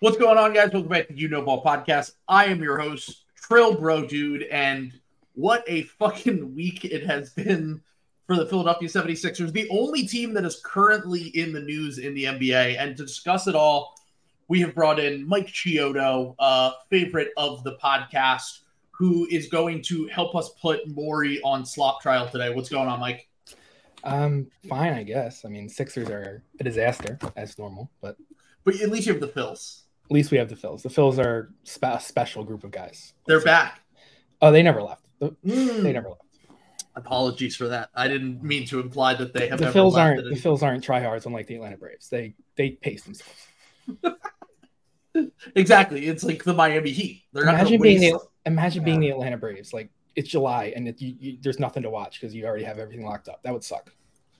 What's going on, guys? Welcome back to the You Know Ball Podcast. I am your host, Trill Bro Dude, and what a fucking week it has been for the Philadelphia 76ers, the only team that is currently in the news in the NBA. And to discuss it all, we have brought in Mike Chiodo, uh, favorite of the podcast, who is going to help us put Morey on slop trial today. What's going on, Mike? Um, fine, I guess. I mean, Sixers are a disaster as normal, but but at least you have the Phils. At least we have the Phils. The Phils are spe- a special group of guys. They're back. Oh, they never left. Mm. They never left. Apologies for that. I didn't mean to imply that they have. The Phils aren't. The Phils aren't tryhards unlike the Atlanta Braves. They they pace themselves. exactly. It's like the Miami Heat. They're imagine being the imagine yeah. being the Atlanta Braves. Like it's July and it, you, you, there's nothing to watch because you already have everything locked up. That would suck.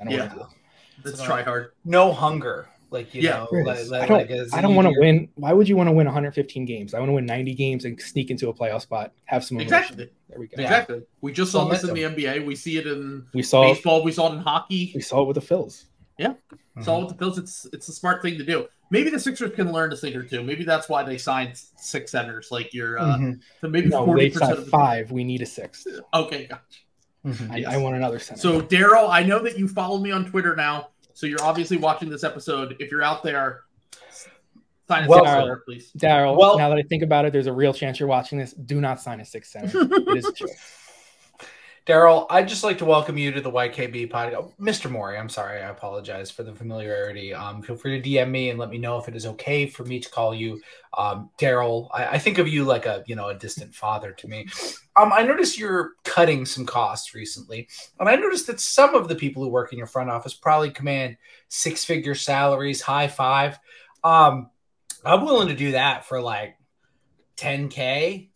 I don't yeah. want to do that. Let's try hard. No hunger. Like you yeah, know, like, I don't, like I don't want to win. Why would you want to win 115 games? I want to win 90 games and sneak into a playoff spot. Have some emotion. exactly. There we go. Exactly. We just saw this in the NBA. We see it in we saw baseball. We saw it in hockey. We saw it with the Phils. Yeah, mm-hmm. saw it with the Phils. It's it's a smart thing to do. Maybe the Sixers can learn a thing or two. Maybe that's why they signed six centers. Like you're, uh, mm-hmm. so maybe forty no, percent of the five. We need a sixth. Okay, gotcha. Mm-hmm. I, yes. I, want another center. So Daryl, I know that you follow me on Twitter now. So you're obviously watching this episode. If you're out there, sign a well, six center, please. Daryl, well, now that I think about it, there's a real chance you're watching this. Do not sign a six center. it is true. Daryl, I'd just like to welcome you to the YKB podcast. Mr. Morey, I'm sorry. I apologize for the familiarity. Um, feel free to DM me and let me know if it is okay for me to call you um, Daryl. I, I, think of you like a you know a distant father to me. Um, I noticed you're cutting some costs recently, and I noticed that some of the people who work in your front office probably command six figure salaries, high five. Um, I'm willing to do that for like 10k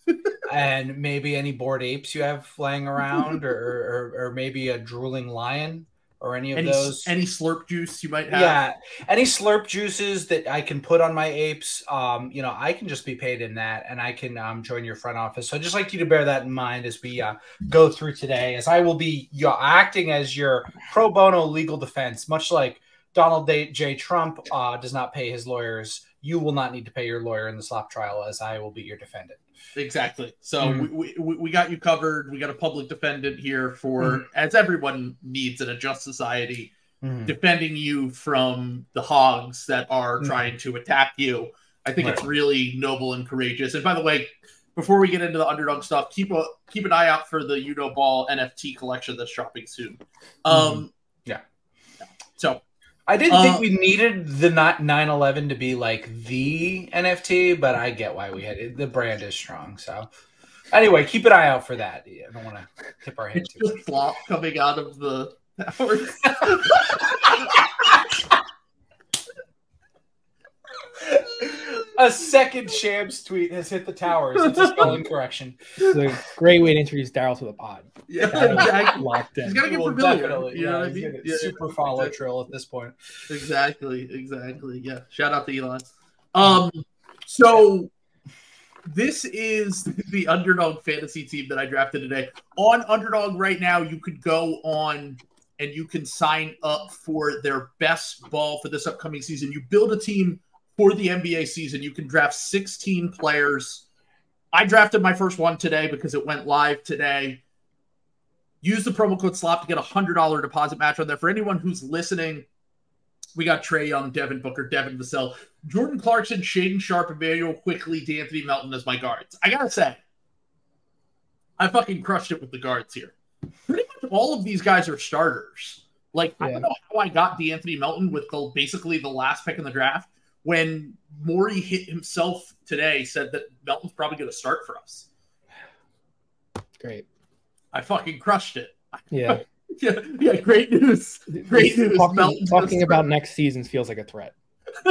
and maybe any bored apes you have flying around or, or, or maybe a drooling lion or any of any, those. any slurp juice you might have? Yeah any slurp juices that i can put on my apes um you know i can just be paid in that and i can um, join your front office. So i'd just like you to bear that in mind as we uh, go through today as i will be you know, acting as your pro bono legal defense much like donald j. Trump uh, does not pay his lawyers. You will not need to pay your lawyer in the slop trial as I will be your defendant. Exactly. So mm-hmm. we, we, we got you covered. We got a public defendant here for, mm-hmm. as everyone needs in a just society, mm-hmm. defending you from the hogs that are mm-hmm. trying to attack you. I think right. it's really noble and courageous. And by the way, before we get into the underdog stuff, keep a keep an eye out for the You Know Ball NFT collection that's dropping soon. Um. So I didn't uh, think we needed the not 911 to be like the NFT, but I get why we had it. The brand is strong. So, anyway, keep an eye out for that. I don't want to tip our hands. It's just flop coming out of the towers. a second Shams tweet has hit the towers. It's a spelling correction. It's a great way to introduce Daryl to the pod. Yeah, exactly. Locked in. He's got to get well, familiar. Definitely. You know what I mean? Yeah, super follow exactly. Trill at this point. Exactly. Exactly. Yeah. Shout out to Elon. Um. So this is the underdog fantasy team that I drafted today. On underdog right now, you could go on and you can sign up for their best ball for this upcoming season. You build a team for the NBA season. You can draft 16 players. I drafted my first one today because it went live today. Use the promo code SLOP to get a $100 deposit match on there. For anyone who's listening, we got Trae Young, Devin Booker, Devin Vassell, Jordan Clarkson, Shaedon Sharpe, Immanuel Quickley, De'Anthony Melton as my guards. I gotta say, I fucking crushed it with the guards here. Pretty much all of these guys are starters. Like yeah. I don't know how I got De'Anthony Melton with the basically the last pick in the draft when Morey hit himself today said that Melton's probably going to start for us. Great. I fucking crushed it. Yeah. yeah, yeah, great news. Great news. Talking, talking about next season feels like a threat.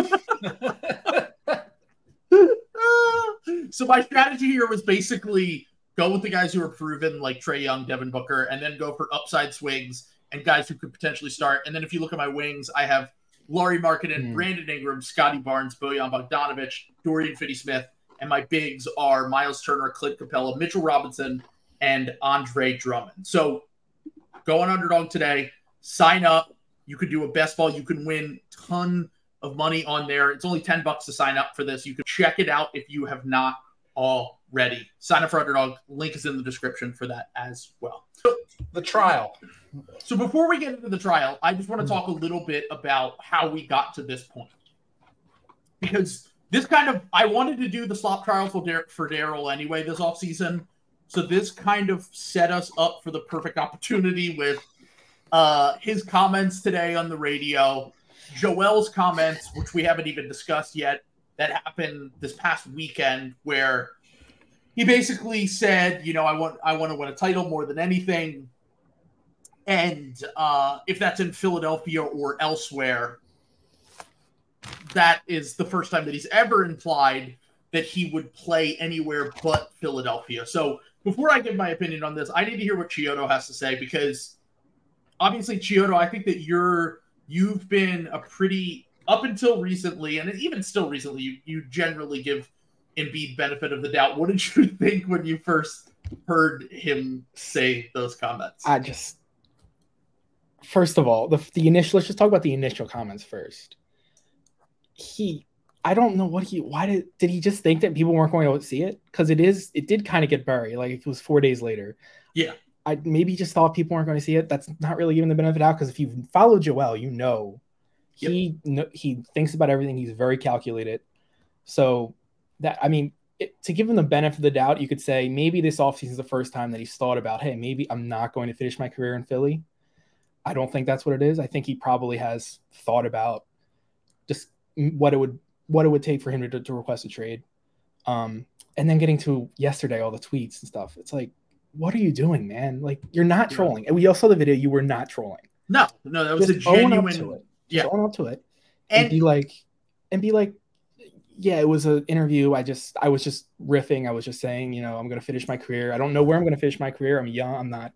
so my strategy here was basically go with the guys who are proven, like Trae Young, Devin Booker, and then go for upside swings and guys who could potentially start. And then if you look at my wings, I have Lauri Markkanen, mm. Brandon Ingram, Scottie Barnes, Bojan Bogdanovic, Dorian Finney-Smith, and my bigs are Miles Turner, Clint Capela, Mitchell Robinson, and Andre Drummond. So go on underdog today, sign up. You could do a best ball. You can win ton of money on there. It's only 10 bucks to sign up for this. You can check it out if you have not already. Sign up for Underdog. Link is in the description for that as well. The trial. So before we get into the trial, I just want to talk a little bit about how we got to this point. Because this kind of I wanted to do the slop trial for for Daryl anyway this off season. So this kind of set us up for the perfect opportunity with uh, his comments today on the radio, Joel's comments, which we haven't even discussed yet, that happened this past weekend, where he basically said, you know, I want I want to win a title more than anything, and uh, if that's in Philadelphia or elsewhere, that is the first time that he's ever implied that he would play anywhere but Philadelphia. So before I give my opinion on this, I need to hear what Chiodo has to say because obviously Chiodo, I think that you're you've been a pretty up until recently, and even still recently, you, you generally give Embiid benefit of the doubt. What did you think when you first heard him say those comments? I just first of all, the the initial let's just talk about the initial comments first. He I don't know what he why did did he just think that people weren't going to see it? Because it is it did kind of get buried. Like it was four days later. Yeah. I maybe just thought people weren't going to see it. That's not really giving the benefit out because if you follow Joel, you know Yep. he he thinks about everything. He's very calculated. So that I mean, it, to give him the benefit of the doubt, you could say maybe this offseason is the first time that he's thought about, hey, maybe I'm not going to finish my career in Philly. I don't think that's what it is. I think he probably has thought about just what it would what it would take for him to, to request a trade. Um, and then getting to yesterday, all the tweets and stuff. It's like, what are you doing, man? Like you're not Yeah. trolling. And we all saw the video. You were not trolling. no, no, that was Just a own up to it. Yeah. Just own up to it and, And be like and be like yeah it was an interview i just i was just riffing i was just saying you know i'm going to finish my career i don't know where i'm going to finish my career i'm young i'm not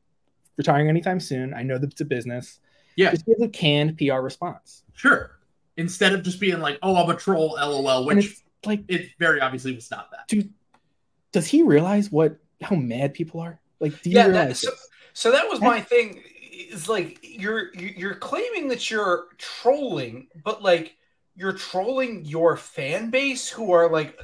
retiring anytime soon i know that it's a business Yeah. just give a canned pr response sure, instead of just being like, "Oh, I'm a troll," lol, which it's like it very obviously was not that. dude does he realize what how mad people are like do you Yeah, that- so- So that was my thing. Is like you're you're claiming that you're trolling, but like you're trolling your fan base who are like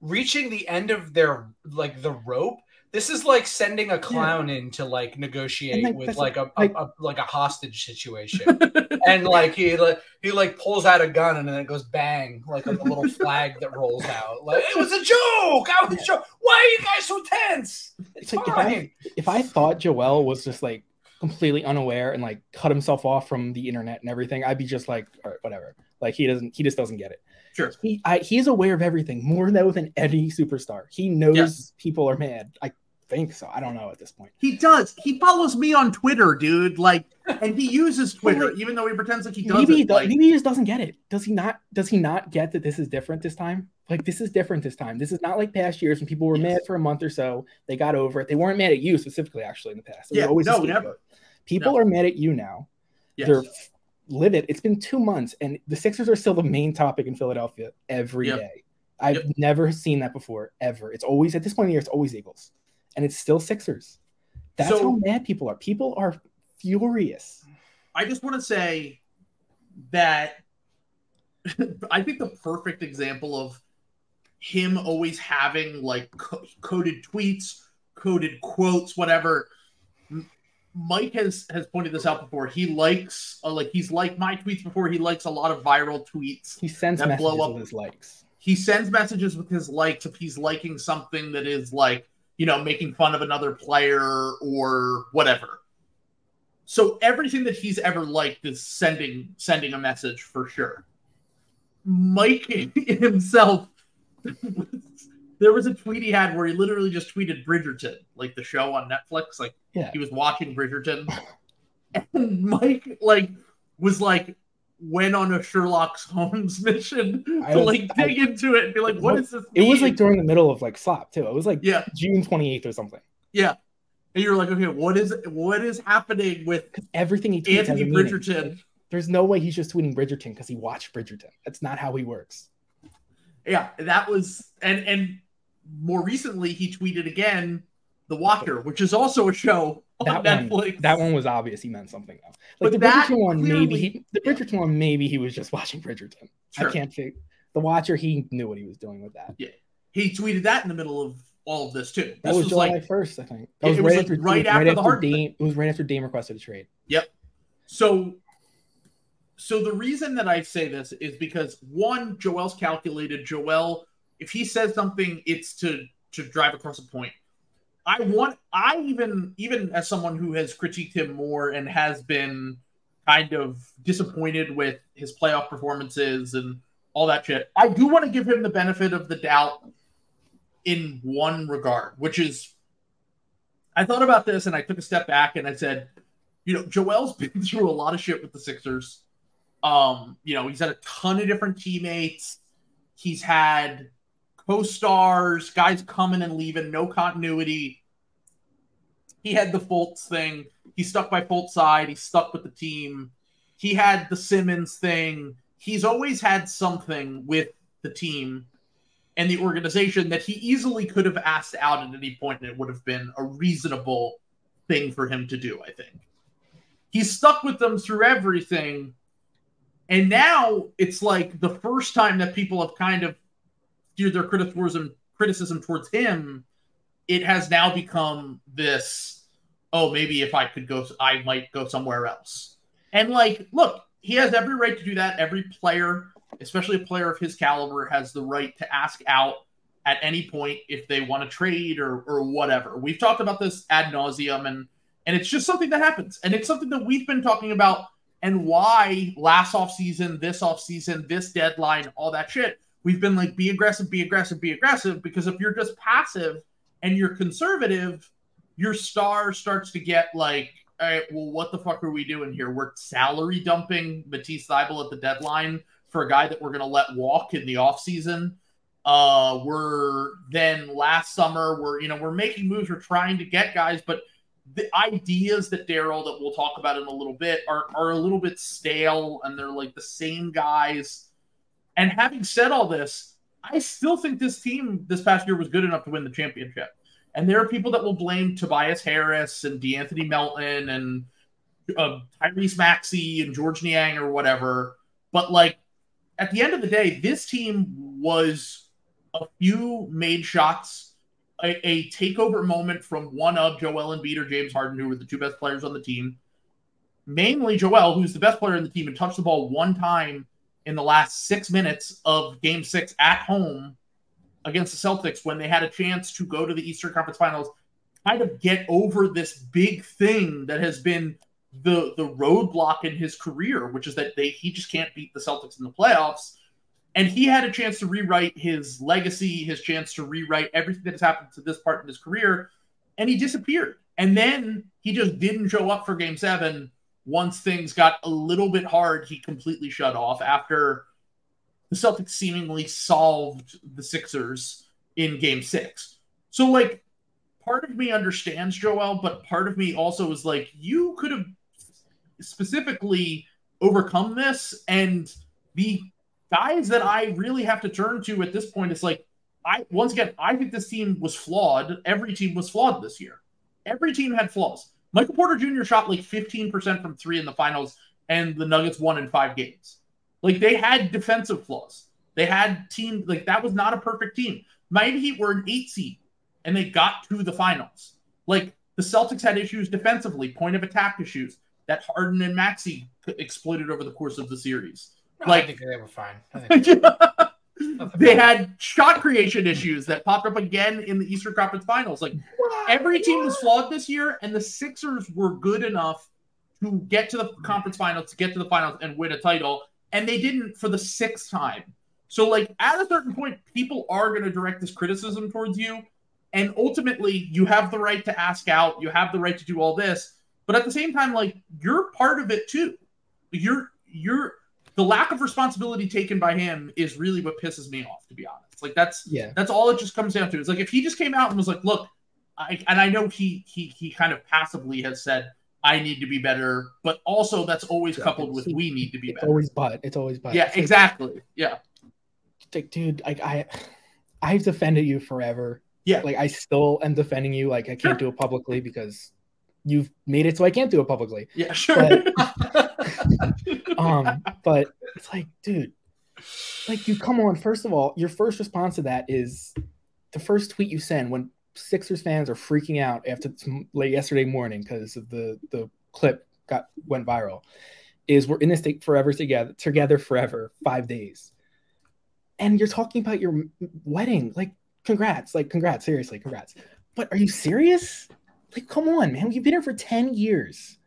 reaching the end of their like the rope. This is like sending a clown in to like negotiate like, with like a, like- a, a like a hostage situation, and like he like he like pulls out a gun and then it goes bang like a, little flag that rolls out. Like it was a joke. I was joke. Why are you guys so tense? It's It's like, if I- if I thought Joel was just like completely unaware and like cut himself off from the internet and everything, I'd be just like, all right, whatever. Like he doesn't, he just doesn't get it. Sure. He, I, he's aware of everything more than than any superstar. He knows people are mad. I think so. I don't know at this point. He does. He follows me on Twitter, dude. Like, and he uses Twitter, even though he pretends like he doesn't. Maybe he, does, like, maybe he just doesn't get it. Does he not? Does he not get that this is different this time? Like this is different this time. This is not like past years when people were Yes. mad for a month or so. They got over it. They weren't mad at you specifically, actually, in the past. It Yeah, always no, never. People No. are mad at you now. yes. They're livid. It's been two months, and the Sixers are still the main topic in Philadelphia every day. Yep. I've Yep. never seen that before, ever. It's always at this point in the year, it's always Eagles, and it's still Sixers. That's So- how mad people are. People are furious. I just want to say that I think the perfect example of him always having like co- coded tweets, coded quotes, whatever. Mike has has pointed this out before. He likes uh, like he's liked my tweets before. He likes a lot of viral tweets. He sends That blow messages up- with his likes. He sends messages with his likes if he's liking something that is like you know making fun of another player or whatever. So everything that he's ever liked is sending sending a message for sure. Mike himself, there was a tweet he had where he literally just tweeted Bridgerton, like the show on Netflix. Like Yeah. he was watching Bridgerton, and Mike like was like went on a Sherlock Holmes mission to was- like I- dig into it and be like, what is this? It was like during the middle of like slop too. It was like yeah, June 28th or something. yeah. And you're like, okay, what is what is happening with everything he tweets Anthony meaning. Bridgerton? There's no way he's just tweeting Bridgerton because he watched Bridgerton. That's not how he works. Yeah, that was and and more recently he tweeted again The Watcher, which is also a show that Netflix. one, that one was obvious. He meant something though. But Like the that Bridgerton one, maybe he, the Bridgerton one, maybe he was just watching Bridgerton. Sure. I can't think. The Watcher, he knew what he was doing with that. Yeah, He tweeted that in the middle of all of this too. That This was, was July like first, I think. It- That was it right was, like, after right after the Harden Dame. It was right after Dame requested a trade. Yep. So, so the reason that I say this is because one, Joel's calculated. Joel, if he says something, it's to to drive across a point. I want. I even even as someone who has critiqued him more and has been kind of disappointed with his playoff performances and all that shit. I do want to give him the benefit of the doubt in one regard, which is I thought about this and I took a step back and I said, you know, Joel's been through a lot of shit with the Sixers. Um, you know, he's had a ton of different teammates. He's had co-stars, guys coming and leaving, no continuity. He had the Fultz thing. He stuck by Fultz side. He stuck with the team. He had the Simmons thing. He's always had something with the team and the organization that he easily could have asked out at any point, and it would have been a reasonable thing for him to do. I think he's stuck with them through everything, and now it's like the first time that people have kind of steered their criticism criticism towards him. It has now become this. Oh, maybe if I could go, I might go somewhere else. And like, look, he has every right to do that. Every player, especially a player of his caliber, has the right to ask out at any point if they want to trade or or whatever. We've talked about this ad nauseum, and and it's just something that happens, and it's something that we've been talking about, and why last offseason, this offseason, this deadline, all that shit. We've been like, be aggressive, be aggressive, be aggressive, because if you're just passive and you're conservative, your star starts to get like, all right, well, what the fuck are we doing here? We're salary dumping Matisse Thybulle at the deadline for a guy that we're going to let walk in the offseason. Uh, we're then last summer, we're, you know, we're making moves, we're trying to get guys, but the ideas that Daryl, that we'll talk about in a little bit, are, are a little bit stale and they're like the same guys. And having said all this, I still think this team this past year was good enough to win the championship. And there are people that will blame Tobias Harris and De'Anthony Melton and uh, Tyrese Maxey and Georges Niang or whatever. But like at the end of the day, this team was a few made shots, a, a takeover moment from one of Joel Embiid or James Harden, who were the two best players on the team. Mainly Joel, who's the best player in the team and touched the ball one time in the last six minutes of game six at home against the Celtics when they had a chance to go to the Eastern Conference Finals, kind of get over this big thing that has been the the roadblock in his career, which is that they he just can't beat the Celtics in the playoffs. And he had a chance to rewrite his legacy, his chance to rewrite everything that has happened to this part in his career, and he disappeared. And then he just didn't show up for game seven. Once things got a little bit hard, he completely shut off after the Celtics seemingly solved the Sixers in game six. So, like, part of me understands Joel, but part of me also is like, you could have specifically overcome this. And the guys that I really have to turn to at this point is like, I once again, I think this team was flawed. Every team was flawed this year. Every team had flaws. Michael Porter Jr. shot like 15% from three in the finals, and the Nuggets won in five games. Like they had defensive flaws. They had team like that was not a perfect team. Miami Heat were an eight seed and they got to the finals. Like the Celtics had issues defensively, point of attack issues that Harden and Maxey exploited over the course of the series. No, Like- I think they were fine. I think they had shot creation issues that popped up again in the Eastern Conference Finals. Like every team was flawed this year, and the Sixers were good enough to get to the conference finals, to get to the finals and win a title, and they didn't for the sixth time. So, like at a certain point, people are going to direct this criticism towards you, and ultimately, you have the right to ask out, you have the right to do all this, but at the same time, like you're part of it too. You're you're the lack of responsibility taken by him is really what pisses me off, to be honest. Like that's Yeah. that's all it just comes down to. It's like if he just came out and was like, "Look," I, and I know he he he kind of passively has said, "I need to be better," but also that's always Yeah, coupled with "we need to be It's better." always but. It's always but. Yeah, It's like, exactly. Yeah, like, dude, like I, I've defended you forever. Yeah. Like I still am defending you. Like I can't Sure. do it publicly because you've made it so I can't do it publicly. Yeah, sure. But, um, but it's like, dude, like you come on. First of all, your first response to that is the first tweet you send when Sixers fans are freaking out after late yesterday morning because of the the clip got went viral. Is we're in this state forever together, together forever, five days, and you're talking about your wedding. Like, congrats, like congrats, seriously, congrats. But are you serious? Like, come on, man. We've been here for 10 years.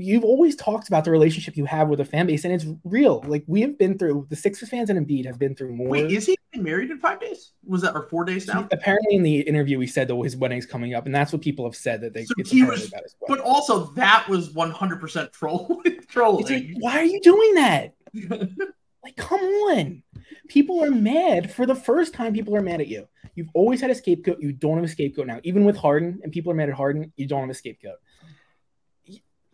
You've always talked about the relationship you have with the fan base, and it's real. Like, we have been through the Sixers fans and Embiid have been through more. Wait, is he married in five days? Was that or four days now? Apparently, in the interview, he said that his wedding's coming up, and that's what people have said that they. So he was- about his But also, that was 100% troll trolling. Like, why are you doing that? Like, come on. People are mad. For the first time, people are mad at you. You've always had a scapegoat. You don't have a scapegoat now. Even with Harden, and people are mad at Harden, you don't have a scapegoat.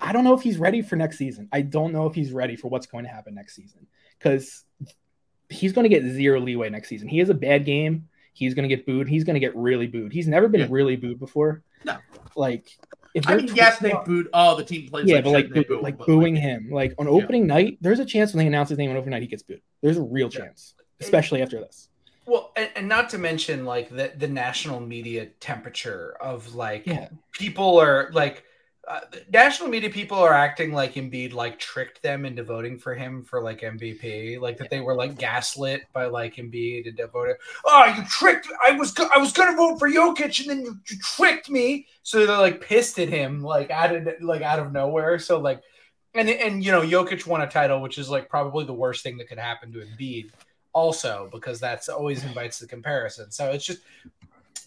I don't know if he's ready for next season. I don't know if he's ready for what's going to happen next season because he's going to get zero leeway next season. He has a bad game. He's going to get booed. He's going to get really booed. He's never been Yeah. really booed before. No. Like, if I mean, yes, they booed. Oh, the team plays yeah, like but like, boo- boo, like but, booing him, like on Yeah. opening night, there's a chance when they announce his name on opening night, he gets booed. There's a real Yeah. chance, especially after this. Well, and, and not to mention like the the national media temperature of like Yeah, people are like uh, national media people are acting like Embiid like tricked them into voting for him for like MVP, like that they were like gaslit by like Embiid and voted. Oh, you tricked! I was go- I was gonna vote for Jokic, and then you, you tricked me. So they're like pissed at him, like out of like out of nowhere. So like, and and you know Jokic won a title, which is like probably the worst thing that could happen to Embiid. Also, because that's always invites the comparison. So it's just.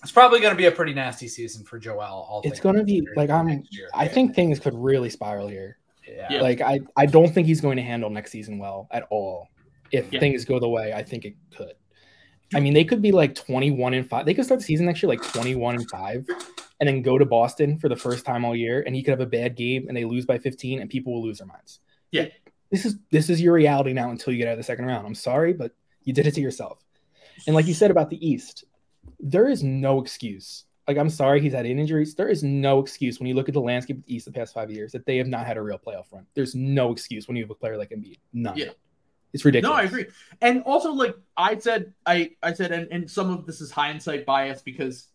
It's probably going to be a pretty nasty season for Joel. All It's gonna be- like, I'm- year. I think things could really spiral here. Yeah. Yeah. Like, I I don't think he's going to handle next season well at all. If Yeah. things go the way I think it could. I mean, they could be like 21 and 5. They could start the season next year like 21 and 5 and then go to Boston for the first time all year and he could have a bad game and they lose by 15 and people will lose their minds. Yeah. Like, this is this is your reality now until you get out of the second round. I'm sorry, but you did it to yourself. And like you said about the East, there is no excuse. Like I'm sorry he's had injuries. There is no excuse when you look at the landscape of the East the past five years that they have not had a real playoff run. There's no excuse when you have a player like Embiid. None. Yeah. It's ridiculous. No, I agree. And also, like I said, I I said, and, and some of this is hindsight bias because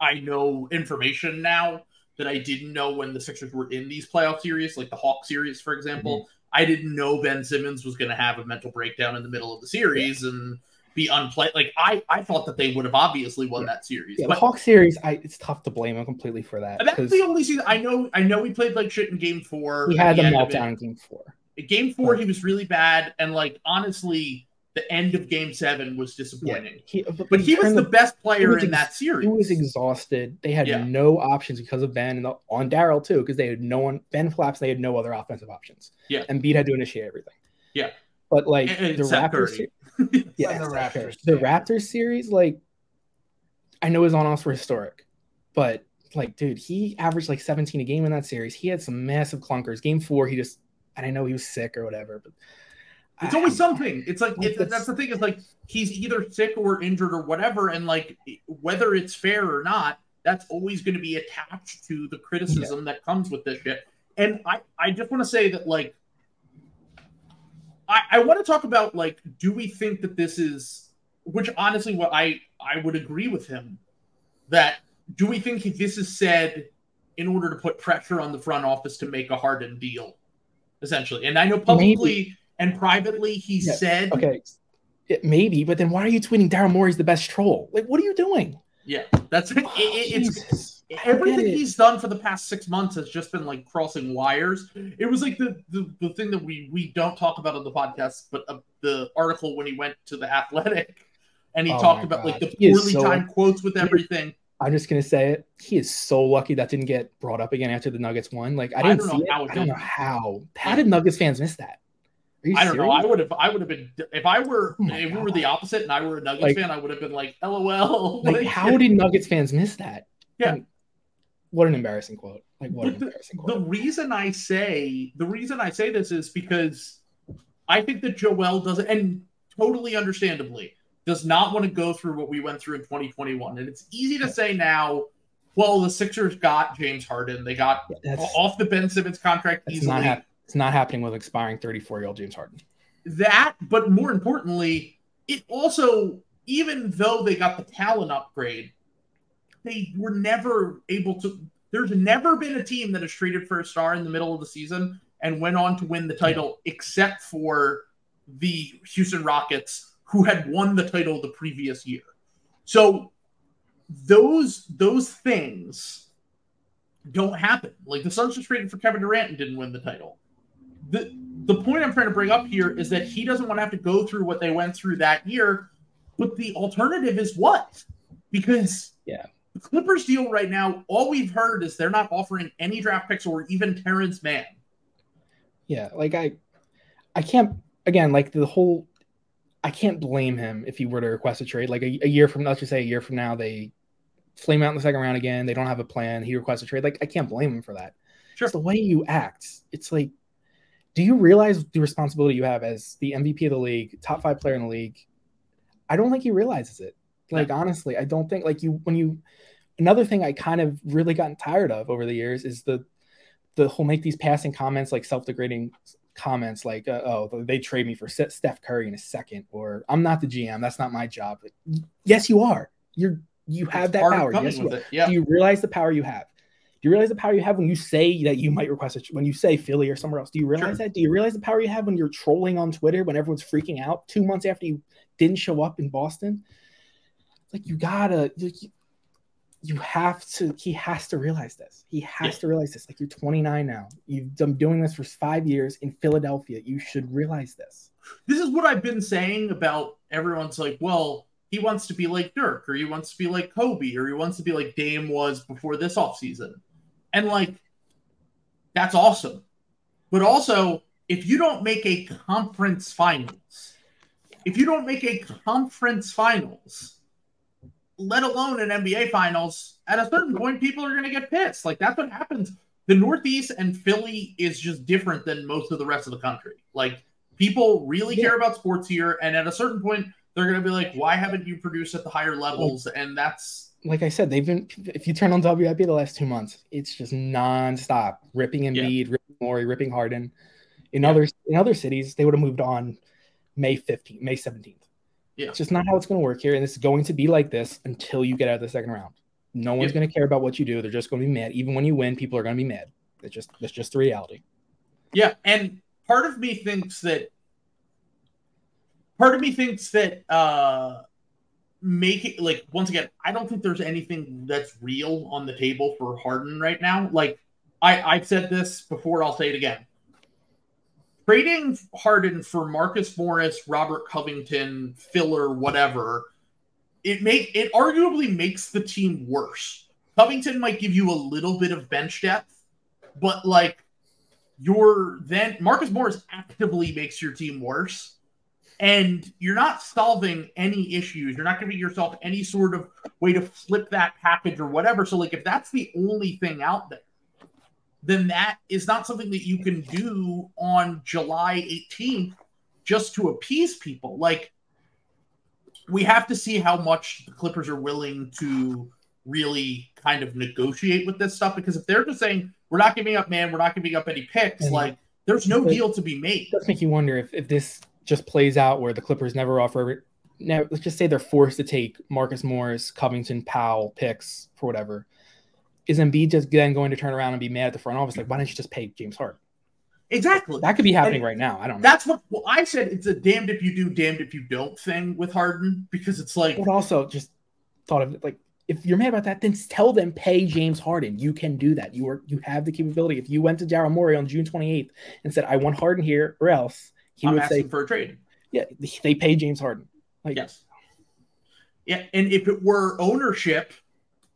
I know information now that I didn't know when the Sixers were in these playoff series, like the Hawk series, for example. Mm-hmm. I didn't know Ben Simmons was going to have a mental breakdown in the middle of the series and be unplayed. Like I, I thought that they would have obviously won that series, Yeah, the but Hawk series, I it's tough to blame him completely for that that's the only season I know. I know we played like shit in Game Four. We had the of meltdown in game four. Game four, Right. he was really bad, and like honestly, the end of Game Seven was disappointing. He, But he was the best player was in that series. He was exhausted. They had Yeah. no options because of Ben and the, on Daryl too, because they had no one. Ben flaps. They had no other offensive options. Yeah. and Beat had to initiate everything. Yeah. but like And- and the Raptors, yeah, the Raptors, the. Raptors series, like I know his on-offs were historic, but like, dude, he averaged like 17 a game in that series. He had some massive clunkers. Game four, he just, and I know he was sick or whatever, but It's always something. It's like it, that's- that's the thing. Is like he's either sick or injured or whatever, and like whether it's fair or not, that's always going to be attached to the criticism that comes with this shit. And I, I just want to say that like, I, I want to talk about like, do we think that this is, which honestly, what I, I would agree with him that do we think this is said in order to put pressure on the front office to make a Harden deal, essentially? And I know publicly and privately he Yeah, said, okay, it, maybe, but then why are you tweeting Daryl Morey's the best troll? Like, what are you doing? yeah, that's it, it, it's everything he's done for the past six months has just been like crossing wires. It was like the the, the thing that we we don't talk about on the podcast, but uh, the article when he went to the Athletic and he Oh talked my about like the poorly so- timed quotes with everything. I'm just gonna say it. He is so lucky that didn't get brought up again after the Nuggets won. Like I I didn't don't know see it. how it I don't know didn't. how. How did Nuggets fans miss that? I don't know. I would have. I would have been if I were. Oh my if we were the opposite, and I were a Nuggets Like- fan, I would have been like, "LOL." Like, how did Nuggets fans miss that? Yeah. And what an embarrassing quote. Like what an the- embarrassing the reason I say the reason I say this is because I think that Joel doesn't, and totally understandably, does not want to go through what we went through in 2021. And it's easy to say now, well, the Sixers got James Harden. They got That's, off the Ben Simmons contract that's easily. not hap- it's not happening with expiring 34 year old James Harden. that, but more importantly, it also, even though they got the talent upgrade, they were never able to. There's never been a team that has traded for a star in the middle of the season and went on to win the title, except for the Houston Rockets, who had won the title the previous year. So those those things don't happen. Like the Suns just traded for Kevin Durant and didn't win the title. The the point I'm trying to bring up here is that he doesn't want to have to go through what they went through that year. But the alternative is what? Because Yeah. The Clippers deal right now, all we've heard is they're not offering any draft picks or even Terance Mann. Yeah, like I, I can't again like the whole. I can't blame him if he were to request a trade. Like a, a year from, let's just say a year from now, they flame out in the second round again. They don't have a plan. He requests a trade. Like I can't blame him for that. Sure. It's the way you act. It's like, do you realize the responsibility you have as the MVP of the league, top five player in the league? I don't think he realizes it. Like honestly, I don't think like you when you. Another thing I kind of really gotten tired of over the years is the the whole make these passing comments like self-degrading comments like uh, oh they trade me for Steph Curry in a second or I'm not the GM that's not my job like, yes you are you're you have It's that power yes you with are. it. Yeah. do you realize the power you have do you realize the power you have when you say that you might request it when you say Philly or somewhere else do you realize Sure. that do you realize the power you have when you're trolling on Twitter when everyone's freaking out two months after you didn't show up in Boston like you gotta like, you, you have to he has to realize this he has Yeah. to realize this like you're 29 now you've been doing this for five years in philadelphia you should realize this this is what I've been saying about everyone's like, well, he wants to be like Dirk, or he wants to be like Kobe, or he wants to be like Dame was before this offseason. And like, that's awesome. But also, if you don't make a conference finals, if you don't make a conference finals, let alone an NBA finals, at a certain point, people are going to get pissed. Like, that's what happens. The Northeast and Philly is just different than most of the rest of the country. Like, people really Yeah. care about sports here. And at a certain point, they're going to be like, why haven't you produced at the higher levels? And that's, like i said they've been if you turn on wip the last two months it's just nonstop ripping Embiid, ripping Morey, ripping harden in Yeah. other in other cities they would have moved on may 15th may 17th Yeah. it's just not how it's going to work here and it's going to be like this until you get out of the second round no one's Yeah. going to care about what you do they're just going to be mad even when you win people are going to be mad it's just that's just the reality Yeah, and part of me thinks that part of me thinks that uh make it like once again, I don't think there's anything that's real on the table for Harden right now. Like I I've said this before, I'll say it again. Trading Harden for Marcus Morris, Robert Covington, filler, whatever, it make it arguably makes the team worse. Covington might give you a little bit of bench depth, but like you're then Marcus Morris actively makes your team worse, and you're not solving any issues. You're not giving yourself any sort of way to flip that package or whatever. So, like, if that's the only thing out there, then that is not something that you can do on July 18th just to appease people. Like, we have to see how much the Clippers are willing to really kind of negotiate with this stuff because if they're just saying we're not giving up Mann we're not giving up any picks like there's no deal to be made it does make you wonder if, if this just plays out where the Clippers never offer. Now, let's just say they're forced to take Marcus Morris, Covington, Powell picks for whatever. Is Embiid just then going to turn around and be mad at the front office? Like, why do not you just pay James Harden? exactly That could be happening And right now. I don't know. that's what well, i said it's a damned if you do damned if you don't thing with harden because it's like But also, just thought of it like if you're mad about that, then tell them pay James Harden. You can do that. You are you have the capability. If you went to Daryl Morey on June 28th and said, "I want Harden here or else," he i'm would asking say, for a trade "Yeah, they pay James Harden." Like, yes yeah and if it were ownership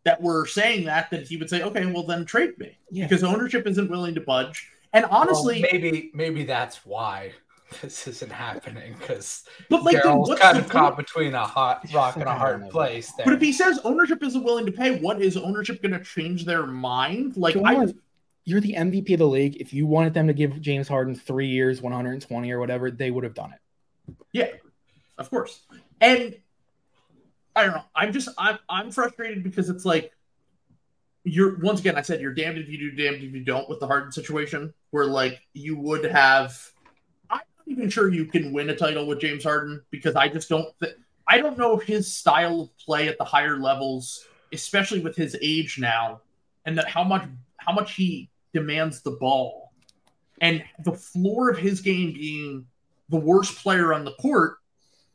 that were saying that then he would say okay well then trade me yeah, because ownership isn't willing to budge and honestly Well, maybe maybe that's why this isn't happening because but like then Daryl's what's kind the of point? caught between a hot rock and a hard place. There. But if he says ownership isn't willing to pay, what is ownership going to change their mind? Like, I, you're the MVP of the league. If you wanted them to give James Harden three years, 120 or whatever, they would have done it. Yeah, of course, and I don't know. I'm just I'm I'm frustrated because it's like you're once again, I said you're damned if you do, damned if you don't with the Harden situation, where like you would have. I'm not even sure you can win a title with James Harden because I just don't. Th- I don't know if his style of play at the higher levels, especially with his age now, and that how much how much he demands the ball, and the floor of his game being the worst player on the court.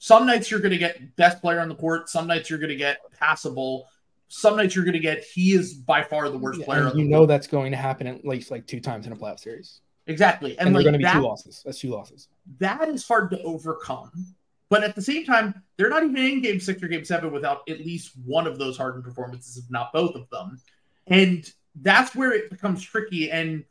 Some nights you're going to get best player on the court. Some nights you're going to get passable some nights you're going to get he is by far the worst Yeah, player. you know that's going to happen at least like two times in a playoff series, exactly, and, and, they're like going to be that, two losses. That's two losses. that is hard to overcome. But at the same time, they're not even in Game Six or Game Seven without at least one of those Harden performances, if not both of them. And that's where it becomes tricky. And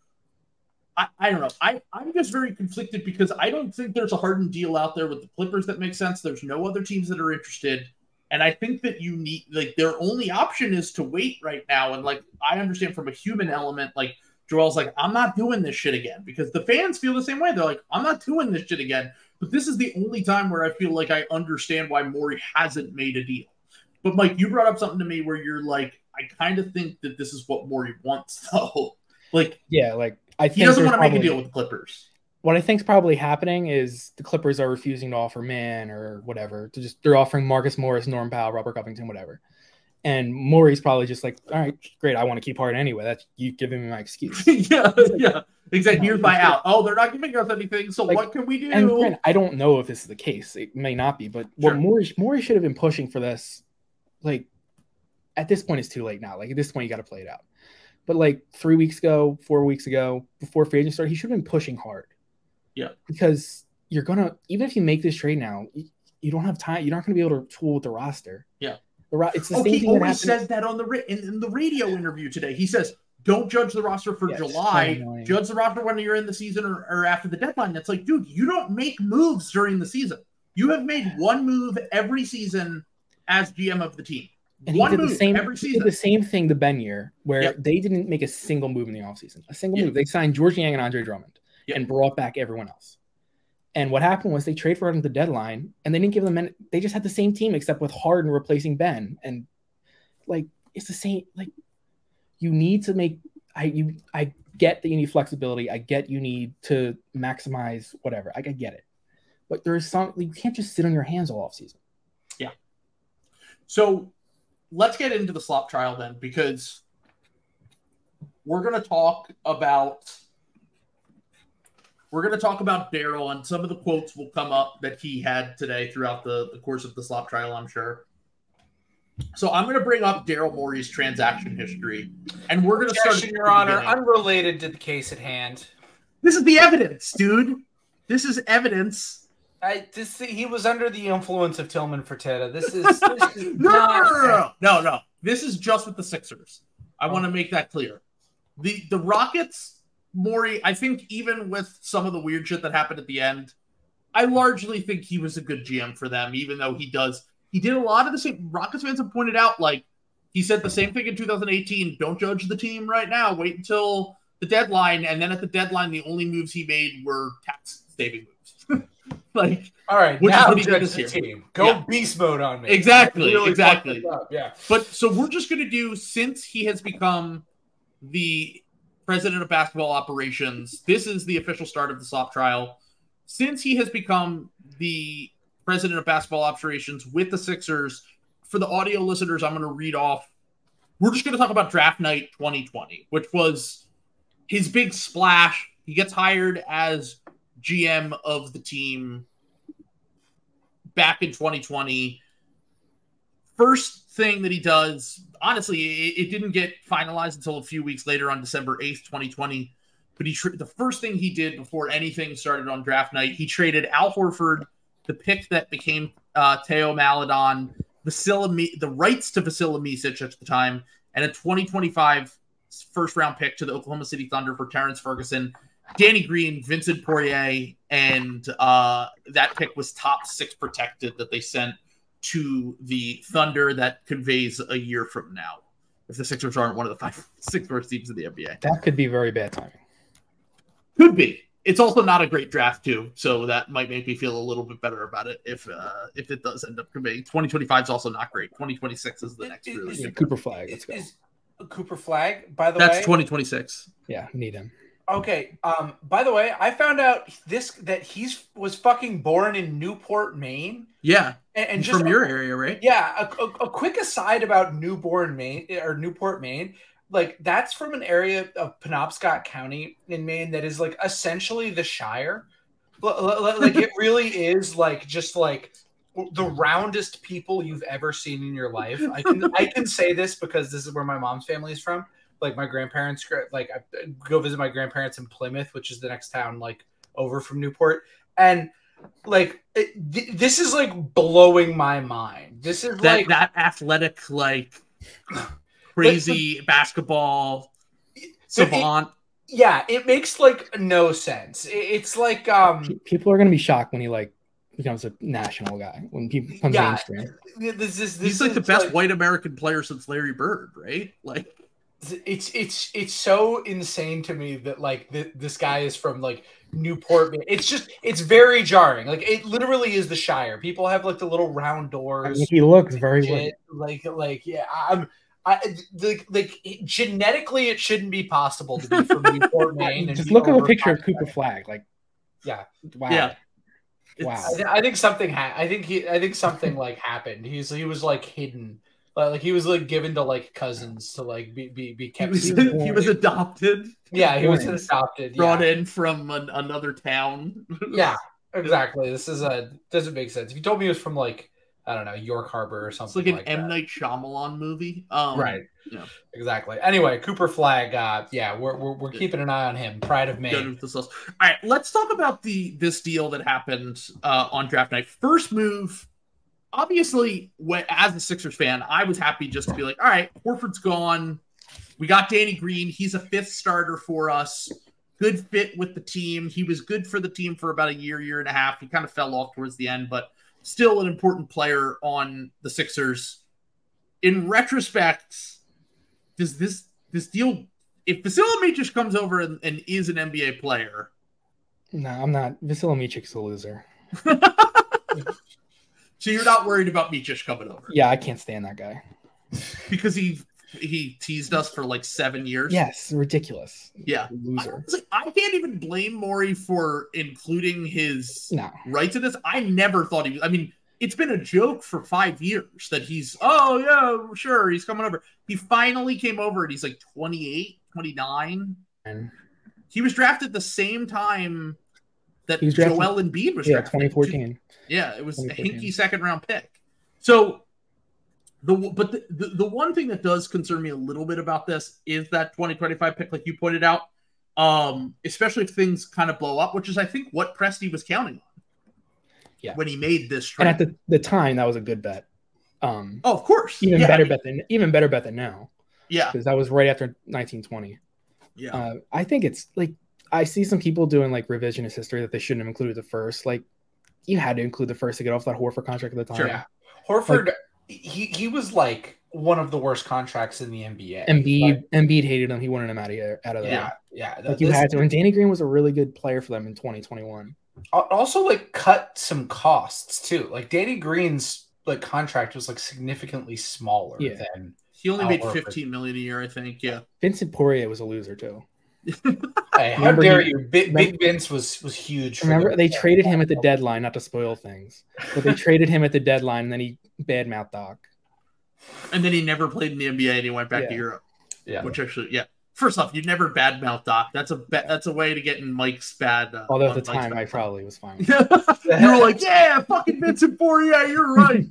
I, I don't know. I, I'm just very conflicted because I don't think there's a Harden deal out there with the Clippers that makes sense. There's no other teams that are interested. And I think that you need like their only option is to wait right now. And like I understand from a human element, like Joel's like, I'm not doing this shit again because the fans feel the same way. They're like, I'm not doing this shit again. But this is the only time where I feel like I understand why Morey hasn't made a deal. But Mike, you brought up something to me where you're like, I kind of think that this is what Morey wants, though. Like Yeah, like I think he doesn't want to make a deal with the Clippers. What I think is probably happening is the Clippers are refusing to offer Mann or whatever. To just they're offering Marcus Morris, Norm Powell, Robert Covington, whatever. And Morey's probably just like, all right, great. I want to keep Harden anyway. That's you giving me my excuse. yeah, yeah, exactly. Here's my out. Oh, they're not giving us anything. So Like, what can we do? And I don't know if this is the case. It may not be, but Sure. what Morey, Morey should have been pushing for this. Like at this point, it's too late now. Like at this point, you got to play it out. But like three weeks ago, four weeks ago, before free agent started, he should have been pushing hard. Yeah. because you're gonna even if you make this trade now, you, you don't have time. You're not gonna be able to tool with the roster. Yeah. the ro- it's the Oh, same he thing that always happened. says that on the ra- in, in the radio interview today. He says, "Don't judge the roster for Yeah, July. Judge the roster when you're in the season or, or after the deadline." That's like, dude, you don't make moves during the season. You have made one move every season as GM of the team. And he did the same. every He did season. the same thing the Ben year, where Yep. they didn't make a single move in the offseason. A single Yeah. move. They signed Georges Niang and Andre Drummond Yep. and brought back everyone else. And what happened was they trade for him at the deadline, and they didn't give them. Any, they just had the same team except with Harden replacing Ben, and like it's the same. Like you need to make. I you I get that you need flexibility. I get you need to maximize whatever. I, I get it, but there is some. You can't just sit on your hands all offseason. Yeah. So let's get into the slop trial then, because we're going to talk about we're going to talk about Daryl, and some of the quotes will come up that he had today throughout the, the course of the slop trial. I'm sure. So I'm going to bring up Daryl Morey's transaction history, and we're going to start. Objection, Your Honor, beginning. unrelated to the case at hand. This is the evidence, dude. This is evidence. I this he was under the influence of Tillman Fertitta. This is, this is no, no, not no, no, no, no, no. This is just with the Sixers. I want to oh. make that clear. The the Rockets, Morey, I think even with some of the weird shit that happened at the end, I largely think he was a good GM for them, even though he does he did a lot of the same Rockets fans have pointed out, like he said the same thing in 2018. Don't judge the team right now. Wait until the deadline. And then at the deadline, the only moves he made were tax saving moves. like All right, Which is now what he did judge the team. Go Yeah. beast mode on me. Exactly, Really exactly. fucked it up, Yeah. But so we're just going to do since he has become the president of basketball operations. This is the official start of the SOP trial. Since he has become the president of basketball operations with the Sixers, for the audio listeners, I'm going to read off. We're just going to talk about draft night 2020, which was his big splash. He gets hired as GM of the team back in 2020 first thing that he does, honestly, it, it didn't get finalized until a few weeks later on December 8th, 2020. But he tra- the first thing he did before anything started on draft night, he traded Al Horford, the pick that became uh, Theo Maledon, the rights to Vasilije Micic at the time, and a 2025 first round pick to the Oklahoma City Thunder for Terrence Ferguson, Danny Green, Vincent Poirier, and uh, that pick was top six protected that they sent to the Thunder that conveys a year from now. If the Sixers aren't one of the five six worst teams in the NBA, That could be very bad timing. could be. It's also not a great draft too, so that might make me feel a little bit better about it if uh, if it does end up conveying. 2025 is also not great. 2026 is the next Is- really is- Yeah. Cooper Flagg. Let's go. Is- Cooper Flagg, by the way. That's 2026. Yeah, need him. Okay. Um. By the way, I found out this that he's was fucking born in Newport, Maine, Yeah, and, and just from your area, right? yeah. A, a, a quick aside about Newborn, Maine, or Newport, Maine. Like that's from an area of Penobscot County in Maine that is like essentially the Shire. Like it really is like just like the roundest people you've ever seen in your life. I can I can say this because this is where my mom's family is from. Like my grandparents, like I go visit my grandparents in Plymouth, which is the next town like over from Newport, and like it, th- this is like blowing my mind. This is That like that athletic, like crazy basketball savant. yeah, it makes like no sense. It- it's like um People are gonna be shocked when he like becomes a national guy when people becomes Yeah. mainstream. this is this He's like the is, best white American player since Larry Bird, right? Like, it's it's it's so insane to me that like th- this guy is from like Newport. It's just it's very jarring. Like it literally is the Shire. People have like the little round I doors. mean, he looks very shit. white. like like yeah. I'm I like like genetically it shouldn't be possible to be from Newport, Maine. Just look at a picture of Cooper Flagg. Like, Yeah. wow, Yeah. wow. I, th- I think something ha- I think he I think something like happened. He's he was like hidden. Like, like he was like given to like cousins to like be be, be he kept. was, was he was adopted, yeah, he was adopted. brought yeah. in from an, another town. Yeah, exactly. This is a doesn't make sense. If you told me it was from like I don't know York Harbor or something, It's like an like M that. Night Shyamalan movie. Um, right. yeah. Exactly. Anyway, Cooper Flagg. Uh, yeah, we're, we're we're keeping an eye on him. Pride of Maine. to the sauce. All right, let's talk about the this deal that happened uh, on draft night. First move, obviously, when, as a Sixers fan, I was happy just to be like, all right, Horford's gone. We got Danny Green. He's a fifth starter for us. Good fit with the team. He was good for the team for about a year, year and a half. He kind of fell off towards the end, but still an important player on the Sixers. In retrospect, does this this deal if Vasily just comes over and, and is an NBA player, No, I'm not. Vasilije Micic's a loser. so you're not worried about Micic coming over Yeah, I can't stand that guy. because he he teased us for like seven years. Yes, ridiculous. yeah. I, Loser. like, I can't even blame Morey for including his No. right to this. I never thought he was. I mean, it's been a joke for five years that he's. Oh yeah, sure, he's coming over. He finally came over, and he's like 28, 29. And He was drafted the same time that He was drafted- Joel Embiid was yeah, drafted. 2014. Yeah, it was a Hinkie second round pick. So the but the, the, the one thing that does concern me a little bit about this is that 2025 pick, like you pointed out, um, especially if things kind of blow up, which is I think what Presti was counting on. Yeah. When he made this And at the, the time, that was a good bet. Um, oh, of course. even yeah, better I mean, bet than even better bet than now Yeah. because that was right after 1920. Yeah. Uh, I think it's like I see some people doing like revisionist history that they shouldn't have included the first. Like you had to include the first to get off that Horford contract at the time. Sure. Yeah. Horford. he he was like one of the worst contracts in the NBA. Embiid, Like, Embiid hated him. He wanted him out of here, out of there. yeah, yeah. Like you had to. And Danny Green was a really good player for them in 2021. also like cut some costs too. Like Danny Green's like contract was like significantly smaller Yeah. than he only Al made Horford. 15 million a year, I think. Yeah. Vincent Poirier was a loser too. Hey, how Remember dare he- you? Big, remember- Big Vince was was huge. Remember, them. they traded him at the deadline, not to spoil things, but they traded him at the deadline, and then he badmouthed Doc. And then he never played in the NBA and he went back to Europe. Yeah. Which actually, yeah. First off, you never badmouth Doc. That's a ba- that's a way to get in Mike's bad. Uh, Although at the Mike's time, bad I probably was fine. you were like, yeah, fucking Vincent Poirier, you're right.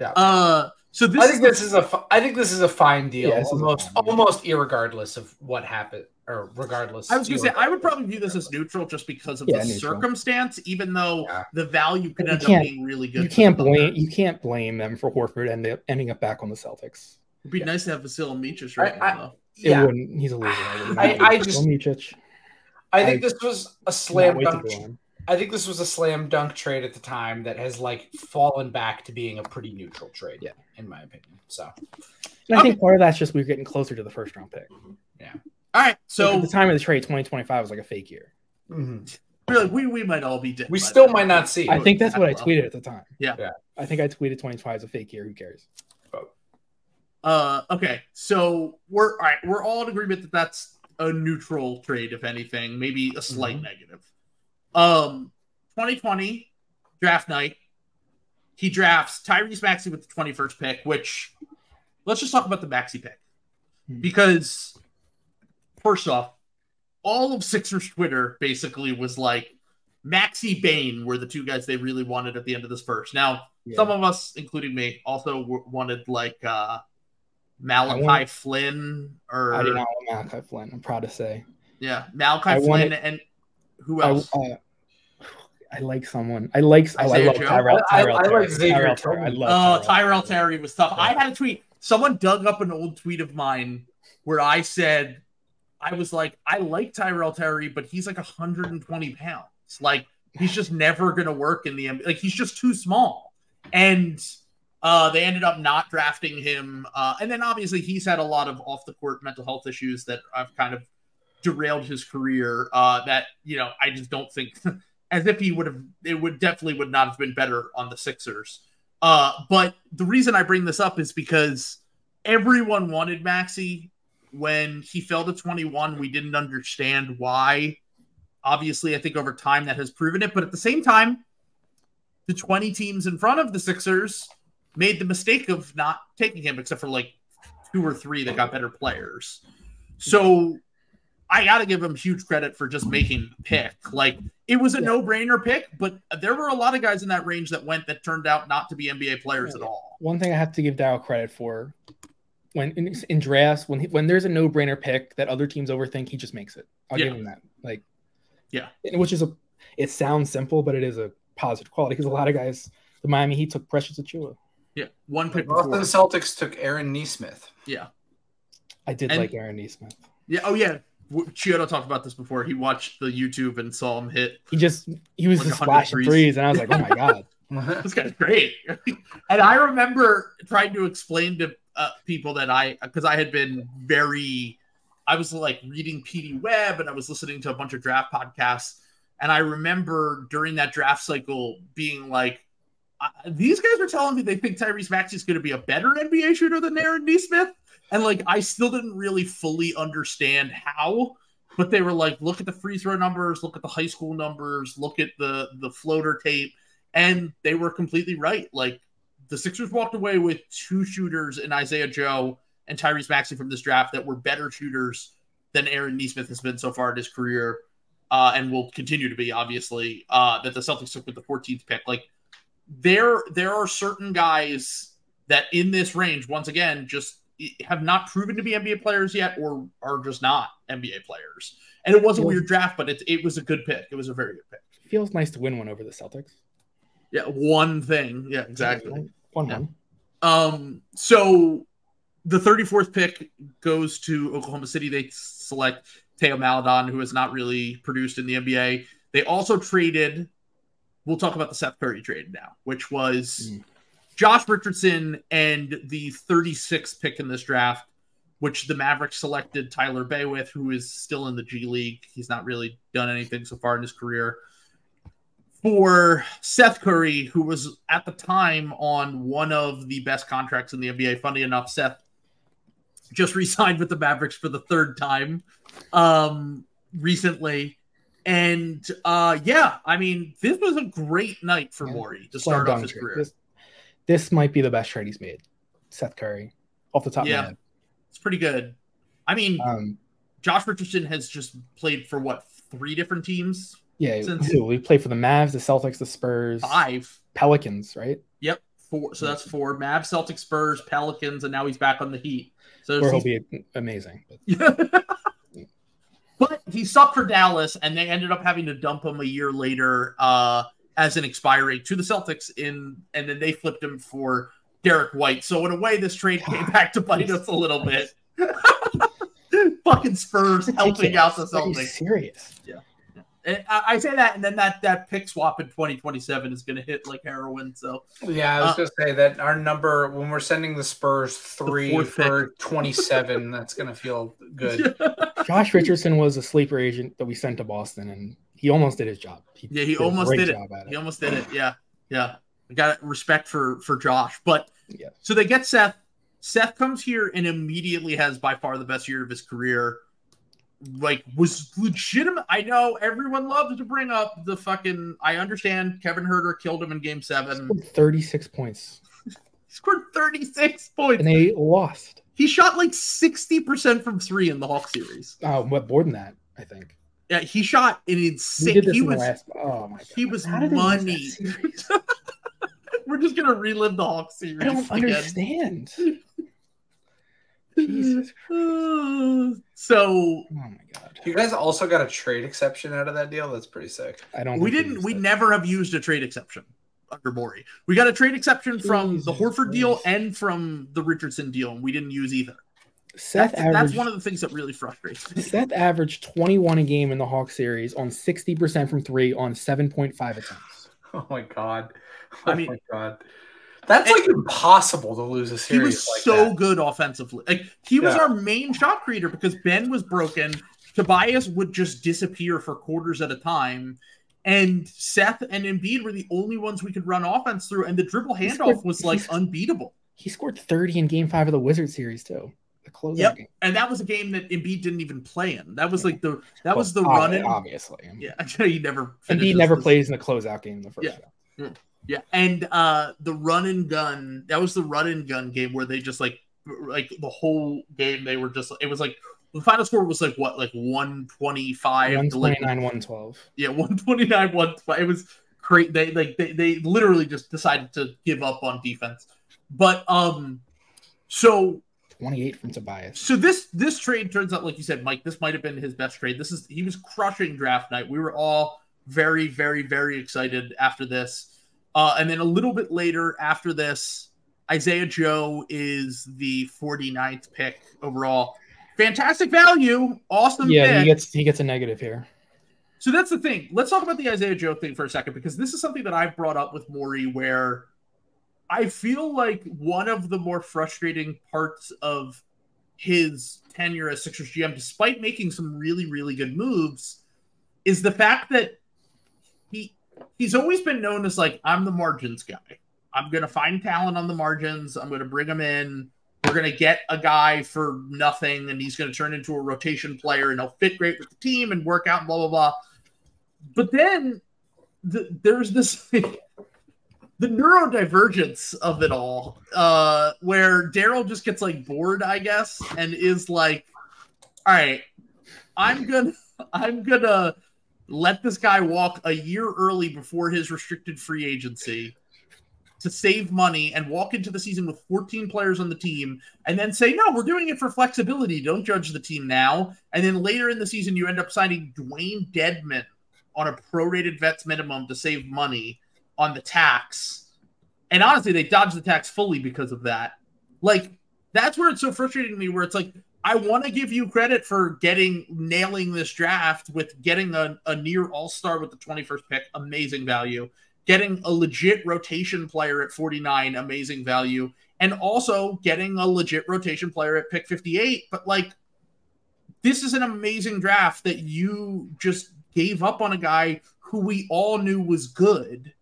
Yeah. Uh, so this I is think the- this is a fi- I think this is a fine deal, Yeah, this is a almost fine deal. almost irregardless of what happened or regardless. I was gonna say I would probably view this as neutral just because of Yeah, the neutral. circumstance, even though Yeah. the value could You end up being really good. You can't the Thunder. blame you can't blame them for Horford ending up, ending up back on the Celtics. It'd be nice to have Vasilije Micic right I- now. It yeah. wouldn't. He's a loser. I, I- have I him. just- Micic, I think I- this was a slam dunk. I think this was a slam dunk trade at the time that has like fallen back to being a pretty neutral trade. Yeah. in my opinion. So And I think part of that's just we're getting closer to the first round pick. Mm-hmm. All right, So so at the time of the trade, 2025 was like a fake year. really, we we might all be dead. we still then. might not see. I think that's what I well. tweeted at the time. Yeah. Yeah. I think I tweeted 25 is a fake year. Who cares? Uh, okay, so we're all right. We're all in agreement that that's a neutral trade, if anything, maybe a slight Mhm. negative. Um, 2020 draft night, he drafts Tyrese Maxey with the 21st pick. Which, let's just talk about the Maxey pick Hmm. because first off, all of Sixers Twitter basically was like Maxey Bane were the two guys they really wanted at the end of this first. Now, Yeah. some of us, including me, also w- wanted like uh Malachi want- Flynn or I did not want Malachi Flynn. I'm proud to say. yeah, Malachi I Flynn wanted- and who I, else? uh, I like someone. I like. Oh, I Isaiah love Joe? Tyrell. I- Tyrell I like Xavier Tyrell Terry. I love Oh, Tyrell Terry was tough. I had a tweet. Someone dug up an old tweet of mine where I said, I was like, I like Tyrell Terry, but he's like 120 pounds. Like, he's just never going to work in the NBA. Like, he's just too small. And uh, they ended up not drafting him. Uh, and then obviously, he's had a lot of off the court mental health issues that have kind of derailed his career. Uh, that, you know, I just don't think. As if he would have, it would definitely would not have been better on the Sixers. Uh, but the reason I bring this up is because everyone wanted Maxey when he fell to 21. We didn't understand why. Obviously, I think over time that has proven it. But at the same time, the 20 teams in front of the Sixers made the mistake of not taking him, except for like two or three that got better players. So I got to give him huge credit for just making the pick. Like it was a Yeah. no brainer pick, but there were a lot of guys in that range that went that turned out not to be NBA players at all. One thing I have to give Dow credit for when in, in drafts when he, when there's a no brainer pick that other teams overthink, he just makes it. I'll Yeah. give him that. Like, Yeah. which is a it sounds simple, but it is a positive quality because a lot of guys, the Miami Heat took Precious Achiuwa. Yeah, one pick Boston before. Celtics took Aaron Nesmith. Yeah, I did And- like Aaron Nesmith. yeah. Oh yeah, W- Chiodo talked about this before. He watched the YouTube and saw him hit. He just he was Like just 100 splashing threes. threes, and I was like, oh my god. This guy's great. and I remember trying to explain to uh, people that I, because I had been very, I was like reading PD Web and I was listening to a bunch of draft podcasts. And I remember during that draft cycle being like, these guys are telling me they think Tyrese Maxey is going to be a better NBA shooter than Aaron Nesmith. And like, I still didn't really fully understand how, but they were like, look at the free throw numbers, look at the high school numbers, look at the the floater tape and they were completely right. Like the Sixers walked away with two shooters in Isaiah Joe and Tyrese Maxey from this draft that were better shooters than Aaron Nesmith has been so far in his career, uh, and will continue to be. Obviously, uh, that the Celtics took with the 14th pick. Like there, there are certain guys that in this range, once again, just have not proven to be NBA players yet, or are just not NBA players. And it was a weird draft, but it, it was a good pick. It was a very good pick. Feels nice to win one over the Celtics. Yeah, one thing. Yeah, exactly. One Yeah. one. Um, so the 34th pick goes to Oklahoma City. They select Theo Maledon, who has not really produced in the NBA. They also traded. We'll talk about the Seth Curry trade now, which was Mm. Josh Richardson and the 36th pick in this draft, which the Mavericks selected Tyler Bey with, who is still in the G League. He's not really done anything so far in his career for Seth Curry, who was at the time on one of the best contracts in the NBA. Funny enough, Seth just re-signed with the Mavericks for the third time um, recently. And uh, yeah, I mean, this was a great night for Yeah. Morey to start off his career. This, this might be the best trade he's made. Seth Curry, off the top Yeah. of my head. It's pretty good. I mean, Um, Josh Richardson has just played for what three different teams? Yeah, Since- we played for the Mavs, the Celtics, the Spurs, Five. Pelicans, right? Yep, four. So that's four. Mavs, Celtics, Spurs, Pelicans, and now he's back on the Heat. So Where he'll be amazing. But but he sucked for Dallas, and they ended up having to dump him a year later uh, as an expiry to the Celtics. In and then they flipped him for Derrick White. So in a way, this trade came back to bite us a little bit. Fucking Spurs helping out the Are you Celtics. serious? And I, I say that, and then that that pick swap in 2027 is going to hit like heroin. So Yeah, I was Uh, gonna say that our number when we're sending the Spurs three fourth for twenty seven, that's gonna feel good. Josh Richardson was a sleeper agent that we sent to Boston, and he almost did his job. Yeah, he did almost did it. job at He almost did it. Yeah, yeah. I got respect for for Josh, but Yeah. so they get Seth. Seth comes here and immediately has by far the best year of his career. Like was legitimate. I know everyone loves to bring up the fucking. I understand Kevin Huerter killed him in Game Seven. Scored 36 points. He scored 36 points. And they lost. He shot like 60% from three in the Hawk series. Oh, what more than that, I think. Yeah, he shot an insane. He was last. Oh my god. he was How did they lose that money. We're just gonna relive the Hawk series. I don't again. understand. Jesus so Oh my god. You guys also got a trade exception out of that deal. That's pretty sick. I don't. we didn't. We it. never have used a trade exception under Morey. We got a trade exception from the Jesus Horford deal and from the Richardson deal, and we didn't use either. Seth That's, averaged. that's one of the things that really frustrates me. Seth averaged 21 a game in the Hawk series on 60% from three on 7.5 attempts. Oh my god. I Oh mean- my god. That's like impossible to lose a series. He was like so that. good offensively. Like he was Yeah. our main shot creator because Ben was broken. Tobias would just disappear for quarters at a time. And Seth and Embiid were the only ones we could run offense through. And the dribble handoff scored- was like unbeatable. He scored 30 in game five of the Wizard series, too. The closeout Yep. game. And that was a game that Embiid didn't even play in. That was like the that was the Well, ob- run in. Obviously. Yeah, actually, he never. Embiid never this- plays in the closeout game in the first Yeah. Yeah, and uh the run and gun. That was the run and gun game where they just like like the whole game they were just. It was like the final score was like what like one twenty five. 129, 112. Yeah, one twenty nine, one. It was great. They like they they literally just decided to give up on defense. But um, so 28 from Tobias. so this this trade turns out, like you said, Mike, this might have been his best trade. This is he was crushing draft night. We were all very, very, very excited after this. Uh, and then a little bit later after this, Isaiah Joe is the 49th pick overall. Fantastic value, awesome Yeah, pick. he gets he gets a negative here. So that's the thing. Let's talk about the Isaiah Joe thing for a second because this is something that I've brought up with Morey where I feel like one of the more frustrating parts of his tenure as Sixers GM, despite making some really, really good moves, is the fact that he's always been known as like, I'm the margins guy. I'm gonna find talent on the margins, I'm gonna bring him in. We're gonna get a guy for nothing, and he's gonna turn into a rotation player, and he'll fit great with the team and work out, blah blah blah. But then the, there's this the neurodivergence of it all, uh, where Daryl just gets like bored, I guess, and is like, "All right, I'm gonna, I'm gonna let this guy walk a year early before his restricted free agency." To save money and walk into the season with 14 players on the team, and then say, No, we're doing it for flexibility. Don't judge the team now. And then later in the season, you end up signing Dewayne Dedmon on a prorated vets minimum to save money on the tax. And honestly, they dodged the tax fully because of that. Like, that's where it's so frustrating to me, where it's like, I want to give you credit for getting nailing this draft with getting a, a near all star with the 21st pick, amazing value. Getting a legit rotation player at 49, amazing value. And also getting a legit rotation player at pick 58. But like, this is an amazing draft that you just gave up on a guy who we all knew was good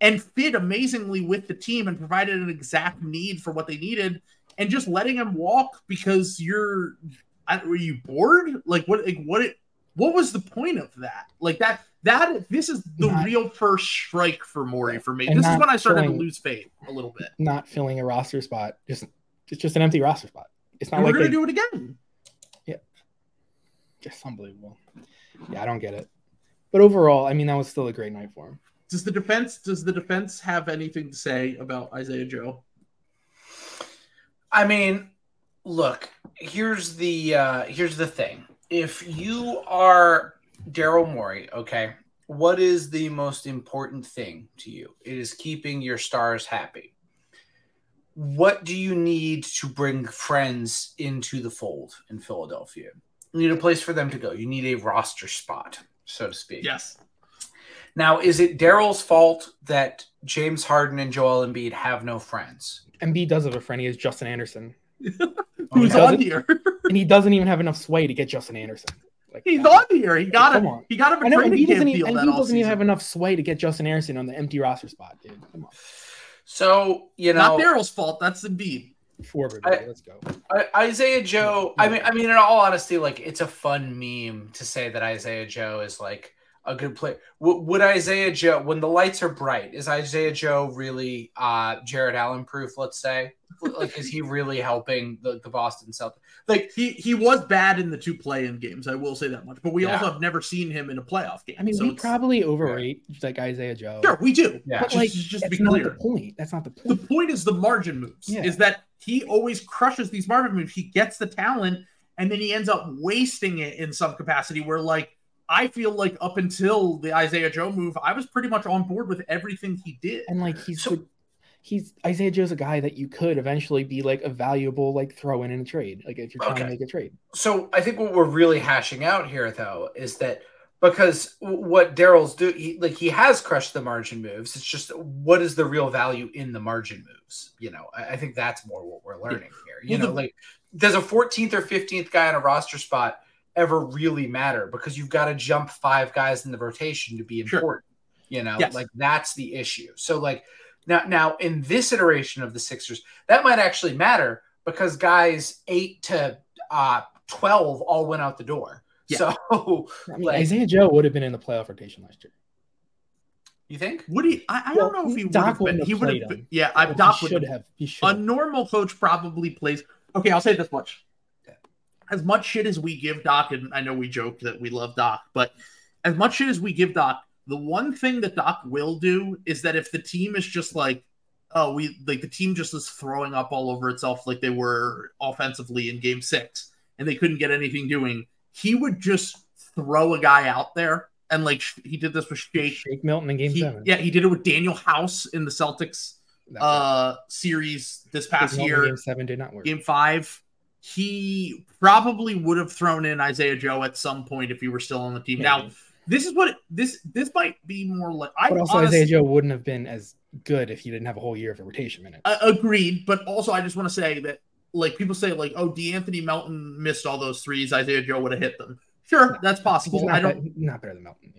and fit amazingly with the team and provided an exact need for what they needed and just letting him walk because you're I- were you bored like what like what it what was the point of that like that that this is the Not- real first strike for Morey for me this is when I started to lose faith a little bit Not filling a roster spot. Just it's just an empty roster spot. It's not and we're gonna they, do it again Yeah, just unbelievable. Yeah, I don't get it. But overall, I mean, that was still a great night for him. does the defense does the defense have anything to say about Isaiah Joe I mean, look, here's the uh here's the thing. If you are Daryl Morey, okay, what is the most important thing to you? It is keeping your stars happy. What do you need to bring friends into the fold in Philadelphia? You need a place for them to go. You need a roster spot, so to speak. yes Now, is it Daryl's fault that James Harden and Joel Embiid have no friends? Embiid does have a friend. He has Justin Anderson, who's Okay. on here and he doesn't even have enough sway to get Justin Anderson. Like he's on here he got Come him on. he got him I a know training camp doesn't, even, deal that Embiid doesn't even have enough sway to get Justin Anderson on the empty roster spot, dude. Come on. So, you know, Not Daryl's fault. That's Embiid. for everybody. I- Let's go. I, Isaiah Joe. I mean, I mean, in all honesty, like it's a fun meme to say that Isaiah Joe is like a good player. W- would Isaiah Joe, when the lights are bright, is Isaiah Joe really uh Jared Allen proof? Let's say, like, is he really helping the, the Boston Celtics? Like, He he was bad in the two play-in games. I will say that much. But we Yeah. also have never seen him in a playoff game. I mean, so we probably overrate like Isaiah Joe. sure we do. Yeah. but Just, like, just to that's be not clear, the point. That's not the point. the point. point is the margin moves. Yeah. Is that he always crushes these margin moves. He gets the talent, and then he ends up wasting it in some capacity. Where like I feel like up until the Isaiah Joe move, I was pretty much on board with everything he did. And like he's So- the- he's Isaiah Joe's a guy that you could eventually be like a valuable like throw in in a trade. Like if you're trying to make a trade. so I think what we're really hashing out here, though, is that because what Daryl's do, he like he has crushed the margin moves. It's just what is the real value in the margin moves? You know, I, I think that's more what we're learning here. You Well, know, the- like there's a 14th or 15th guy on a roster spot ever really matter? Because you've got to jump five guys in the rotation to be Sure. important. You know, Yes. like that's the issue. So like now, now in this iteration of the Sixers, that might actually matter because guys eight to uh, 12 all went out the door. Yeah. So, I mean, Like- Isaiah Joe would have been in the playoff rotation last year. you think? Would he? I, I Well, don't know if he would have been. He would have. Yeah, I But Doc he would should have. have. He A normal coach probably plays. Okay, I'll say this much. As much shit as we give Doc, and I know we joke that we love Doc, but as much shit as we give Doc, the one thing that Doc will do is that if the team is just like, oh, we like the team just is throwing up all over itself like they were offensively in game six and they couldn't get anything doing, he would just throw a guy out there. And like he did this with Shake. Shake Milton in Game He- Seven. yeah, he did it with Danuel House in the Celtics uh series this past year Game Seven did not work. game five, he probably would have thrown in Isaiah Joe at some point if he were still on the team. Now, this is what this this might be more like. I but also honestly, Isaiah Joe wouldn't have been as good if he didn't have a whole year of a rotation minute. uh, agreed, but also I just want to say that like people say like, oh, D'Anthony Melton missed all those threes. Isaiah Joe would have hit them. Sure, that's He's possible. not, I don't. bet- not better than Melton.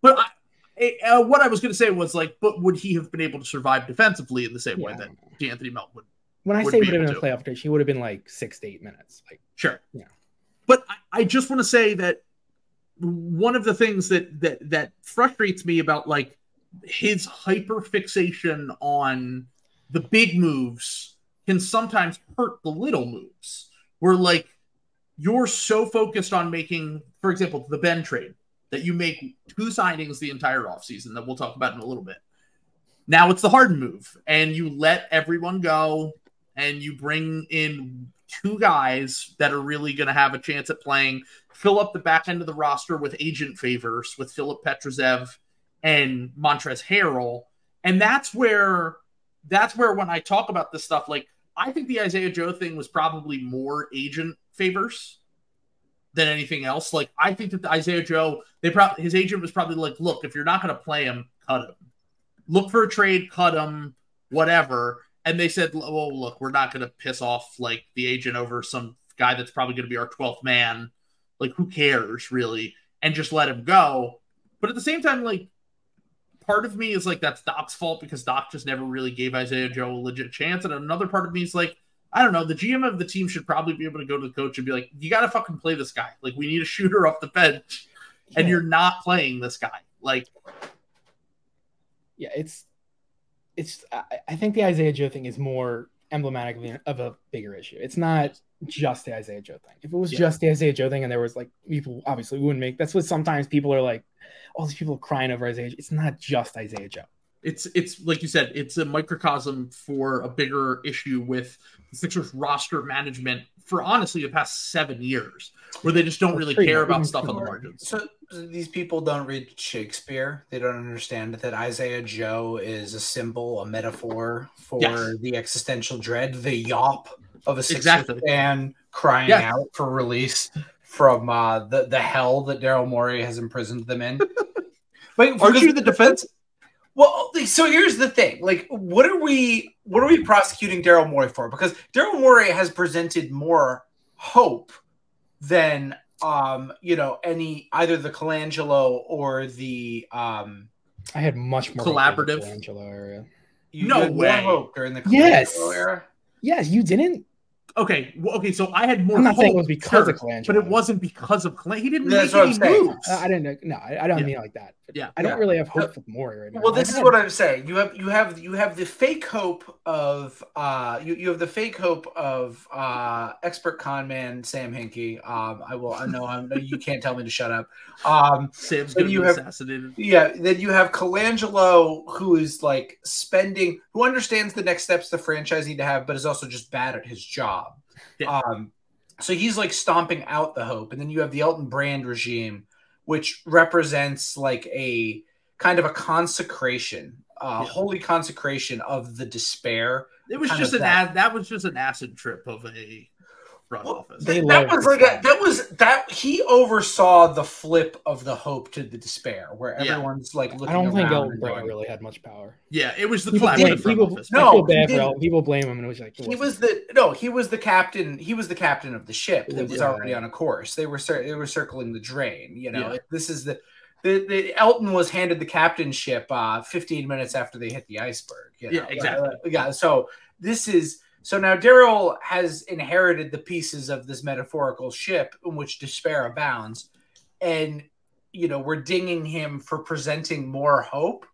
But I, uh, what I was going to say was like, but would he have been able to survive defensively in the same way Yeah. that D'Anthony Melton would? When I would say be would have been a playoff rotation, he would have been like six to eight minutes. Like Sure. Yeah. But I, I just want to say that one of the things that that that frustrates me about like his hyper fixation on the big moves can sometimes hurt the little moves. Where like you're so focused on making, for example, the Ben trade that you make two signings the entire offseason that we'll talk about in a little bit. Now it's the Harden move, and you let everyone go, and you bring in two guys that are really going to have a chance at playing, fill up the back end of the roster with agent favors with Filip Petrusev and Montrezl Harrell, and that's where that's where when I talk about this stuff, like I think the Isaiah Joe thing was probably more agent favors than anything else. Like I think that the Isaiah Joe, they probably his agent was probably like, look, if you're not going to play him, cut him. Look for a trade, cut him, whatever. And they said, well, look, we're not going to piss off like the agent over some guy that's probably going to be our 12th man. Like, who cares really? And just let him go. But at the same time, like, part of me is like, that's Doc's fault because Doc just never really gave Isaiah Joe a legit chance. And another part of me is like, I don't know. The GM of the team should probably be able to go to the coach and be like, you got to fucking play this guy. Like, we need a shooter off the bench, and Yeah. you're not playing this guy. Like, yeah, it's it's. I, I think the Isaiah Joe thing is more emblematic of, a- of a bigger issue. It's not just the Isaiah Joe thing. If it was Yeah. just the Isaiah Joe thing, and there was like people, obviously wouldn't make. That's what sometimes people are like. All these people are crying over Isaiah. It's not just Isaiah Joe. It's it's like you said, it's a microcosm for a bigger issue with the Sixers roster management for honestly the past seven years, where they just don't really care about stuff on the more. margins. So these people don't read Shakespeare. They don't understand that Isaiah Joe is a symbol, a metaphor for Yes. the existential dread, the yawp of a Sixers Exactly. fan crying Yeah. out for release from uh, the the hell that Daryl Morey has imprisoned them in. but Aren't you the defense? Well, so here's the thing: like, what are we, what are we prosecuting Daryl Morey for? Because Daryl Morey has presented more hope than, um, you know, any either the Colangelo or the, um, I had much more Collaborative. hope in Colangelo area. you No had more way. hope during the Colangelo Yes. era. Yes, you didn't. Okay, well, okay, so I had more. I'm not saying it hope, was because sure, of Colangelo. but it wasn't because of Colangelo. He didn't That's make any saying. moves. I didn't know. No, I, I don't Yeah. mean it like that. But Yeah. I don't Yeah. really have hope for Morey right now. Well, this is what I'm saying. You have you have you have the fake hope of uh you, you have the fake hope of uh expert con man Sam Hinkie. Um I will I know I know you can't tell me to shut up. Um Sam's gonna be have- assassinated. yeah, then you have Colangelo who is like spending who understands the next steps the franchise need to have, but is also just bad at his job. Yeah. Um so he's like stomping out the hope, and then you have the Elton Brand regime, which represents like a kind of a consecration, uh, Yeah. holy consecration of the despair. It was just an that. ad, that was just an acid trip of a front Well, office. They that was like a, that was that he oversaw the flip of the hope to the despair, where Yeah. everyone's like looking. I don't think around Elton Brand going, really had much power. yeah, it was the People, collaborative blame, front people, office. No, I feel bad for. Elton. People blame him, and it was like it He wasn't- the no. He was the captain. He was the captain of the ship that was Yeah. already on a course. They were cir- they were circling the drain. You know, Yeah. this is the, the the Elton was handed the captainship uh, 15 minutes after they hit the iceberg. You know? Yeah, exactly. Uh, yeah. So this is so now Daryl has inherited the pieces of this metaphorical ship in which despair abounds, and you know we're dinging him for presenting more hope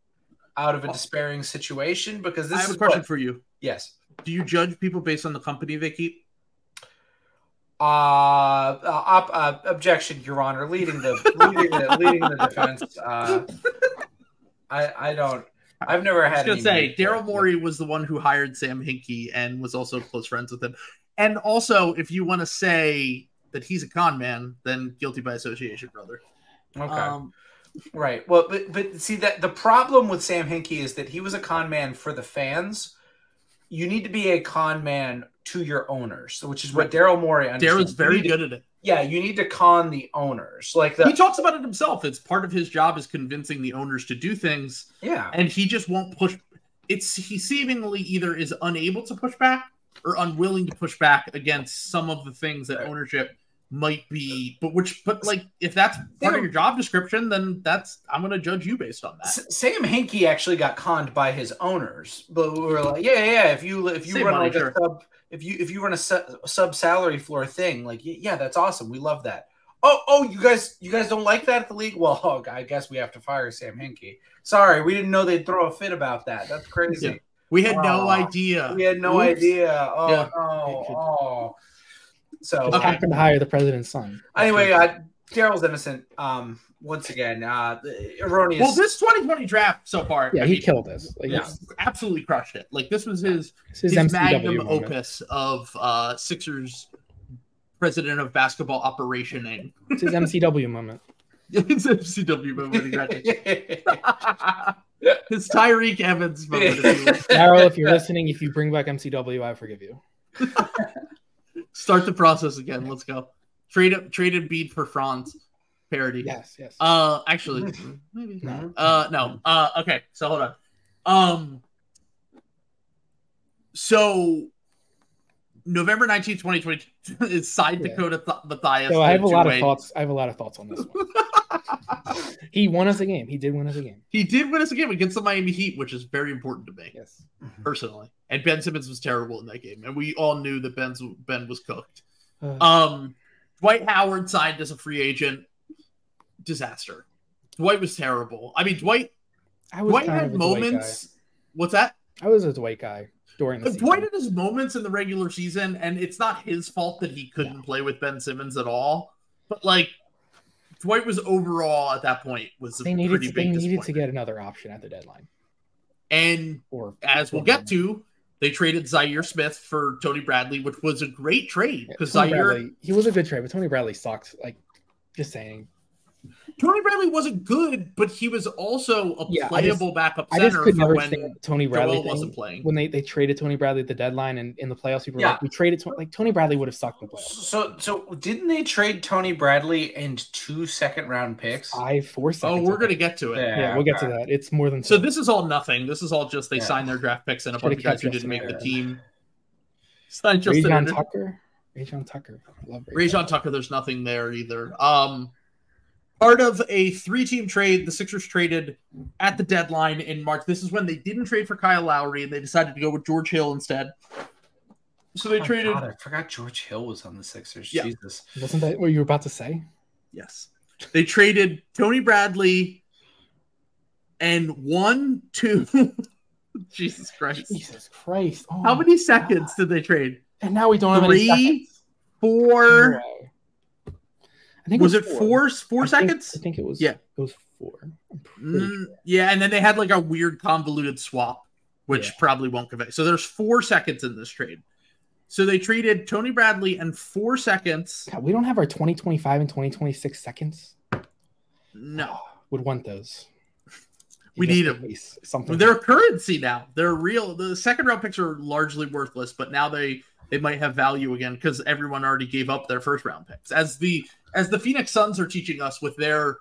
out of a despairing situation because this I have is a question what- for you. yes. Do you judge people based on the company they keep? Uh, uh, op, uh, objection, Your Honor. Leading the leading the, leading the defense. Uh, I I don't. I've never had. I was gonna say Daryl. Morey was the one who hired Sam Hinkie and was also close friends with him. And also, if you want to say that he's a con man, then guilty by association, brother. Okay. Um, right. Well, but but see that the problem with Sam Hinkie is that he was a con man for the fans. You need to be a con man to your owners, which is what Daryl Morey understands. Daryl's very You need to- good at it. Yeah, you need to con the owners, like the He talks about it himself. It's part of his job is convincing the owners to do things, yeah. and he just won't push. It's he seemingly either is unable to push back or unwilling to push back against some of the things that ownership might be. But which, but like, if that's part of your job description, then that's I'm going to judge you based on that. Sam Hinkie actually got conned by his owners, but we were like, yeah, yeah, yeah. If you if you run money, like sure. a sub, if you if you run a sub salary floor thing, like yeah, that's awesome. We love that. Oh, oh, you guys, you guys don't like that at the league? Well, oh, I guess we have to fire Sam Hinkie. Sorry, we didn't know they'd throw a fit about that. That's crazy. Yeah. We had no idea. We had no Oops. idea. Oh Yeah. no. Oh. So Just Okay. happened to hire the president's son. anyway, uh, Daryl's innocent. Um, once again, uh, erroneous. Well, this 2020 draft so far, yeah, I he mean, killed this. Like, yeah, absolutely crushed it. Like this was his it's his, his, magnum moment. opus of uh Sixers president of basketball operationing. It's his MCW moment. it's FCW moment exactly. his Tyreke Evans moment. if you will. Daryl, if you're listening, if you bring back MCW, I forgive you. Start the process again. Let's go. Trade up, trade Embiid for Franz parody. Yes, yes. Uh, actually, maybe. No. Uh, no. Uh, okay. So hold on. Um, so November nineteenth, 2022 is side Yeah. Dakota Th- Mathias. So I have a to lot of thoughts. I have a lot of thoughts on this one. he won us a game. He did win us a game. He did win us a game against the Miami Heat, which is very important to me Yes. personally. And Ben Simmons was terrible in that game, and we all knew that Ben's Ben was cooked. Uh, Um, Dwight Howard signed as a free agent. Disaster. Dwight was terrible. I mean, Dwight. I was Dwight had of a Dwight moments. What's that? I was a Dwight guy during the. Dwight had his moments in the regular season, and it's not his fault that he couldn't play with Ben Simmons at all. But like, Dwight was overall at that point was a they needed pretty to, big they needed to get another option at the deadline. And Or as we'll get to, they traded Zhaire Smith for Tony Bradley, which was a great trade because Tony Zaire Bradley, he was a good trade, but Tony Bradley sucked. Like, just saying. Tony Bradley wasn't good, but he was also a Yeah, I just- playable backup I just could for never when stand Tony Bradley Joel wasn't playing. when they, they traded Tony Bradley at the deadline and in the playoffs, people were Yeah. like, we traded Tony, like Tony Bradley would have sucked the playoffs. So, so didn't they trade Tony Bradley and two second round picks? Five, four Oh, seconds. Oh, we're gonna get to it. Yeah. Yeah, we'll get to that. It's more than So this is all nothing. This is all just they Yeah. signed their draft picks and a bunch of guys who didn't make the team. Signed Justin Rajon Aaron. Tucker. Rayjon Tucker. I love Rayjon Tucker, there's nothing there either. Um, part of a three-team trade, the Sixers traded at the deadline in March. This is when they didn't trade for Kyle Lowry and they decided to go with George Hill instead. So they Oh traded. God, I forgot George Hill was on the Sixers. Yeah. Jesus. Wasn't that what you were about to say? Yes. They traded Tony Bradley and one, two. Jesus Christ. Jesus Christ! Oh How my many seconds did they trade? And now we don't have any Three, seconds. Four. No way. I think Was it four? Four I think- seconds? I think it was. Yeah. it was four. Mm, yeah, and then they had like a weird convoluted swap, which Yeah. probably won't convey. So there's four seconds in this trade. So they traded Tony Bradley and four seconds. God, we don't have our 2025 and 2026 seconds. No, Would want those. We need in 'em. case Something. they're currency now. They're real. The second round picks are largely worthless, but now they they might have value again because everyone already gave up their first round picks. As the as the Phoenix Suns are teaching us with their.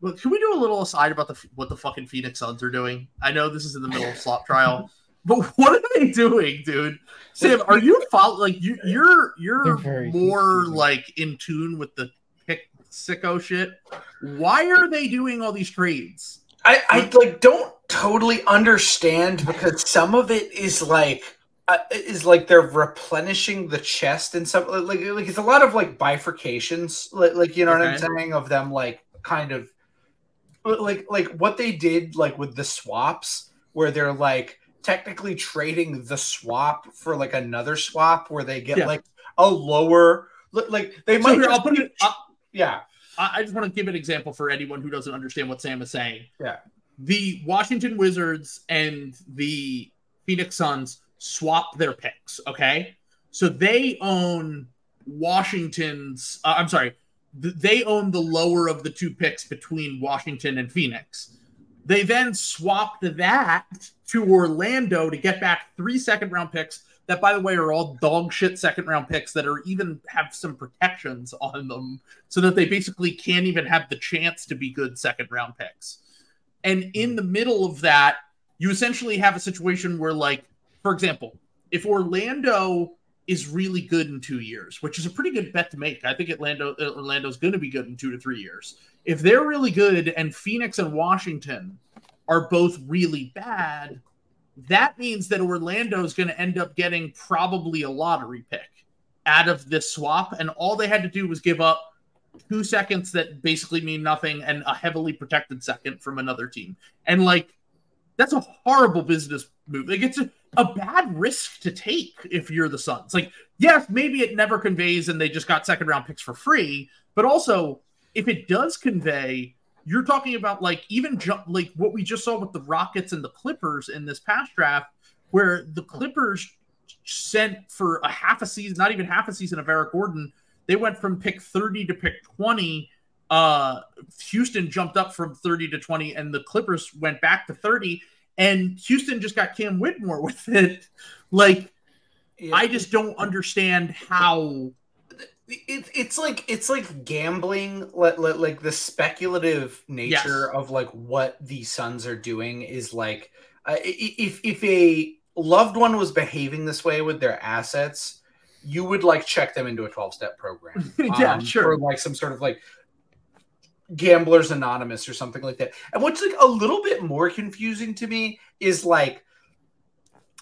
Well, can we do a little aside about the what the fucking Phoenix Suns are doing? I know this is in the middle of slop trial, but what are they doing, dude? Sam, are you follow like you you're you're more confusing. like in tune with the pick sicko shit? Why are they doing all these trades? I, I like don't totally understand because some of it is like uh, is like they're replenishing the chest and some like like it's a lot of like bifurcations like like you know what I'm saying of them like kind of like like what they did like with the swaps where they're like technically trading the swap for like another swap where they get Yeah. like a lower li- like they So might here, I'll put it. I'll, yeah I just want to give an example for anyone who doesn't understand what Sam is saying. Yeah. The Washington Wizards and the Phoenix Suns swap their picks. Okay. So they own Washington's, uh, I'm sorry, th- they own the lower of the two picks between Washington and Phoenix. They then swapped that to Orlando to get back three second round picks that, by the way, are all dog shit second round picks that are even have some protections on them so that they basically can't even have the chance to be good second round picks. And in the middle of that, you essentially have a situation where, like, for example, if Orlando is really good in two years, which is a pretty good bet to make, I think Orlando Orlando's going to be good in two to three years. If they're really good and Phoenix and Washington are both really bad, that means that Orlando is going to end up getting probably a lottery pick out of this swap, and all they had to do was give up two seconds that basically mean nothing and a heavily protected second from another team. And like that's a horrible business move. Like it's a, a bad risk to take if you're the Suns. Like, yes, maybe it never conveys and they just got second round picks for free, but also if it does convey, you're talking about like even ju- like what we just saw with the Rockets and the Clippers in this past draft, where the Clippers sent for a half a season, not even half a season of Eric Gordon, they went from pick 30 to pick 20. Uh, Houston jumped up from 30 to 20, and the Clippers went back to 30, and Houston just got Cam Whitmore with it. Like, I just don't understand how. it, it's like it's like gambling like, like, the speculative nature Yes. of like what the Suns are doing is like uh, if if a loved one was behaving this way with their assets you would like check them into a 12 step program yeah, um, sure. or like some sort of like gamblers anonymous or something like that. And what's like a little bit more confusing to me is like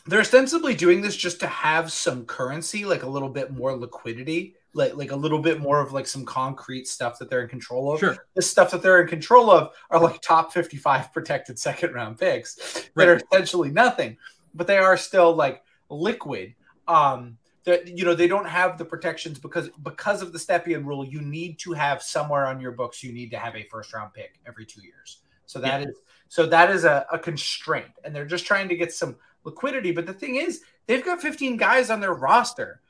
they're ostensibly doing this just to have some currency like a little bit more liquidity like like a little bit more of like some concrete stuff that they're in control of. Sure. the stuff that they're in control of are like top 55 protected second round picks that are essentially nothing but they are still like liquid. Um that you know they don't have the protections because because of the Stepien rule you need to have somewhere on your books you need to have a first round pick every two years. So that is so that is a, a constraint and they're just trying to get some liquidity. But the thing is they've got 15 guys on their roster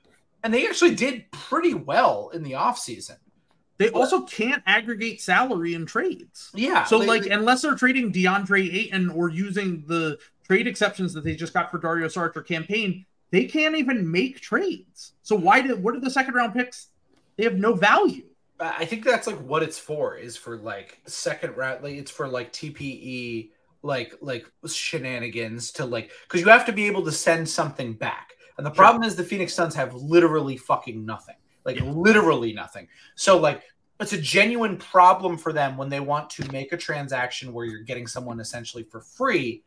and they actually did pretty well in the offseason. They also can't aggregate salary in trades. yeah So, they- like, they- unless they're trading DeAndre Ayton or using the trade exceptions that they just got for Dario Saric or Cam Payne, they can't even make trades. So, why did what are the second round picks? They have no value. I think that's like what it's for is for like second round like it's for like TPE like like shenanigans to like because you have to be able to send something back. And the Sure. problem is the Phoenix Suns have literally fucking nothing. Like Yeah. literally nothing. So like it's a genuine problem for them when they want to make a transaction where you're getting someone essentially for free.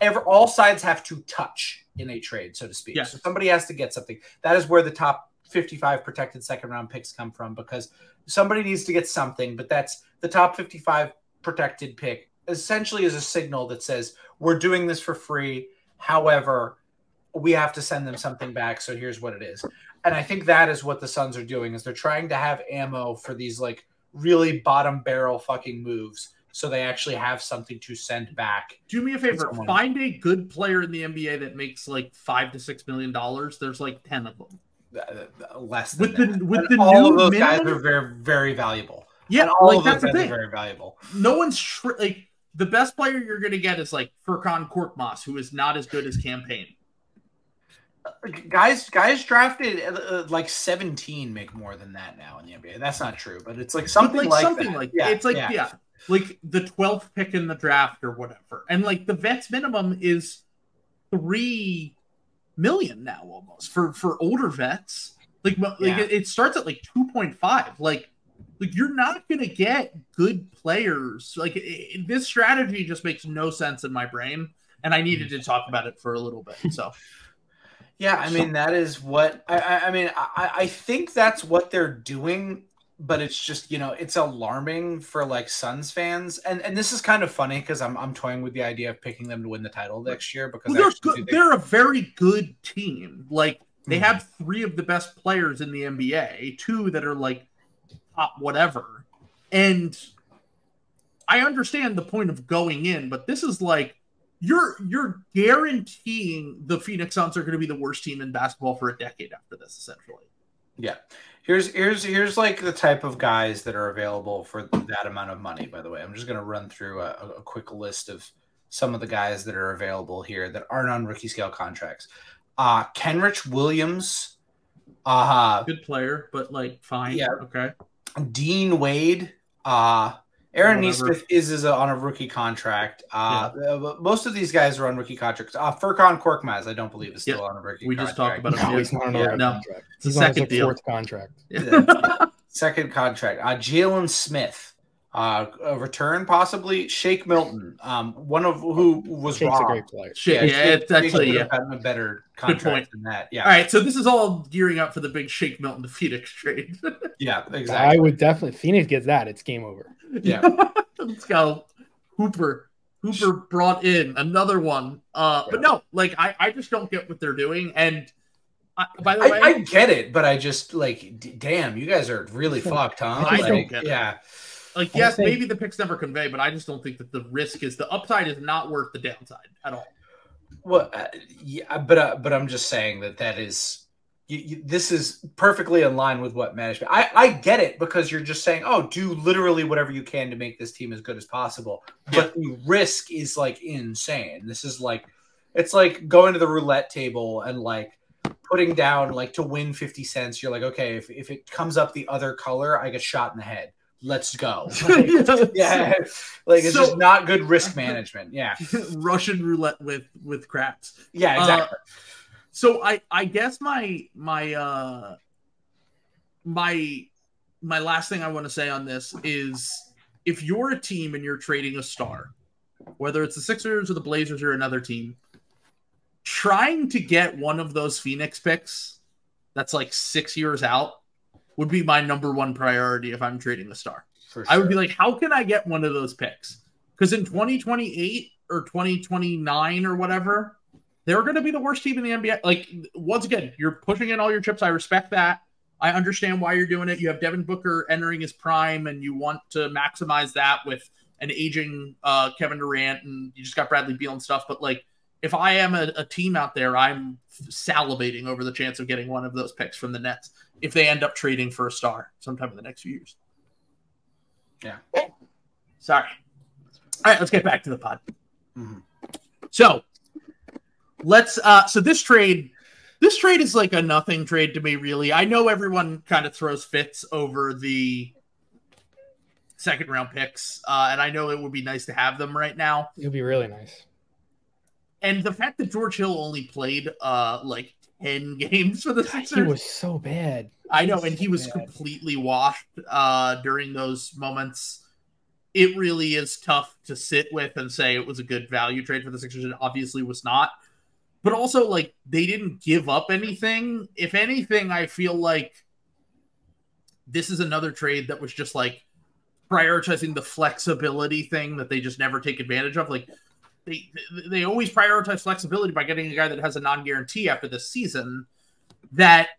Ever all sides have to touch in a trade, so to speak. Yes. So somebody has to get something. That is where the top 55 protected second round picks come from because somebody needs to get something, but that's the top 55 protected pick essentially is a signal that says we're doing this for free. However, we have to send them something back. So here's what it is. And I think that is what the Suns are doing is they're trying to have ammo for these like really bottom barrel fucking moves. So they actually have something to send back. Do me a favor. Find a good player in the NBA that makes like five to six million dollars. There's like ten of them. Uh, Less than With the that. with And the all new of those minimum, guys are very very valuable. yeah, And all like of those that's the guys are very valuable. No one's tr- like the best player you're gonna get is like Furkan Korkmaz, who is not as good as Champagnie. guys guys drafted uh, uh, like 17 make more than that now in the NBA. That's not true, but it's like something like, like, something that. like yeah, it's like yeah. yeah. Like the 12th pick in the draft or whatever and like the vets minimum is three million now almost for for older vets like like Yeah. it, it starts at like 2.5 like like you're not gonna get good players like i i- this strategy just makes no sense in my brain and i needed to talk about it for a little bit so Yeah, I mean that is what I, I, I mean. I, I think that's what they're doing, but it's just you know it's alarming for like Suns fans, and and this is kind of funny because I'm I'm toying with the idea of picking them to win the title next year because well, they're good think- they're a very good team like they Mhm. have three of the best players in the NBA, two that are like top whatever. And I understand the point of going in, but this is like you're you're guaranteeing the Phoenix Suns are going to be the worst team in basketball for a decade after this, essentially. Yeah. Here's here's here's like the type of guys that are available for that amount of money. By the way, I'm just going to run through a, a quick list of some of the guys that are available here that aren't on rookie scale contracts. Uh Kenrich Williams, uh Good player, but like fine. Yeah. Okay. Dean Wade, uh Aaron Whatever. Nesmith is is a, on a rookie contract. Uh, uh, most of these guys are on rookie contracts. Uh, Furkan Korkmaz, I don't believe is still Yeah. on a rookie. Contract. We just talked about him. No, he's not on a Yeah, no. contract. It's a He's on second deal. fourth contract. Yeah. Second contract. Uh, Jalen Smith, uh, a return possibly. Shake Milton, um, one of who was Shake's a great player. Shit, yeah, Shake- it's actually Shake yeah. would have gotten a better point. contract than that. Yeah, All right, so this is all gearing up for the big Shake Milton to Phoenix trade. yeah, exactly. I would definitely. Phoenix gets that. It's game over. Yeah. Let's go. Hooper. Hooper brought in another one. Uh, but no, like I, I just don't get what they're doing. And I, by the I, way, I get it, but I just like, d- damn, you guys are really fucked, huh? I don't Like, get it. yeah, like yes, think- maybe the picks never convey, but I just don't think that the risk is the upside is not worth the downside at all. Well, uh, yeah, but uh, but I'm just saying that that is you, you, this is perfectly in line with what management. I I get it because you're just saying, oh, do literally whatever you can to make this team as good as possible. But the risk is like insane. This is like it's like going to the roulette table and like putting down like to win 50 cents. You're like, okay, if, if it comes up the other color, I get shot in the head. Let's go. Like, yeah, like it's So- just not good risk management. Yeah, Russian roulette with with craps. yeah, exactly. Uh, so I I guess my my uh my my last thing I want to say on this is if you're a team and you're trading a star, whether it's the Sixers or the Blazers or another team, trying to get one of those Phoenix picks that's like six years out would be my number one priority if I'm trading a star. For I would be like, how can I get one of those picks? Because in 2028 or 2029 or whatever, they're going to be the worst team in the NBA. Like, once again, you're pushing in all your chips. I respect that. I understand why you're doing it. You have Devin Booker entering his prime, and you want to maximize that with an aging uh, Kevin Durant, and you just got Bradley Beal and stuff. But like, if I am a, a team out there, I'm salivating over the chance of getting one of those picks from the Nets if they end up trading for a star sometime in the next few years. Yeah. Sorry. All right, let's get back to the pod. Mhm. So let's uh so this trade this trade is like a nothing trade to me really. I know everyone kind of throws fits over the second round picks. Uh and I know it would be nice to have them right now. It would be really nice. And the fact that George Hill only played uh like 10 games for the God, Sixers. he was so bad. I know, and he was Yeah. completely washed uh, during those moments. It really is tough to sit with and say it was a good value trade for the Sixers. It obviously was not. But also like they didn't give up anything. If anything, I feel like this is another trade that was just like prioritizing the flexibility thing that they just never take advantage of. Like they they always prioritize flexibility by getting a guy that has a non-guarantee after this season that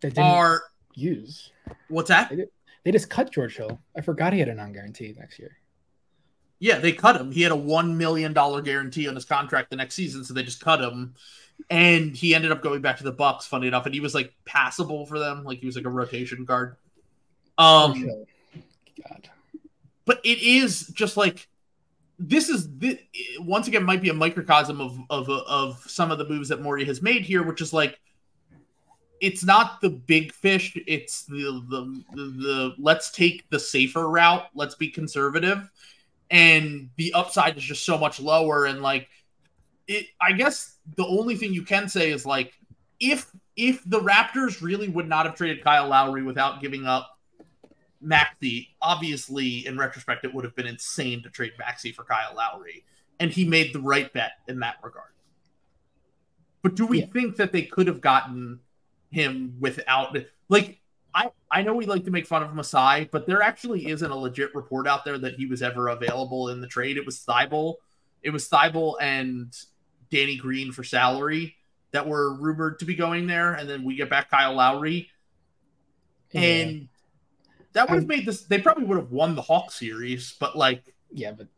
They didn't are use. what's that? They just cut George Hill. I forgot he had a non-guarantee next year. Yeah, they cut him. He had a one million dollar guarantee on his contract the next season, so they just cut him. And he ended up going back to the Bucks, funny enough, and he was like passable for them, like he was like a rotation guard. Um, Hill. God. but it is just like this is this, once again might be a microcosm of of of some of the moves that Morey has made here, which is like it's not the big fish, it's the the the, the let's take the safer route, let's be conservative, and the upside is just so much lower. And like it, I guess the only thing you can say is like if if the Raptors really would not have traded Kyle Lowry without giving up Maxey, obviously, in retrospect, it would have been insane to trade Maxey for Kyle Lowry, and he made the right bet in that regard. But do we Yeah. think that they could have gotten him without, like, I I know we like to make fun of Masai, but there actually isn't a legit report out there that he was ever available in the trade. It was Thybulle, it was Thybulle and Danny Green for salary that were rumored to be going there, and then we get back Kyle Lowry Yeah. and that would have made this. They probably would have won the Hawk series, but like, Yeah, but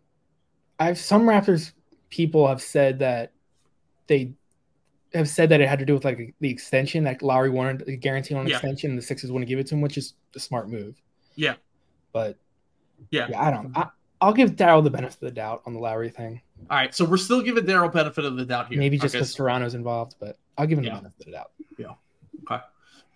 I've some Raptors people have said that they have said that it had to do with like the extension that Lowry wanted a guarantee on an Yeah. extension, and the Sixers wouldn't give it to him, which is a smart move. Yeah. but Yeah. I don't. I, I'll give Daryl the benefit of the doubt on the Lowry thing. all right, so we're still giving Daryl benefit of the doubt here. Maybe just because Toronto's involved, but I'll give him Yeah. the benefit of the doubt. Yeah. Okay.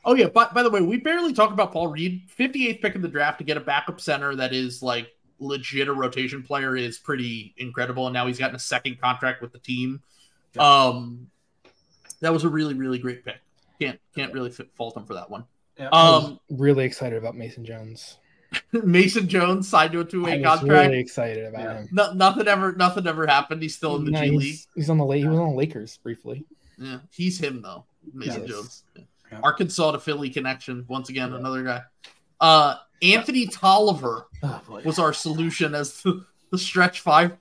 Oh yeah, but by the way, we barely talk about Paul Reed. 58th pick in the draft to get a backup center that is like legit a rotation player is pretty incredible. And now he's gotten a second contract with the team. Um, that was a really really great pick. Can't can't really fit, fault him for that one. Yeah. I was Um, really excited about Mason Jones. Mason Jones signed to a two I way was contract. really excited about Yeah. him. No, nothing ever nothing ever happened. He's still in the No, G he's, League. he's on the La- he was on the Lakers briefly. Yeah, he's him though, Mason Yes. Jones. Yeah. Yeah. Arkansas to Philly connection once again. Yeah. Another guy. Uh, Anthony Tolliver Oh was our solution as the, the stretch five.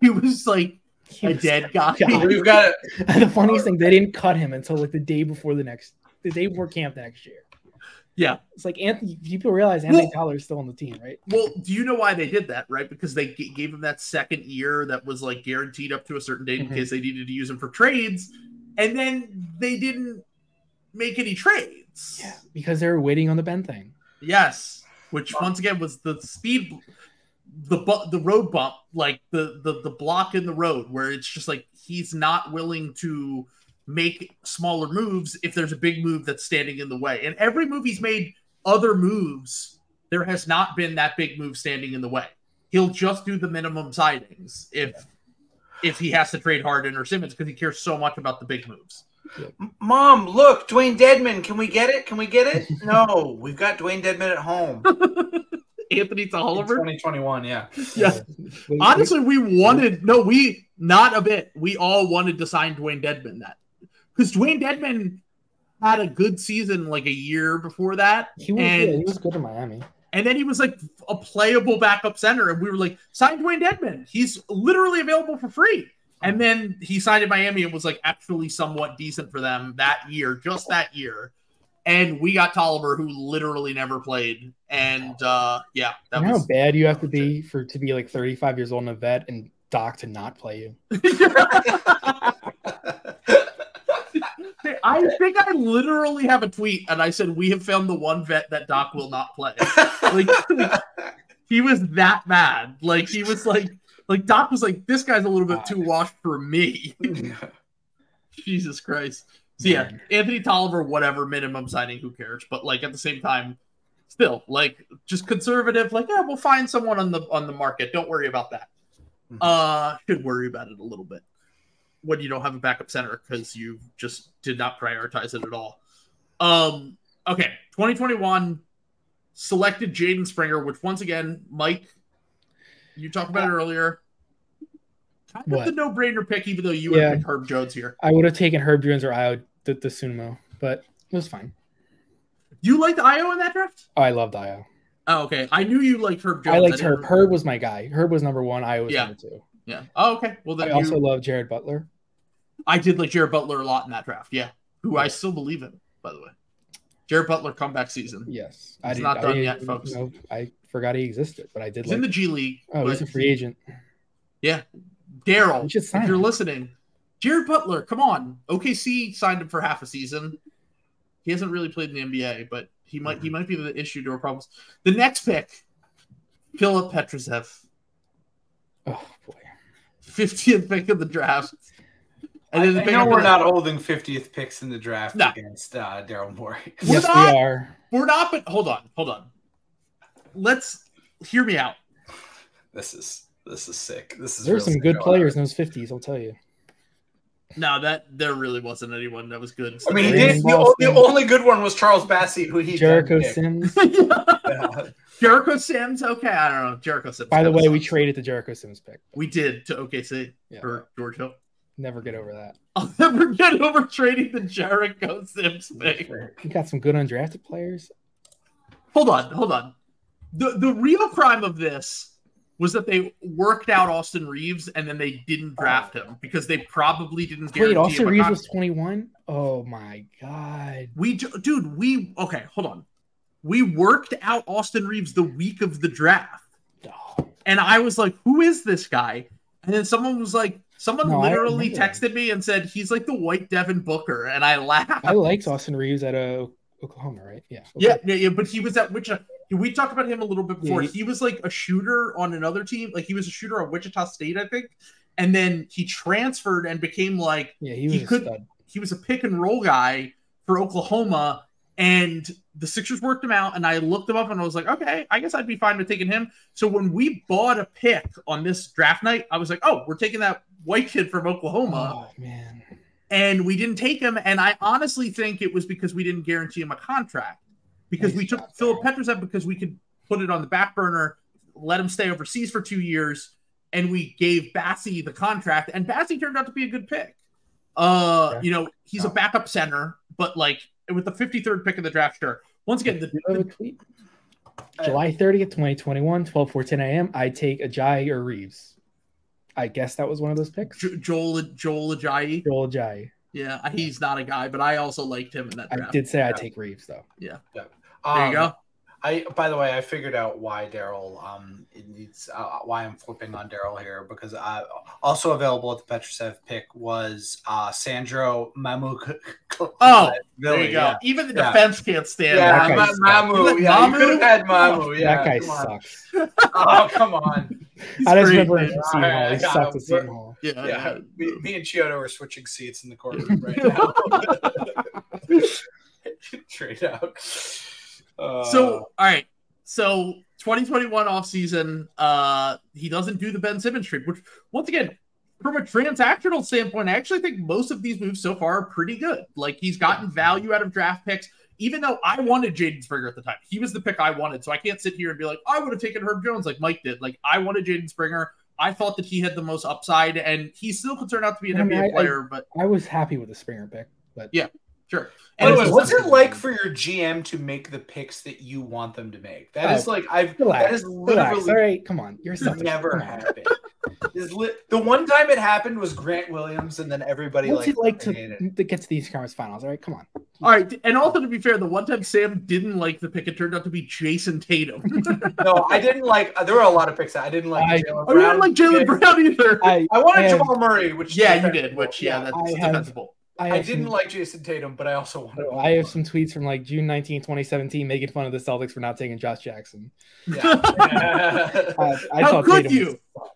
He was like He a dead guy. God. We've got it. the funniest thing, they didn't cut him until like the day before the next, the day before camp the next year. Yeah. It's like Anthony. People realize Anthony Well- Tyler is still on the team, right? Well, do you know why they did that? Right, because they g- gave him that second year that was like guaranteed up to a certain date Mhm. in case they needed to use him for trades, and then they didn't make any trades. Yeah, because they were waiting on the Ben thing. Yes, which once again was the speed, the bu- the road bump, like the the the block in the road, where it's just like he's not willing to make smaller moves if there's a big move that's standing in the way. And every move he's made, other moves, there has not been that big move standing in the way. He'll just do the minimum signings if if he has to trade Harden or Simmons because he cares so much about the big moves. Mom, look, Dewayne Dedmon. Can we get it? Can we get it? No, we've got Dewayne Dedmon at home. Anthony Tolliver. 2021, yeah. Yeah. Wait, Honestly, we wanted no, we not a bit. We all wanted to sign Dewayne Dedmon that because Dewayne Dedmon had a good season like a year before that, he was and yeah, he was good in Miami. and then he was like a playable backup center, and we were like, sign Dewayne Dedmon. He's literally available for free. And then he signed in Miami and was like actually somewhat decent for them that year, just that year. And we got Tolliver, who literally never played. And uh yeah, that You know was how bad you have to be for to be like 35 years old and a vet and Doc to not play you. I think I literally have a tweet and I said we have found the one vet that Doc will not play. Like, he was that bad. Like he was like like Doc was like this guy's a little bit too washed for me. Jesus Christ. So yeah, Anthony Tolliver, whatever minimum signing, who cares? But like at the same time, still like just conservative. Like yeah, we'll find someone on the on the market. Don't worry about that. Mhm. Uh, should worry about it a little bit when you don't have a backup center because you just did not prioritize it at all. Um, okay, 2021 selected Jaden Springer, which once again, Mike, you talked about it earlier. Kind of the no-brainer pick, even though you would Yeah. have picked Herb Jones here. I would have taken Herb Jones or Ayo the, Dosunmu, but it was fine. You liked Ayo in that draft? Oh, I loved Ayo. Oh, okay. I knew you liked Herb Jones. I liked didn't- Herb. Herb was my guy. Herb was number one. Ayo was Yeah. number two. Yeah. Oh, okay. Well, then I also you- love Jared Butler. I did like Jared Butler a lot in that draft. Yeah. Who I still believe in, by the way. Jared Butler comeback season. Yes, I did. not done didn't yet, folks. know- I forgot he existed, but I did He's like. in the G League. oh, he's a free agent. Yeah. Daryl, We if you're him. listening, Jared Butler, come on. OKC signed him for half a season. He hasn't really played in the NBA, but he might he might be the issue to our problems. The next pick, Filip Petrusev, Oh boy. 50th pick of the draft. And then the I know we're that- not holding 50th picks in the draft No. against uh, Daryl Morey. We're yes, not- we are. We're not, but hold on, hold on. Let's hear me out. This is this is sick. This is There's real some good oh, players on. in those fifties. I'll tell you. No, that there really wasn't anyone that was good. I mean, he did, the, the only good one was Charles Bassey, who he Jericho. Sims. Yeah. Jericho Sims, okay, I don't know. Jericho Sims. By the kinda way, we traded the Jericho Sims pick. we did to OKC Yeah. for George Hill. Never get over that. I'll never get over trading the Jericho Sims pick. We got some good undrafted players. Hold on, hold on. The the real crime of this was that they worked out Austin Reaves and then they didn't draft him because they probably didn't guarantee Wait, Austin Reaves was 21? Oh my god. We dude, we okay, hold on. We worked out Austin Reaves the week of the draft. Oh, And I was like, who is this guy? And then someone was like, someone No, literally texted me and said, he's like the white Devin Booker. And I laughed. I liked Austin Reaves at uh, Oklahoma, right? Yeah. Yeah, yeah, yeah, but he was at Wichita. We talked about him a little bit before. Yeah, he, was like a shooter on another team. Like he was a shooter on Wichita State, I think. And then he transferred and became like Yeah, he was He a could- stud. he was a pick and roll guy for Oklahoma. And the Sixers worked him out. And I looked him up and I was like, okay, I guess I'd be fine with taking him. So when we bought a pick on this draft night, I was like, oh, we're taking that white kid from Oklahoma. Oh man. and we didn't take him. And I honestly think it was because we didn't guarantee him a contract because Nice we took Philip Darren. Petrusev because we could put it on the back burner, let him stay overseas for two years, and we gave Bassey the contract. And Bassey turned out to be a good pick. Uh, you know, he's a backup center, but like with the 53rd pick of the draft, sure. Once again, the, Do you have a the tweet? July 30th, 2021, 12 10 a.m. I take Ayayi or Reaves. I guess that was one of those picks. Jo- Joel Joel Ayayi, Joel Ayayi. Yeah, he's not a guy, but I also liked him in that I did say I take Reaves though. Yeah. There Um, you go. I by the way, I figured out why Daryl um it needs uh, why I'm flipping on Daryl here because I also available at the Petrusev pick was uh Sandro Mamu. Oh, There you go. Even the Yeah. defense can't stand Yeah, that. That Ma- guy Mamu. sucks. Yeah, you Mamu? could have had Mamu. Yeah, that guy sucks. Oh, come on. He's I just great, remember him man. from Seton Hall. He Alright, I got sucked him. at Seton Hall. Yeah, Yeah, yeah. me, me and Chiodo are switching seats in the courtroom right now. Trade out. Uh, So, all right. So, 2021 offseason, uh, he doesn't do the Ben Simmons trade, which, once again, from a transactional standpoint, I actually think most of these moves so far are pretty good. Like, he's gotten value out of draft picks, even though I wanted Jaden Springer at the time. He was the pick I wanted. So, I can't sit here and be like, I would have taken Herb Jones like Mike did. Like, I wanted Jaden Springer. I thought that he had the most upside, and he still could turn out to be an I mean, NBA I- I- player, but I was happy with the Springer pick, but Yeah. sure. By the And way, it's- what's it like for your GM to make the picks that you want them to make? That is Oh, like I've relax. that is relax. literally All right, come on. You're selfish. never Come happened. Is li- the one time it happened was Grant Williams, and then everybody What's like it like to, hated to get to these conference finals? All right, come on. All right, and also to be fair, the one time Sam didn't like the pick, it turned out to be Jayson Tatum. No, I didn't like. uh, there were a lot of picks that I didn't like. I- Jalen oh, you didn't Brown like Jalen. Brown either. I I wanted I have- Jamal Murray, which yeah, you did. Which yeah, that's I have- defensible. I, I didn't some, like Jayson Tatum, but I also wanted. To. I have some tweets from like June 19, 2017, making fun of the Celtics for not taking Josh Jackson. Yeah. I, I How thought could Tatum you? was-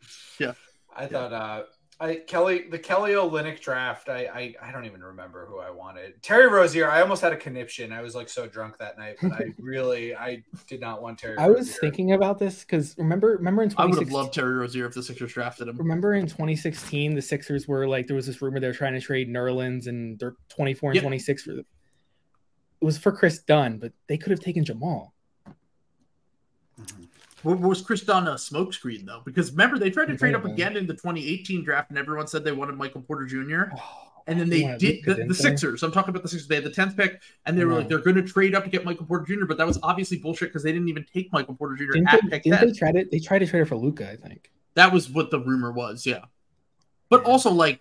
I thought uh I Kelly the Kelly Olynyk draft, I, I I don't even remember who I wanted. Terry Rozier, I almost had a conniption. I was like so drunk that night, but I really I did not want Terry I was thinking about this because remember, remember in I would have 2016, loved Terry Rozier if the Sixers drafted him. remember in 2016, the Sixers were like there was this rumor they were trying to trade Nerlens and they're 24 and Yep. 26 for. It was for Kris Dunn, but they could have taken Jamal. Was Kris Dunn a smokescreen though? Because remember they tried to trade up again in the 2018 draft, and everyone said they wanted Michael Porter Jr. Oh, And then they did the, the? Sixers. I'm talking about the Sixers. They had the 10th pick, and they were like they're going to trade up to get Michael Porter Jr. But that was obviously bullshit because they didn't even take Michael Porter Jr. Didn't, at they, pick didn't 10. they try to? They tried to trade it for Luka, I think. That was what the rumor was, yeah. But Yeah. also like,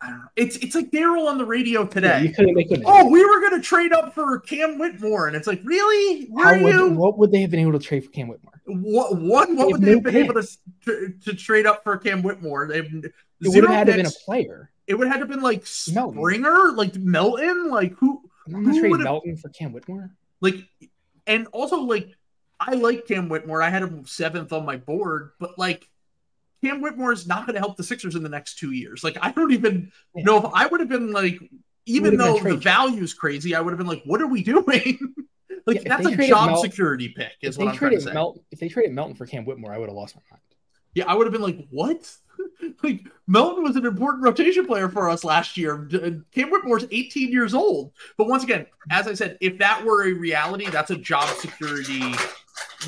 I don't know. It's it's like Daryl on the radio Yeah, today. you couldn't. They couldn't. oh, we were going to trade up for Cam Whitmore, and it's like, really? Where would, you? what would they have been able to trade for Cam Whitmore? What, one, what They would they have no been able to, to to trade up for Cam Whitmore? They've It would have had to been a player. It would have had to been like. Springer, like Melton, like who, I'm not Who trading would've- Melton for Cam Whitmore. like, and also like, I like Cam Whitmore. I had him seventh on my board, but like, Cam Whitmore is not going to help the Sixers in the next two years. Like, I don't even Yeah. know if I would have been like, even though the value is crazy, I would have been like, what are we doing? like, Yeah, that's a job Mel- security pick, is what I'm trying to say. Melton, if they traded Melton for Cam Whitmore, I would have lost my mind. Yeah, I would have been like, what? like Melton was an important rotation player for us last year. Cam Whitmore's 18 years old. But once again, as I said, if that were a reality, that's a job security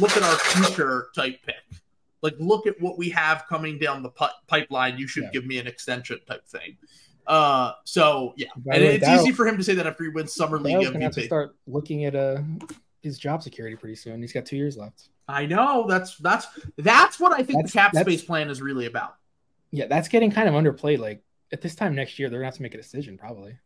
look at our future type pick. Like look at what we have coming down the pi- pipeline. You should Yeah. give me an extension type thing. Uh, so yeah, By and way, it's easy for him to say that after he wins summer league Daryl's gonna have to start looking at uh, his job security pretty soon. He's got two years left. I know that's that's that's what I think That's- the cap space plan is really about. Yeah, that's getting kind of underplayed. Like at this time next year, they're gonna have to make a decision probably.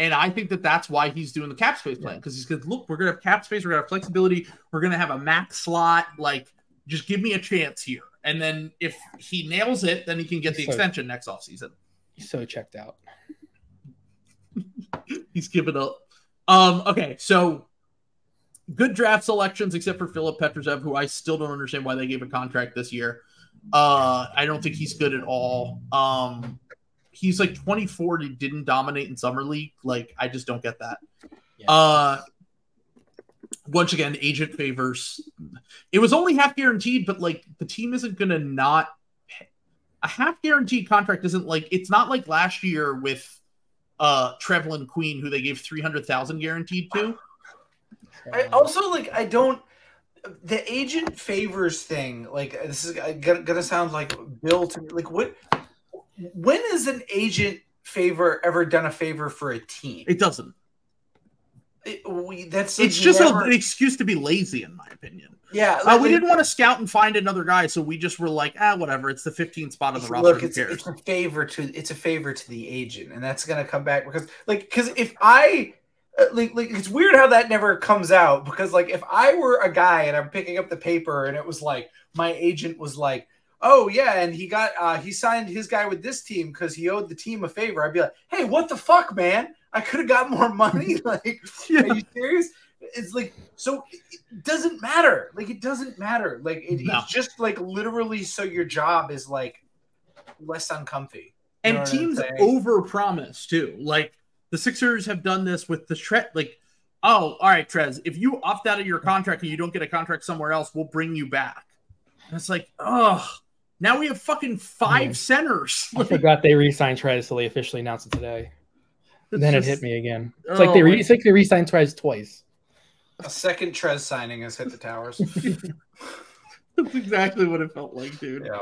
And I think that that's why he's doing the cap space plan because he's going look, we're going to have cap space, we're going to have flexibility, we're going to have a max slot. Like, just give me a chance here. And then if he nails it, then he can get the So- extension next offseason. He's so checked out. He's giving up. Um, okay, so good draft selections except for Filip Petrusev, who I still don't understand why they gave a contract this year. Uh, I don't think he's good at all. Um, he's like 24 he didn't dominate in summer league. Like, I just don't get that. Yeah. Uh, once again, agent favors. It was only half guaranteed, but like the team isn't gonna not a half guaranteed contract isn't like it's not like last year with uh Trevelin Queen, who they gave three hundred thousand guaranteed to. I also like I don't the agent favors thing. Like this is gonna, gonna sound like Bill to me. Like what? When is an agent favor ever done a favor for a team? It doesn't. It- we, that's It's just never- a, an excuse to be lazy, in my opinion. yeah. Uh, we didn't want to scout and find another guy, so we just were like, ah, whatever. It's the 15th spot on the roster. Look, it's, it's a favor to it's a favor to the agent, and that's gonna come back because like because if I uh, like like it's weird how that never comes out because like if I were a guy and I'm picking up the paper and it was like my agent was like. Oh yeah, and he got uh he signed his guy with this team because he owed the team a favor. I'd be like, hey, what the fuck, man? I could have got more money. like, Yeah. are you serious? It's like so it doesn't matter. Like it doesn't matter. Like it, No. it's just like literally so your job is like less uncomfy. You and know what I'm teams saying? over promise too. Like the Sixers have done this with the Tre like, oh, all right, Trez, if you opt out of your contract and you don't get a contract somewhere else, we'll bring you back. And it's like, oh, now we have fucking five Yeah. centers. I forgot they re-signed Trez, so they officially announced it today. It's then it hit me again. It's like Oh they my- re- it's like they re-signed Trez twice. A second Trez signing has hit the towers. That's exactly what it felt like, dude. yeah,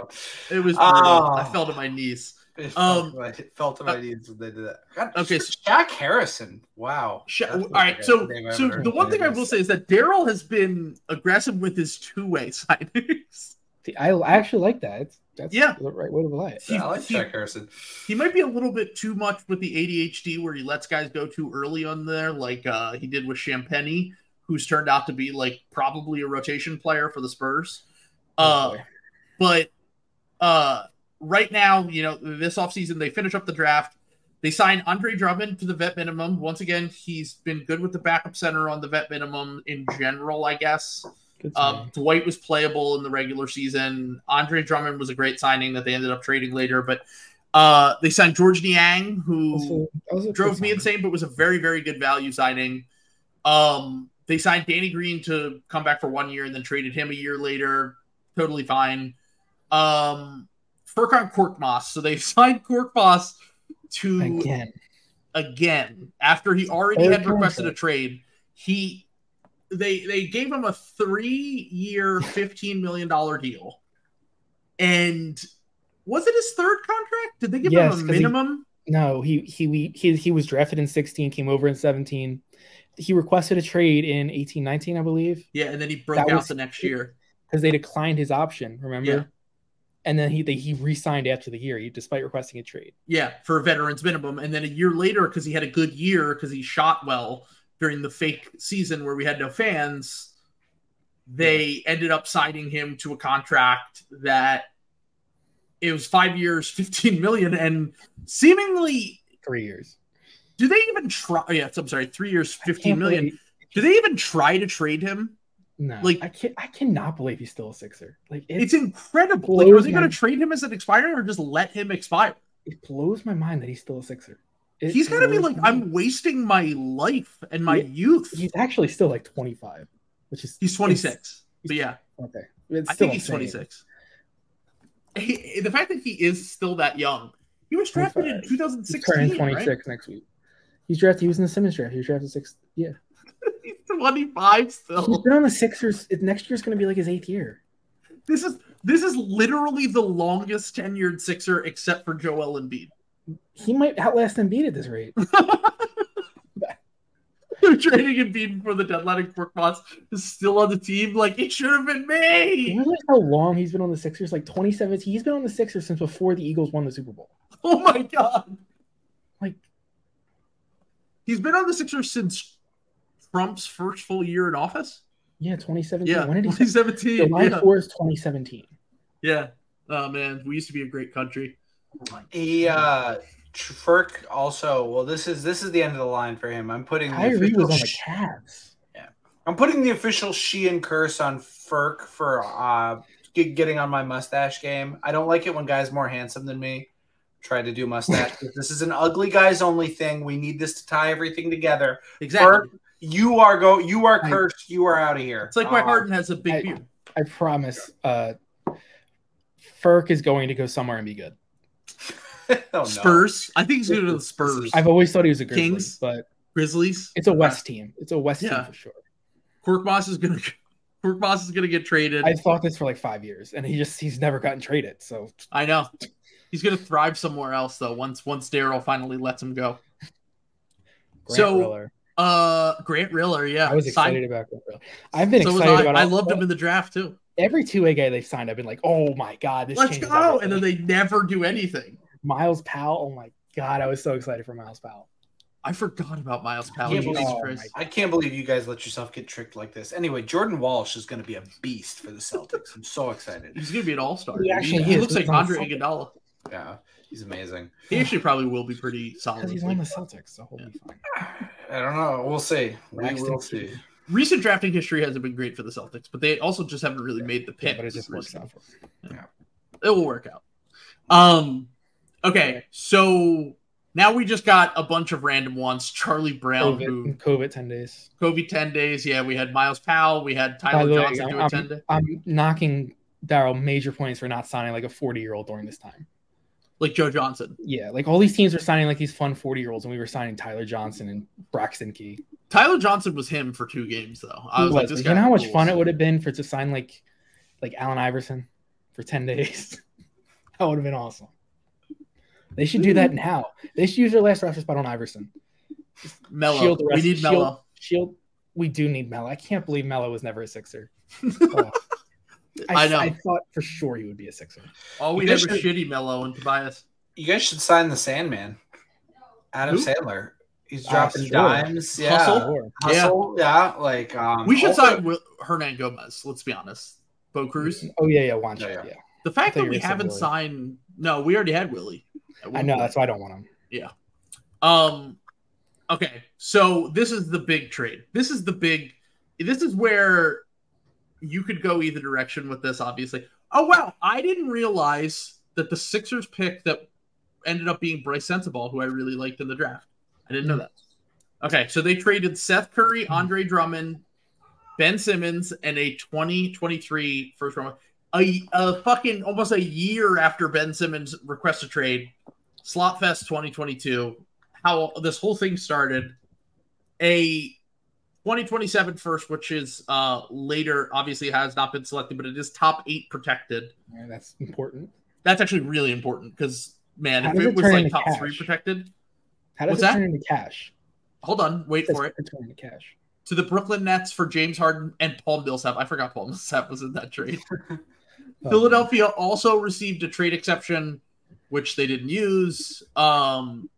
It was. Oh. I fell to my knees. it Um, felt, like- it felt to my needs when they did that. God, okay, so, Shaq Harrison. Wow. Sha- all right, so so the one thing I will say is that Daryl has been aggressive with his two-way signings. See, I, I actually like that. It's, that's Yeah. the right way to play it. He- Yeah, I like he- Shaq Harrison. He might be a little bit too much with the ADHD, where he lets guys go too early on there, like uh, he did with Champagnie, who's turned out to be like probably a rotation player for the Spurs. Uh, Oh, boy. but uh, right now, you know, this offseason, they finish up the draft. They sign Andre Drummond to the vet minimum. Once again, he's been good with the backup center on the vet minimum in general, I guess. Um. Dwight was playable in the regular season. Andre Drummond was a great signing that they ended up trading later, but uh, they signed Georges Niang, who Also, that was a drove me insane, but was a very, very good value signing. Um, they signed Danny Green to come back for one year and then traded him a year later. Totally fine. Um, Furkan Korkmaz. So they signed Korkmaz to again. Again, after he already Third had requested a trade. He they they gave him a three year, fifteen million dollar deal, and was it his third contract? Did they give Yes, him a 'cause he- minimum? No, he he we he he was drafted in 16, came over in 17. He requested a trade in 18, 19, I believe, yeah, and then he broke That out was- the next year. because they declined his option. Remember? Yeah. And then he they, he re-signed after the year, he, despite requesting a trade. Yeah, for a veterans minimum, and then a year later, because he had a good year, because he shot well during the fake season where we had no fans, they ended up signing him to a contract that it was five years, fifteen million, and seemingly, Three years. do they even try? Oh, yeah, I'm sorry, three years, I fifteen can't million. believe- Do they even try to trade him? No, Like- I can't. I cannot believe he's still a Sixer. Like it, It's incredible. Like, are they going to trade him as an expiring or just let him expire? it blows my mind that he's still a Sixer. It He's got to be like, I'm wasting my life and my Yeah, youth. He's actually still like 25, which is He's 26. But yeah, okay. It's I think he's insane. 26. He, the fact that he is still that young, he was drafted in 25. He's 2016. right? 26 next week. He's drafted. He was in the Simmons draft. He was drafted six. Yeah, He's 25 he's still. been on the Sixers. Next year's going to be like his eighth year. This is this is literally the longest tenured Sixer except for Joel Embiid. He might outlast Embiid at this rate. They're trading Embiid before the deadline. and Korkmaz is still on the team. Like it should have been You me. realize how long he's been on the Sixers? Like 2017. He's been on the Sixers since before the Eagles won the Super Bowl. Oh my god. Like He's been on the Sixers since Trump's first full year in office. yeah, 2017. Yeah, When did he? 2017. July Yeah. 4th, 2017. yeah. Oh man, we used to be a great country. He uh Ferk also well this is this is the end of the line for him. I'm putting the Kyrie official was on the sh- Cavs. I'm putting the official Sheehan curse on Ferk for uh get- getting on my mustache game. I don't like it when guys more handsome than me try to do mustache. this is an ugly guys only thing. We need this to tie everything together. Exactly. Ferk, you are go you are I- cursed. You are out of here. It's like why Uh, Harden has a big I- beard. I promise. Uh, Ferk is going to go somewhere and be good. oh, no. Spurs. I think he's going to the Spurs. I've always thought he was a Grizzly, Kings? but Grizzlies. it's a West team. It's a West Yeah. team for sure. Korkmaz is going to. Korkmaz is going to get traded. I thought this for like five years, and he just he's never gotten traded. So I know. He's going to thrive somewhere else though. Once once Daryl finally lets him go. Grant So, Riller. Uh, Grant Riller. Yeah, I was Signed- excited about Grant Riller. I've been So excited I. about. I loved him in the draft too. every two A guy they've signed. I've been like, oh my god, this Let's changes go, and then they never do anything. Myles Powell. Oh my god, I was so excited for Myles Powell. I forgot about Myles Powell. Yeah, Jesus but- Christ. I can't believe you guys let yourself get tricked like this. Anyway, Jordan Walsh is going to be a beast for the Celtics. I'm so excited. He's going to be an all star. He He, actually he is. looks like Andre the Iguodala. Yeah, he's amazing. He actually probably will be pretty solid. He's on the Celtics, so he'll be fine. I don't know. We'll see. We Braxton will see. Recent drafting history hasn't been great for the Celtics, but they also just haven't really made the Yeah, pick. but it just works out for him. It will work out. Um, okay, so now we just got a bunch of random ones. Charlie Brown, COVID, who COVID ten days. COVID ten days. Yeah, we had Myles Powell. We had Tyler way, Johnson do I'm, ten. I'm knocking Daryl major points for not signing like a 40 year old during this time. Like Joe Johnson. Yeah, like all these teams were signing like these fun 40 year olds, and we were signing Tyler Johnson and Braxton Key. Tyler Johnson was him for two games though. I was like, this you guy know how much rules. fun it would have been for to sign like like Allen Iverson for 10 days. that would have been awesome. They should do that now. They should use their last roster spot on Iverson. Melo. Shield We rest- need shield- Shield. We do need Melo. I can't believe Melo was never a Sixer. Oh, I know. I thought for sure he would be a Sixer. All we You had should- shitty Melo and Tobias. You guys should sign the Sandman, Adam Who? Sandler. He's Ah, dropping sure. dimes. Yeah, Hustle? Hustle, yeah. Like um, We should also- sign Will- Hernangomez. Let's be honest. Bo Cruz. Oh yeah, yeah, Juancho. Yeah, Yeah, yeah. The fact that we haven't Willie. signed. No, we already had Willie. I know. That's why I don't want him. Yeah. Um, okay, so this is the big trade. This is the big. This is where you could go either direction with this. Obviously. Oh wow, I didn't realize that the Sixers pick that ended up being Brice Sensabaugh, who I really liked in the draft. I didn't know that. Okay, so they traded Seth Curry, Andre Drummond, Ben Simmons, and a 2023 first round. A, a fucking almost a year after Ben Simmons requested trade, Slotfest 2022, how this whole thing started. A 2027 first, which is uh later, obviously has not been selected, but it is top eight protected. Yeah, that's important. That's actually really important because man, How if it it was like top cash? three protected, How does What's it that? turn into cash? hold on, wait for it. turn into cash. To the Brooklyn Nets for James Harden and Paul Millsap. I forgot Paul Millsap was in that trade. Oh, Philadelphia also received a trade exception, which they didn't use. Um,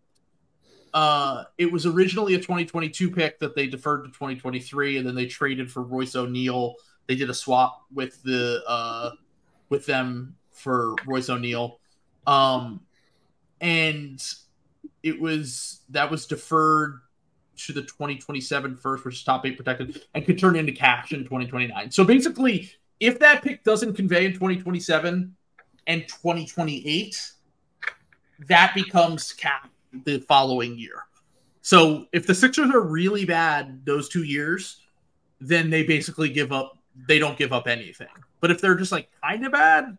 uh, it was originally a 2022 pick that they deferred to 2023, and then they traded for Royce O'Neal. They did a swap with the uh, with them for Royce O'Neal, um, and it was that was deferred to the 2027 first, which is top eight protected, and could turn into cash in 2029. So basically, if that pick doesn't convey in 2027 and 2028, that becomes cap the following year. So if the Sixers are really bad those two years, then they basically give up. They don't give up anything. But if they're just like kind of bad,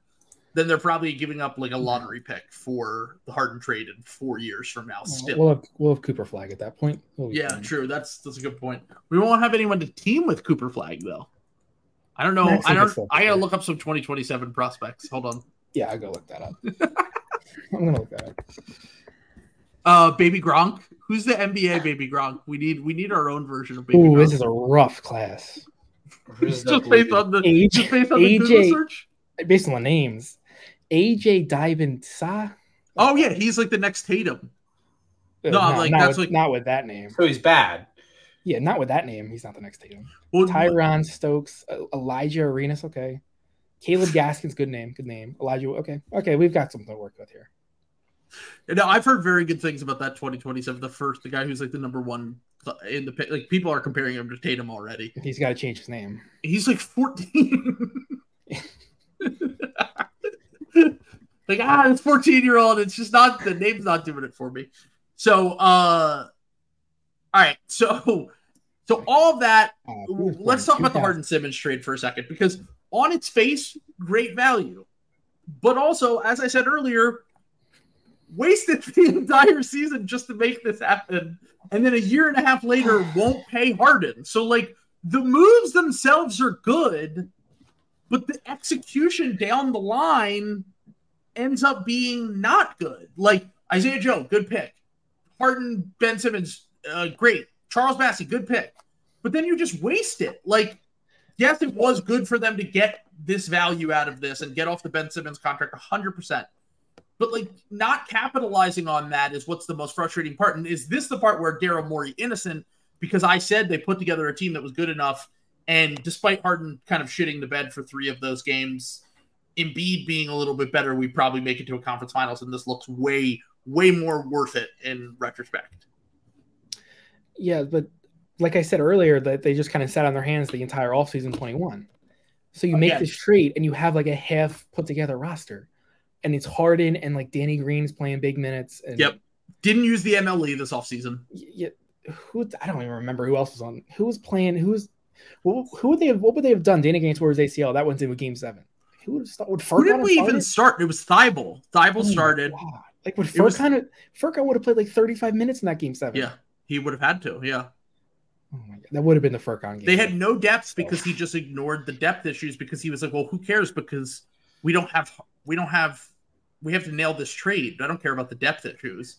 then they're probably giving up like a lottery pick for the Harden trade in four years from now. Still, We'll have, we'll have Cooper Flagg at that point. We'll yeah, fine. true. That's that's a good point. We won't have anyone to team with Cooper Flagg though. I don't know. Max I don't. I gotta look up some 2027 prospects. Hold on. Yeah, I'll go look that up. I'm gonna look that up. Uh, Baby Gronk. Who's the NBA Baby Gronk? We need we need our own version of Baby Ooh, Gronk. this is a rough class. Who's the just based on the Age- just based on the Google AJ. search. Based on the names, AJ Dybantsa. Oh yeah, he's like the next Tatum. No, like, not that's with, like- not with that name. So he's bad. Yeah, not with that name. He's not the next Tatum. Well, Tyran Stokes, uh, Alijah Arenas. Okay, Caleb Gaskins. Good name. Good name. Elijah. Okay. Okay, we've got something to work with here. No, I've heard very good things about that 2027. The first, the guy who's like the number one in the. Like people are comparing him to Tatum already. He's got to change his name. He's like 14. like ah, this 14 year old. It's just not the name's not doing it for me. So, uh, all right. So, so all of that. Born Let's talk about the 2000. Harden Simmons trade for a second because on its face, great value, but also, as I said earlier, wasted the entire season just to make this happen, and then a year and a half later won't pay Harden. So, like, the moves themselves are good, but the execution down the line ends up being not good. Like Isaiah Joe, good pick. Harden, Ben Simmons, uh, great. Charles Bassey, good pick. But then you just waste it. Like, yes, it was good for them to get this value out of this and get off the Ben Simmons contract 100%. But like not capitalizing on that is what's the most frustrating part. And is this the part where Daryl Morey innocent? Because I said they put together a team that was good enough, and despite Harden kind of shitting the bed for three of those games, Embiid being a little bit better, we probably make it to a conference finals, and this looks way, way more worth it in retrospect. Yeah, but like I said earlier, that they just kind of sat on their hands the entire offseason 21. So you oh, make Again. this trade and you have like a half put together roster. And it's Harden and like Danny Green's playing big minutes. And Yep. Didn't use the MLE this offseason. y- y- who I don't even remember who else was on who was playing who was who, who would they have what would they have done? Danny Green towards ACL. That went into game seven. Who would have started would Furkan Who Furkan did we even start? It was Thybulle. Thybulle Oh started. God. Like would It was- Furkan Furkan would have played like 35 minutes in that game seven. Yeah, he would have had to. Yeah. Oh my God. That would have been the Furkan game. They had no depth because he just ignored the depth issues because he was like, well, who cares? Because we don't have, we don't have, we have to nail this trade. I don't care about the depth issues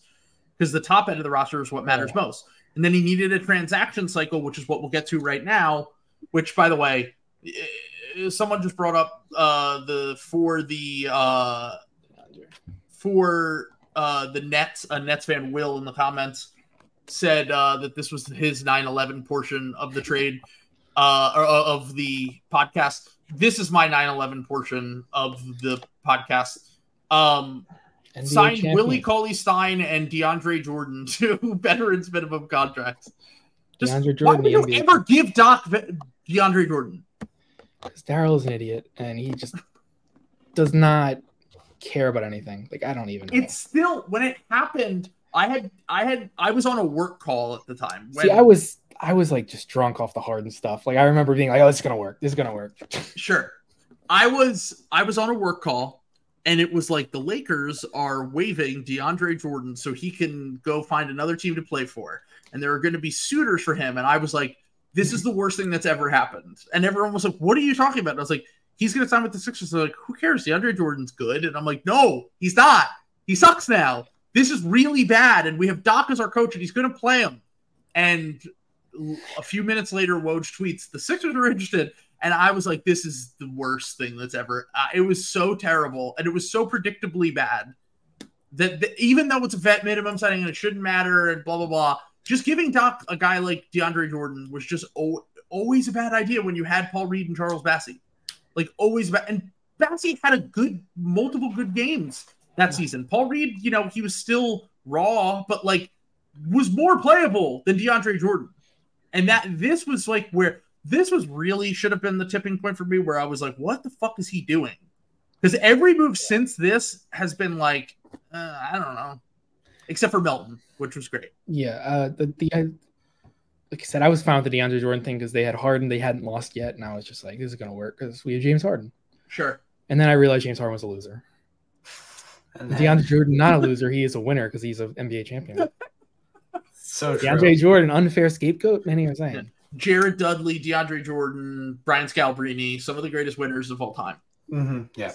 because the top end of the roster is what matters Yeah. most. And then he needed a transaction cycle, which is what we'll get to right now. Which, by the way, eh, someone just brought up uh, the for the uh, for uh, the Nets, a Nets fan, Will, in the comments said uh, that this was his 9/11 portion of the trade uh, or uh, of the podcast. This is my 9/11 portion of the podcast. Um, NBA signed champion. Willie Cauley Stein and DeAndre Jordan to veterans minimum contracts. Just, DeAndre why Jordan, would you NBA ever give Doc DeAndre Jordan? Because Daryl is an idiot and he just does not care about anything. Like I don't even know. It's still when it happened. I had I had I was on a work call at the time. When, See, I was I was like just drunk off the Harden stuff. Like I remember being like, "Oh, this is gonna work. This is gonna work." Sure. I was I was on a work call and it was like the Lakers are waiving DeAndre Jordan so he can go find another team to play for. And there are going to be suitors for him. And I was like, this is the worst thing that's ever happened. And everyone was like, what are you talking about? And I was like, he's going to sign with the Sixers. They're like, who cares? DeAndre Jordan's good. And I'm like, no, he's not. He sucks now. This is really bad. And we have Doc as our coach, and he's going to play him. And a few minutes later, Woj tweets, the Sixers are interested. And I was like, this is the worst thing that's ever. Uh, it was so terrible. And it was so predictably bad that, even though it's a vet minimum signing and it shouldn't matter and blah, blah, blah, just giving Doc a guy like DeAndre Jordan was just o- always a bad idea when you had Paul Reed and Charles Bassey. Like always bad. And Bassey had a good, multiple good games that season. Paul Reed, you know, he was still raw, but like was more playable than DeAndre Jordan. And that this was like where this was really should have been the tipping point for me where I was like, what the fuck is he doing? Because every move since this has been like, uh, I don't know, except for Melton, which was great. Yeah, uh, the the I, like I said, I was fine with the DeAndre Jordan thing because they had Harden, they hadn't lost yet, and I was just like, this is gonna work because we have James Harden. Sure. And then I realized James Harden was a loser. And DeAndre Jordan not a loser, he is a winner because he's an NBA champion. so true. DeAndre Jordan, unfair scapegoat. Many are saying. Jared Dudley, DeAndre Jordan, Brian Scalabrine, some of the greatest winners of all time. Mhm, Yeah.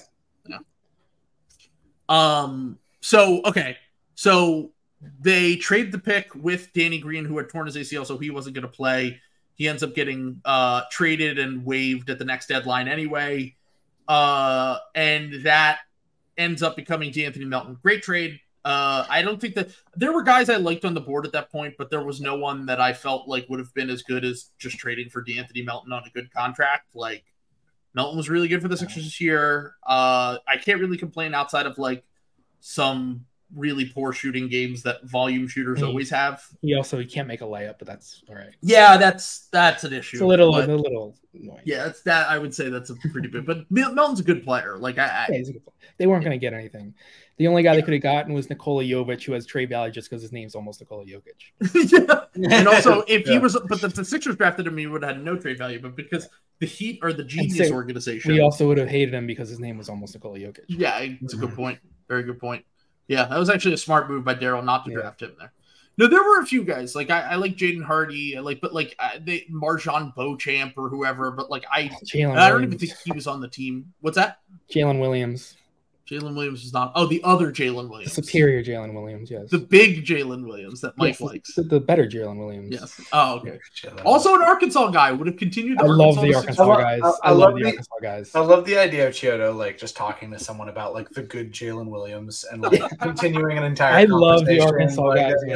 Um. So okay. So they trade the pick with Danny Green, who had torn his ACL, so he wasn't going to play. He ends up getting uh, traded and waived at the next deadline anyway. Uh, and that ends up becoming De'Anthony Melton. Great trade. Uh, I don't think that there were guys I liked on the board at that point, but there was no one that I felt like would have been as good as just trading for De'Anthony Melton on a good contract. Like Melton was really good for the Sixers this year. Uh, I can't really complain outside of like some really poor shooting games that volume shooters Hmm. always have. He also he can't make a layup, but that's all right. Yeah, that's that's an issue. It's a little but- a little annoying. yeah, that's that. I would say that's a pretty big. But Mel- Melton's a good player. Like I, Yeah, I good player. They weren't going to get anything. The only guy they could have gotten was Nikola Jovic, who has trade value just because his name's almost Nikola Jokic. yeah. and also if he was, but the, the Sixers drafted him, he would have had no trade value. But because the Heat are the genius organization, We also would have hated him because his name was almost Nikola Jokic. Yeah, it's a good Mhm. point. Very good point. Yeah, that was actually a smart move by Daryl not to Yeah. draft him there. No, there were a few guys like I, I like Jaden Hardy, I like, but like I, they MarJon Beauchamp or whoever. But like I, Jalen. I don't even think he was on the team. What's that? Jalen Williams, Jalen Williams is not. Oh, the other Jalen the Williams, superior Jalen Williams. Yes. the big Jalen Williams that Mike Yes, likes. the, the better Jalen Williams. Yes. Oh, okay. Also, an Arkansas guy would have continued. I love the to- Arkansas guys. I- I, I love love the the- Arkansas guys. I love the idea of Chiodo like just talking to someone about like the good Jalen Williams and like continuing an entire. I love the Arkansas like, guys, yeah,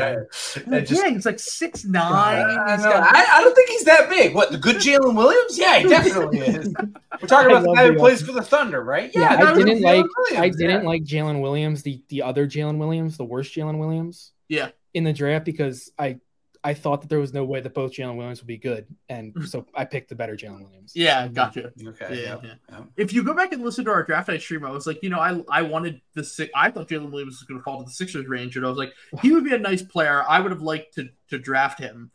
yeah. And just yeah, he's like six I, nine. I know. I, I don't think he's that big. What the good Jalen Williams? Yeah, he definitely is. We're talking about the guy who plays for the Thunder, right? Yeah, that I didn't like I didn't yeah. like Jalen Williams, the the other Jalen Williams, the worst Jalen Williams. Yeah. In the draft because I I thought that there was no way that both Jalen Williams would be good, and mm-hmm. so I picked the better Jalen Williams. Yeah, mm-hmm. gotcha. Okay. Yeah, Yeah. yeah. yeah. if you go back and listen to our draft night stream, I was like, you know, I I wanted the six. I thought Jalen Williams was going to fall to the Sixers range, and I was like, he would be a nice player. I would have liked to to draft him,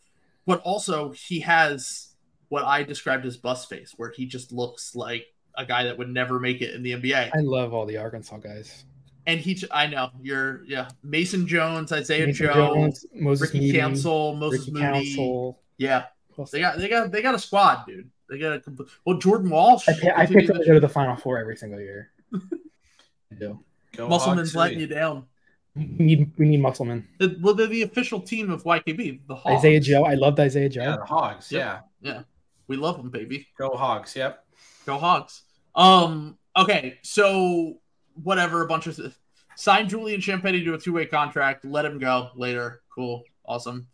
but also he has what I described as bus face, where he just looks like a guy that would never make it in the NBA. I love all the Arkansas guys. And he, I know you're, yeah, Mason Jones, Isaiah Mason Jones, Jones, Moses Ricky Moody, Council, Moses Ricky Moody. Council. Yeah, they got they got they got a squad, dude. They got a. Well, Jordan Walsh. I, pi- I picked them to go to the Final Four every single year. I do. Go Musselman's Hawks, letting you down. We need we need Musselman. The- Well, they're the official team of YKB, the Hogs. Isaiah Joe. I loved Isaiah Joe. Yeah, the Hogs. Yep. Yeah. We love them, baby. Go Hogs. Yep. Go Hogs. Um. Okay. So whatever. A bunch of sign Julian Champagnie to a two way contract. Let him go later. Cool. Awesome.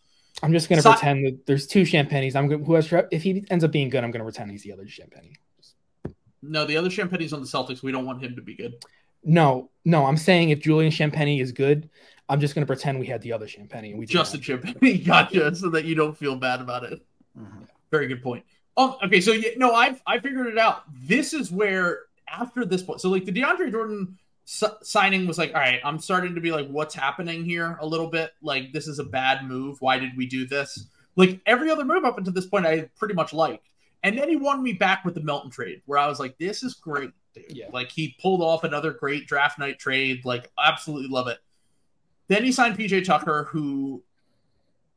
I'm just gonna Si- pretend that there's two Champagnies. I'm gonna who has if he ends up being good, I'm gonna pretend he's the other Champagnie. No, the other Champagnie's on the Celtics. We don't want him to be good. No, no, I'm saying if Julian Champagnie is good, I'm just gonna pretend we had the other Champagnie. and We did Justin not. Champagnie. Gotcha. So that you don't feel bad about it. Mhm. Very good point. Um, okay, so yeah, no, I've I figured it out. This is where after this point, so like the DeAndre Jordan s- signing was like, all right, I'm starting to be like, what's happening here a little bit? Like, this is a bad move. Why did we do this? Like every other move up until this point, I pretty much liked. And then he won me back with the Melton trade, where I was like, this is great, dude. Yeah. Like he pulled off another great draft night trade. Like, absolutely love it. Then he signed PJ Tucker, who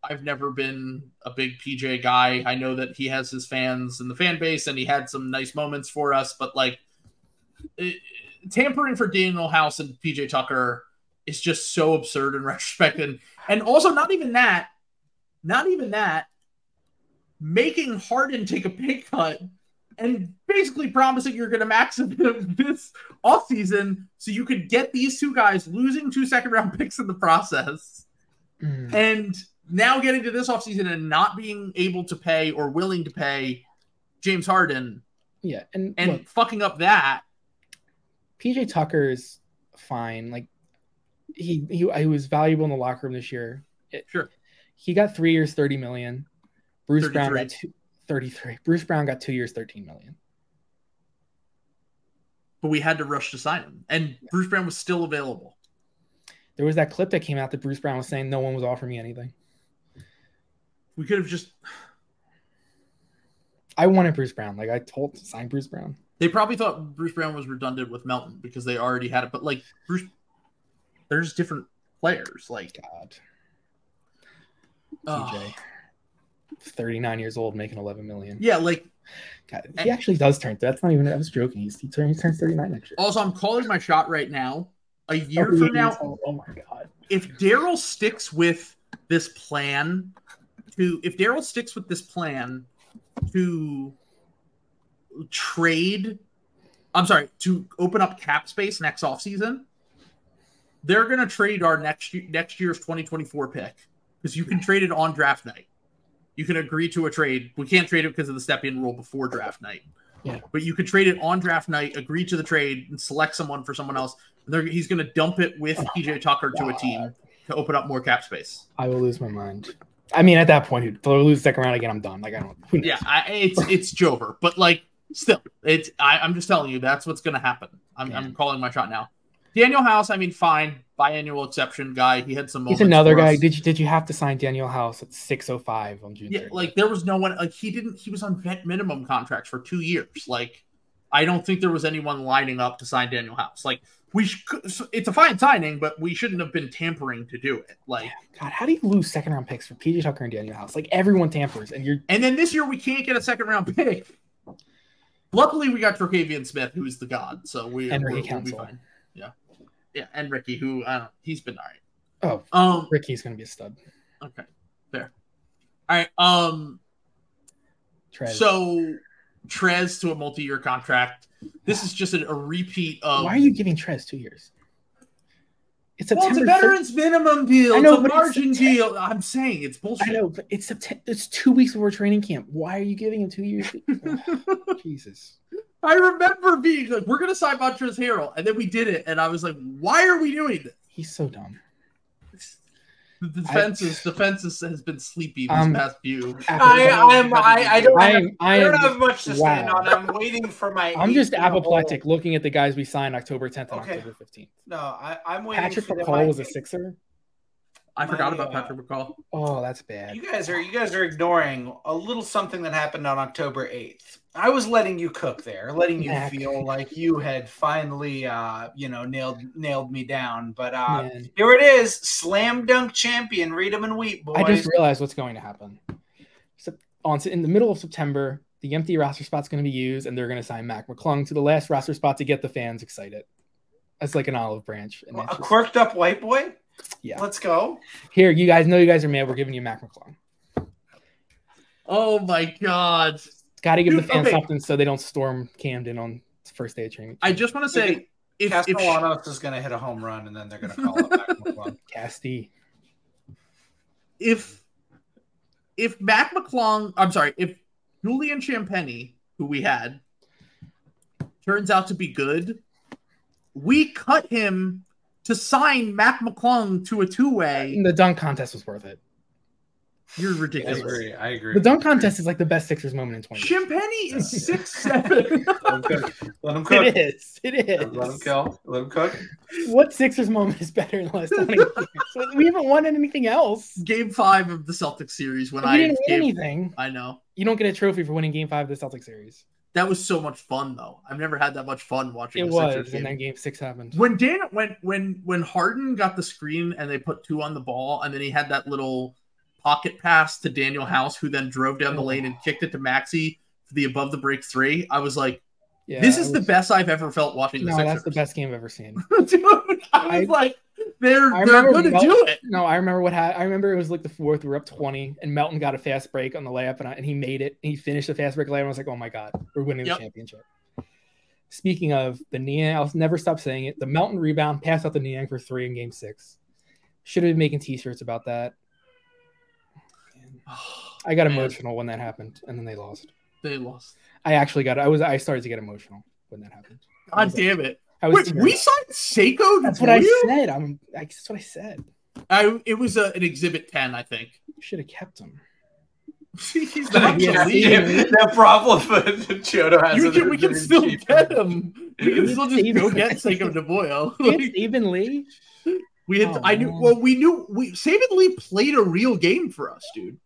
I've never been a big PJ guy. I know that he has his fans and the fan base, and he had some nice moments for us. But like, it, tampering for Danuel House and PJ Tucker is just so absurd in retrospect, and and also not even that, not even that, making Harden take a pay cut and basically promising you're going to max him this offseason so you could get these two guys losing two second round picks in the process. Mm. And now getting to this offseason and not being able to pay or willing to pay James Harden. Yeah, and and look, fucking up that. PJ Tucker is fine. Like he he he was valuable in the locker room this year. It, sure. He got three years, thirty million. Bruce Brown got two, 33. Bruce Brown got two years, 13 million. But we had to rush to sign him. And yeah. Bruce Brown was still available. There was that clip that came out that Bruce Brown was saying no one was offering me anything. We could have just. I wanted Bruce Brown. Like I told to sign Bruce Brown. They probably thought Bruce Brown was redundant with Melton because they already had it. But like Bruce, there's different players. Like God. CJ. 39 years old making 11 million. Yeah, like God, he actually does turn. That's not even. I was joking. He's, he, turns, he turns 39 next year. Also, I'm calling my shot right now. A year oh, from now, oh, oh my god! If Daryl sticks with this plan, to if Daryl sticks with this plan to trade, I'm sorry, to open up cap space next offseason, they're going to trade our next next year's 2024 pick because you can trade it on draft night you can agree to a trade. We can't trade it because of the Stepien rule before draft night. Yeah. But you could trade it on draft night, agree to the trade, and select someone for someone else. And he's going to dump it with PJ Tucker to a team to open up more cap space. I will lose my mind. I mean, at that point, if I lose second round again, I'm done. Like I don't. Yeah, I, it's it's Jover, but like still, it's. I, am just telling you that's what's going to happen. I'm, yeah. I'm calling my shot now. Danuel House, I mean, fine, biannual exception guy. He had some. He's another guy. Did you did you have to sign Danuel House at six oh five on June? Yeah, 30th? like there was no one. Like he didn't. He was on vet minimum contracts for two years. Like I don't think there was anyone lining up to sign Danuel House. Like we, sh- it's a fine signing, but we shouldn't have been tampering to do it. Like God, how do you lose second round picks for PJ Tucker and Danuel House? Like everyone tampers, and you're. And then this year we can't get a second round pick. Luckily, we got Terquavion Smith, who's the god. So we, and we'll, we'll be fine. Yeah yeah, and Ricky, who I don't, he's been all right. Oh, um, Ricky's gonna be a stud. Okay, fair. All right. Um, Trez. so Trez to a multi-year contract. This is just a, a repeat of. Why are you giving Trez two years? It's, well, it's a veterans 30th. minimum deal. I know, it's a margin it's deal. I'm saying it's bullshit. I know, but it's September. It's two weeks before training camp. Why are you giving him two years? Jesus. I remember being like, "We're gonna sign Montrezl Harrell," and then we did it, and I was like, "Why are we doing this?" He's so dumb. The defense is defense has been sleepy these um, past few. I am I, I don't, I, have, I, I don't have much to wow. stand on. I'm waiting for my. I'm just apoplectic looking at the guys we signed October 10th and okay. October 15th. No, I, am waiting. Patrick McCaw was a Sixer. I forgot about Patrick McCaw. Oh, that's bad. You guys are you guys are ignoring a little something that happened on October 8th. I was letting you cook there, letting you Mac. feel like you had finally uh, you know, nailed nailed me down. But uh Man. here it is, slam dunk champion, read them and weep, boys. I just realized what's going to happen. So on in the middle of September, the empty roster spot's going to be used, and they're going to sign Mac McClung to the last roster spot to get the fans excited. That's like an olive branch. a quirked up white boy. Yeah. Let's go. Here, you guys know you guys are mad. We're giving you Mac McClung. Oh my god. Got to give Dude, the fans okay. something so they don't storm Camden on first day of training. I just want to say if Castellanos if, is going to hit a home run and then they're going to call it Mac McClung. Casty. If if Mac McClung, I'm sorry, if Julian Champagnie, who we had, turns out to be good, we cut him to sign Mac McClung to a two way. The dunk contest was worth it. You're ridiculous. I agree. I agree. The dunk contest is like the best Sixers moment in 20. Champagnie is six seven. Let him cook. Let him cook. It is. It is. Let him kill. Let him cook. What Sixers moment is better in the last 20 years? we haven't won anything else. Game five of the Celtics series when we I didn't win anything. I know. You don't get a trophy for winning game five of the Celtics series. That was so much fun, though. I've never had that much fun watching. It was, and then Game Six happened. When Dan, when when when Harden got the screen and they put two on the ball, and then he had that little pocket pass to Danuel House, who then drove down the oh. lane and kicked it to Maxey for the above the break three. I was like, Yeah, this is the best I've ever felt watching the No, that's the best game I've ever seen. Dude, I was I- like, they're they're gonna Mel- do it. No, I remember what happened. I remember it was like the fourth. We were up twenty, and Melton got a fast break on the layup, and, I, and he made it. He finished the fast break layup. And I was like, "Oh my god, we're winning Yep. the championship." Speaking of the Niang, I'll never stop saying it. The Melton rebound passed out the Niang for three in Game Six. Should have been making T-shirts about that. I got Man. emotional when that happened, and then they lost. They lost. I actually got. I was. I started to get emotional when that happened. God was- damn it! I was. Wait, we signed Seiko. That's what I said. I'm. I, that's what I said. I it was a, an exhibit ten, I think. Should have kept him. He's not Yeah, the see, lead. the problem Chodo has. You can, we can still cheap. get him. We can still just go get Seiko de Boyo. We had Stephen Lee. we had. Oh, I knew. man. Well, we knew. We Saben Lee played a real game for us, dude.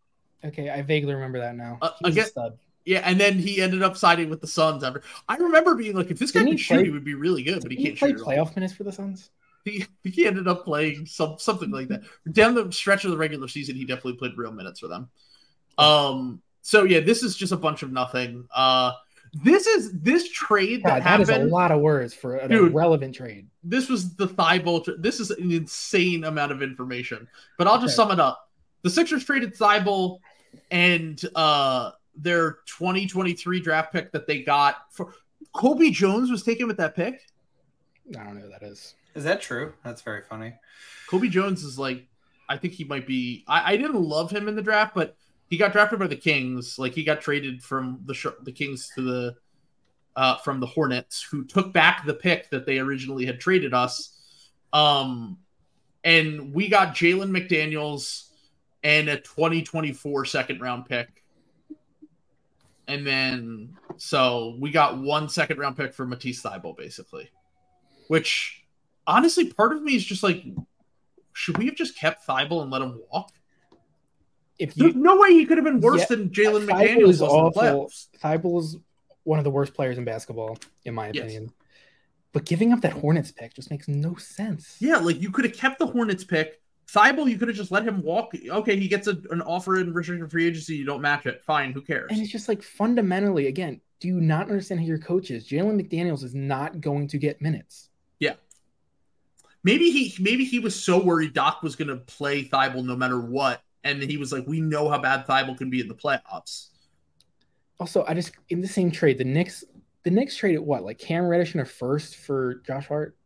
Okay, I vaguely remember that now. Uh, He again- stud. Yeah, and then he ended up siding with the Suns. After I remember being like, if this guy Didn't could shoot, he would be really good, but he can't play shoot. playoff minutes for the Suns? He, he ended up playing some something like that. Down the stretch of the regular season, he definitely played real minutes for them. Um. So yeah, this is just a bunch of nothing. Uh, this is this trade God, that that is a lot of words for an Dude. irrelevant trade. This was the thigh tra- This is an insane amount of information. But I'll just Okay. sum it up. The Sixers traded Thybulle and uh their 2023 draft pick that they got for Colby Jones was taken with that pick. I don't know who that is. Is that true? That's very funny. Colby Jones is like, I think he might be. I, I didn't love him in the draft, but he got drafted by the Kings. Like he got traded from the the Kings to the uh, from the Hornets, who took back the pick that they originally had traded us. Um, and we got Jalen McDaniels and a 2024 second round pick. And then, so we got one second round pick for Matisse Thybulle, basically. Which, honestly, part of me is just like, should we have just kept Thybulle and let him walk? If There's no way he could have been worse Yeah, than Jalen Thybulle McDaniels is was in the awful. Thybulle one of the worst players in basketball, in my Yes. opinion. But giving up that Hornets pick just makes no sense. Yeah, like you could have kept the Hornets pick. Thybulle, you could have just let him walk. Okay, he gets a, an offer in restricted free agency. You don't match it. Fine, who cares? And it's just like fundamentally, again, do you not understand who your coach is? Jalen McDaniels is not going to get minutes. Yeah. Maybe he maybe he was so worried Doc was going to play Thybulle no matter what, and he was like, "We know how bad Thybulle can be in the playoffs." Also, I just in the same trade, the Knicks, the Knicks traded what, like Cam Reddish and a first for Josh Hart.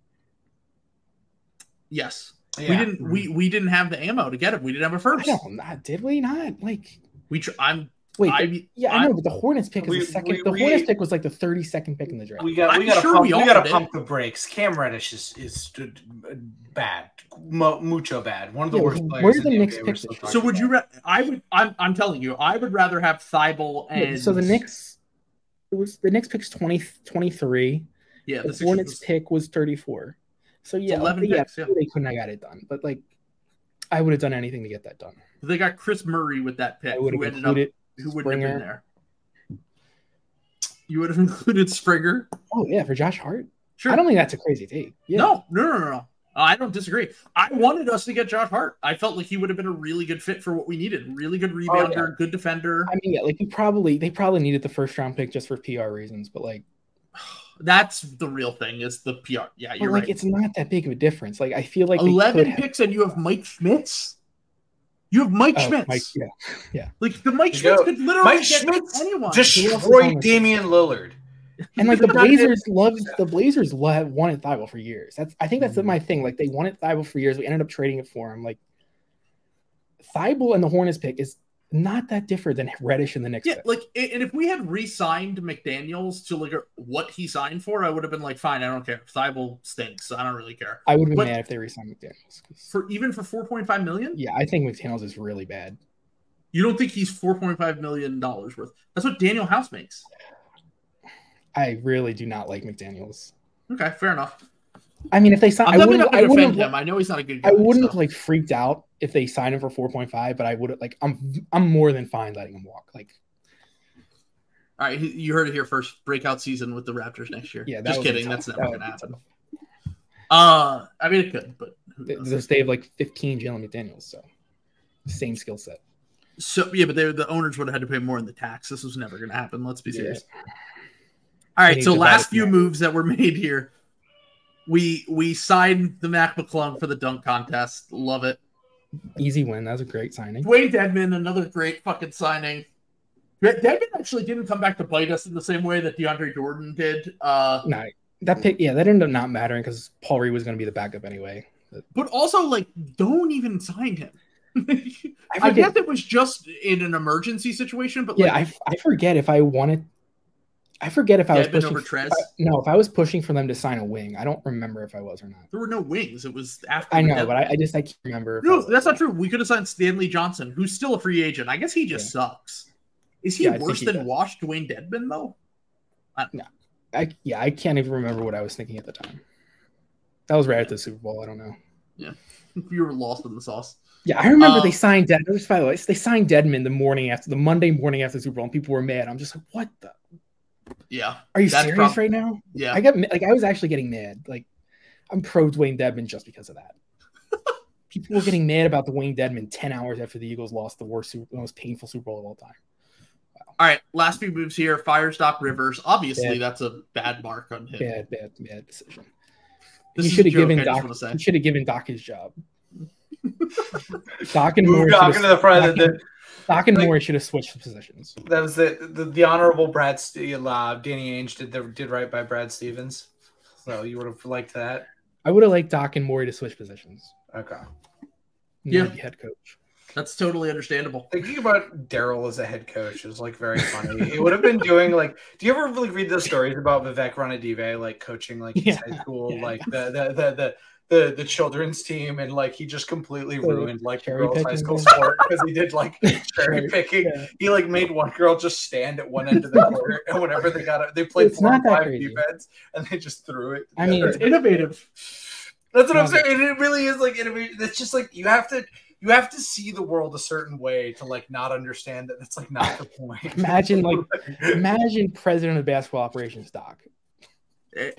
Yes, we didn't we we didn't have the ammo to get him. We didn't have a first. don't, did we not? Like, We tr- I'm wait, I the- yeah, I I- know, but the Hornets pick is We- the second. we- the we- Hornets pick was like the thirty second pick in the draft. We got. We I'm got to sure pump. we We, got to pump the brakes. Cam Reddish is is uh, bad, Mo, mucho bad. One of the Yeah, worst where players. did the the Knicks NBA pick we're this still year? talking so would you? Ra- I would. I'm I'm telling you, I would rather have Thybulle Yeah, and so the Knicks, it was the Knicks picks 20, 23. Yeah, the the Hornets was- pick was 34. So yeah, 11 yeah, picks, yeah. they couldn't have got it done. But like I would have done anything to get that done. They got Kris Murray with that pick, who ended up who wouldn't have been there. You would have included Springer. Oh yeah, for Josh Hart. Sure. I don't think that's a crazy take. Yeah. No, no, no, no, no. Uh, I don't disagree. I wanted us to get Josh Hart. I felt like he would have been a really good fit for what we needed. Really good oh, rebounder, good defender. I mean, yeah, like you probably they probably needed the first round pick just for PR reasons, but like, That's the real thing. Is the PR? Yeah, you're like right. it's not that big of a difference. Like I feel like Eleven could have- picks, and you have Mike Schmitz. You have Mike Oh, Schmitz. Mike, yeah. Like the Mike You Schmitz could literally Mike get Schmitz anyone. Who else is on Damian Lillard. And like the Blazers love the Blazers lo- wanted Thybulle for years. That's I think that's Mm-hmm. my thing. Like they wanted Thybulle for years. We ended up trading it for him. Like Thybulle and the Hornets pick is not that different than Reddish in the Knicks. Yeah, like, and if we had re-signed McDaniel's to like what he signed for, I would have been like, fine, I don't care. Thybulle stinks. I don't really care. I would have been but- mad if they re-signed McDaniels. 'cause- For even for four point five million, yeah, I think McDaniels is really bad. you don't think he's four point five million dollars worth? That's what Danuel House makes. I really do not like McDaniels. Okay, fair enough. I mean, if they signed, I'm I wouldn't. I wouldn't. him. I know he's not a good guy. I wouldn't have so- like freaked out if they signed him for four point five, but I would have like. I'm. I'm more than fine letting him walk. Like, All right, you heard it here first. Breakout season with the Raptors next year. yeah, just kidding. That's never going to happen. tough. Uh, I mean, it could, but? They have like 15 Jalen McDaniels, so same skill set. So yeah, but they, the owners would have had to pay more in the tax. This was never to happen. Let's be Yeah. serious. All right, so last few moves that were made here. We we signed the Mac McClung for the dunk contest. Love it. Easy win. That was a great signing. Dewayne Dedmon, another great fucking signing. De- Dedmon actually didn't come back to bite us in the same way that DeAndre Jordan did. Uh, No, that pick, yeah, that ended up not mattering because Paul Reed was going to be the backup anyway. but also, like, don't even sign him. I, forget- guess it was just in an emergency situation, but like, yeah, I, I forget if I wanted. I forget if I was pushing. over Trez. I- no, if I was pushing for them to sign a wing, I don't remember if I was or not. there were no wings. It was after. I know, but I, I just I can't remember. No, that's not true. We could have signed Stanley Johnson, who's still a free agent. I guess he just sucks. Is he Yeah, worse he than does. Washed Dewayne Dedmon though? I yeah, I can't even remember what I was thinking at the time. That was right at the Super Bowl. I don't know. Yeah, you were lost in the sauce. Yeah, I remember Um, they signed Dead. By the way, they signed Dedmon the morning after the Monday morning after the Super Bowl, and people were mad. I'm just like, what the? Yeah, Are you That's serious prob- right now? yeah. I got ma- like I was actually getting mad. Like I'm pro Dewayne Dedmon just because of that. People were getting mad about the Wayne Dedmon 10 hours after the Eagles lost the worst, Super, the most painful Super Bowl of all time. All right, last few moves here. Fire stop Rivers. Obviously, Bad. that's a bad mark on him. Bad, bad, bad decision. This he should have given I Doc. wanna. He should have given Doc his job. Doc and Move Moore. Doc into the front. Doc The, and- Doc and like- Moore should have switched positions. that was the, the the honorable Brad Ste- uh, Danny Ainge did the, did right by Brad Stevens. So you would have liked that. I would have liked Doc and Moore to switch positions. Okay. Yeah. Yeah, head coach. That's totally understandable. Thinking about Daryl as a head coach is like very funny. he would have been doing like. Do you ever like read those stories about Vivek Ranadive like coaching like his Yeah, high school yeah. like the the, the the the the children's team and like he just completely Oh, ruined like the girls' high school sport because he did like cherry picking. Yeah. He like made one girl just stand at one end of the court and whenever they got it, they played It's four and five crazy. defense and they just threw it. I mean. It's innovative. That's what I'm saying. It really is like innovation. It's just like you have to you have to see the world a certain way to like not understand that it's like not the point. Imagine like imagine president of basketball operations Doc.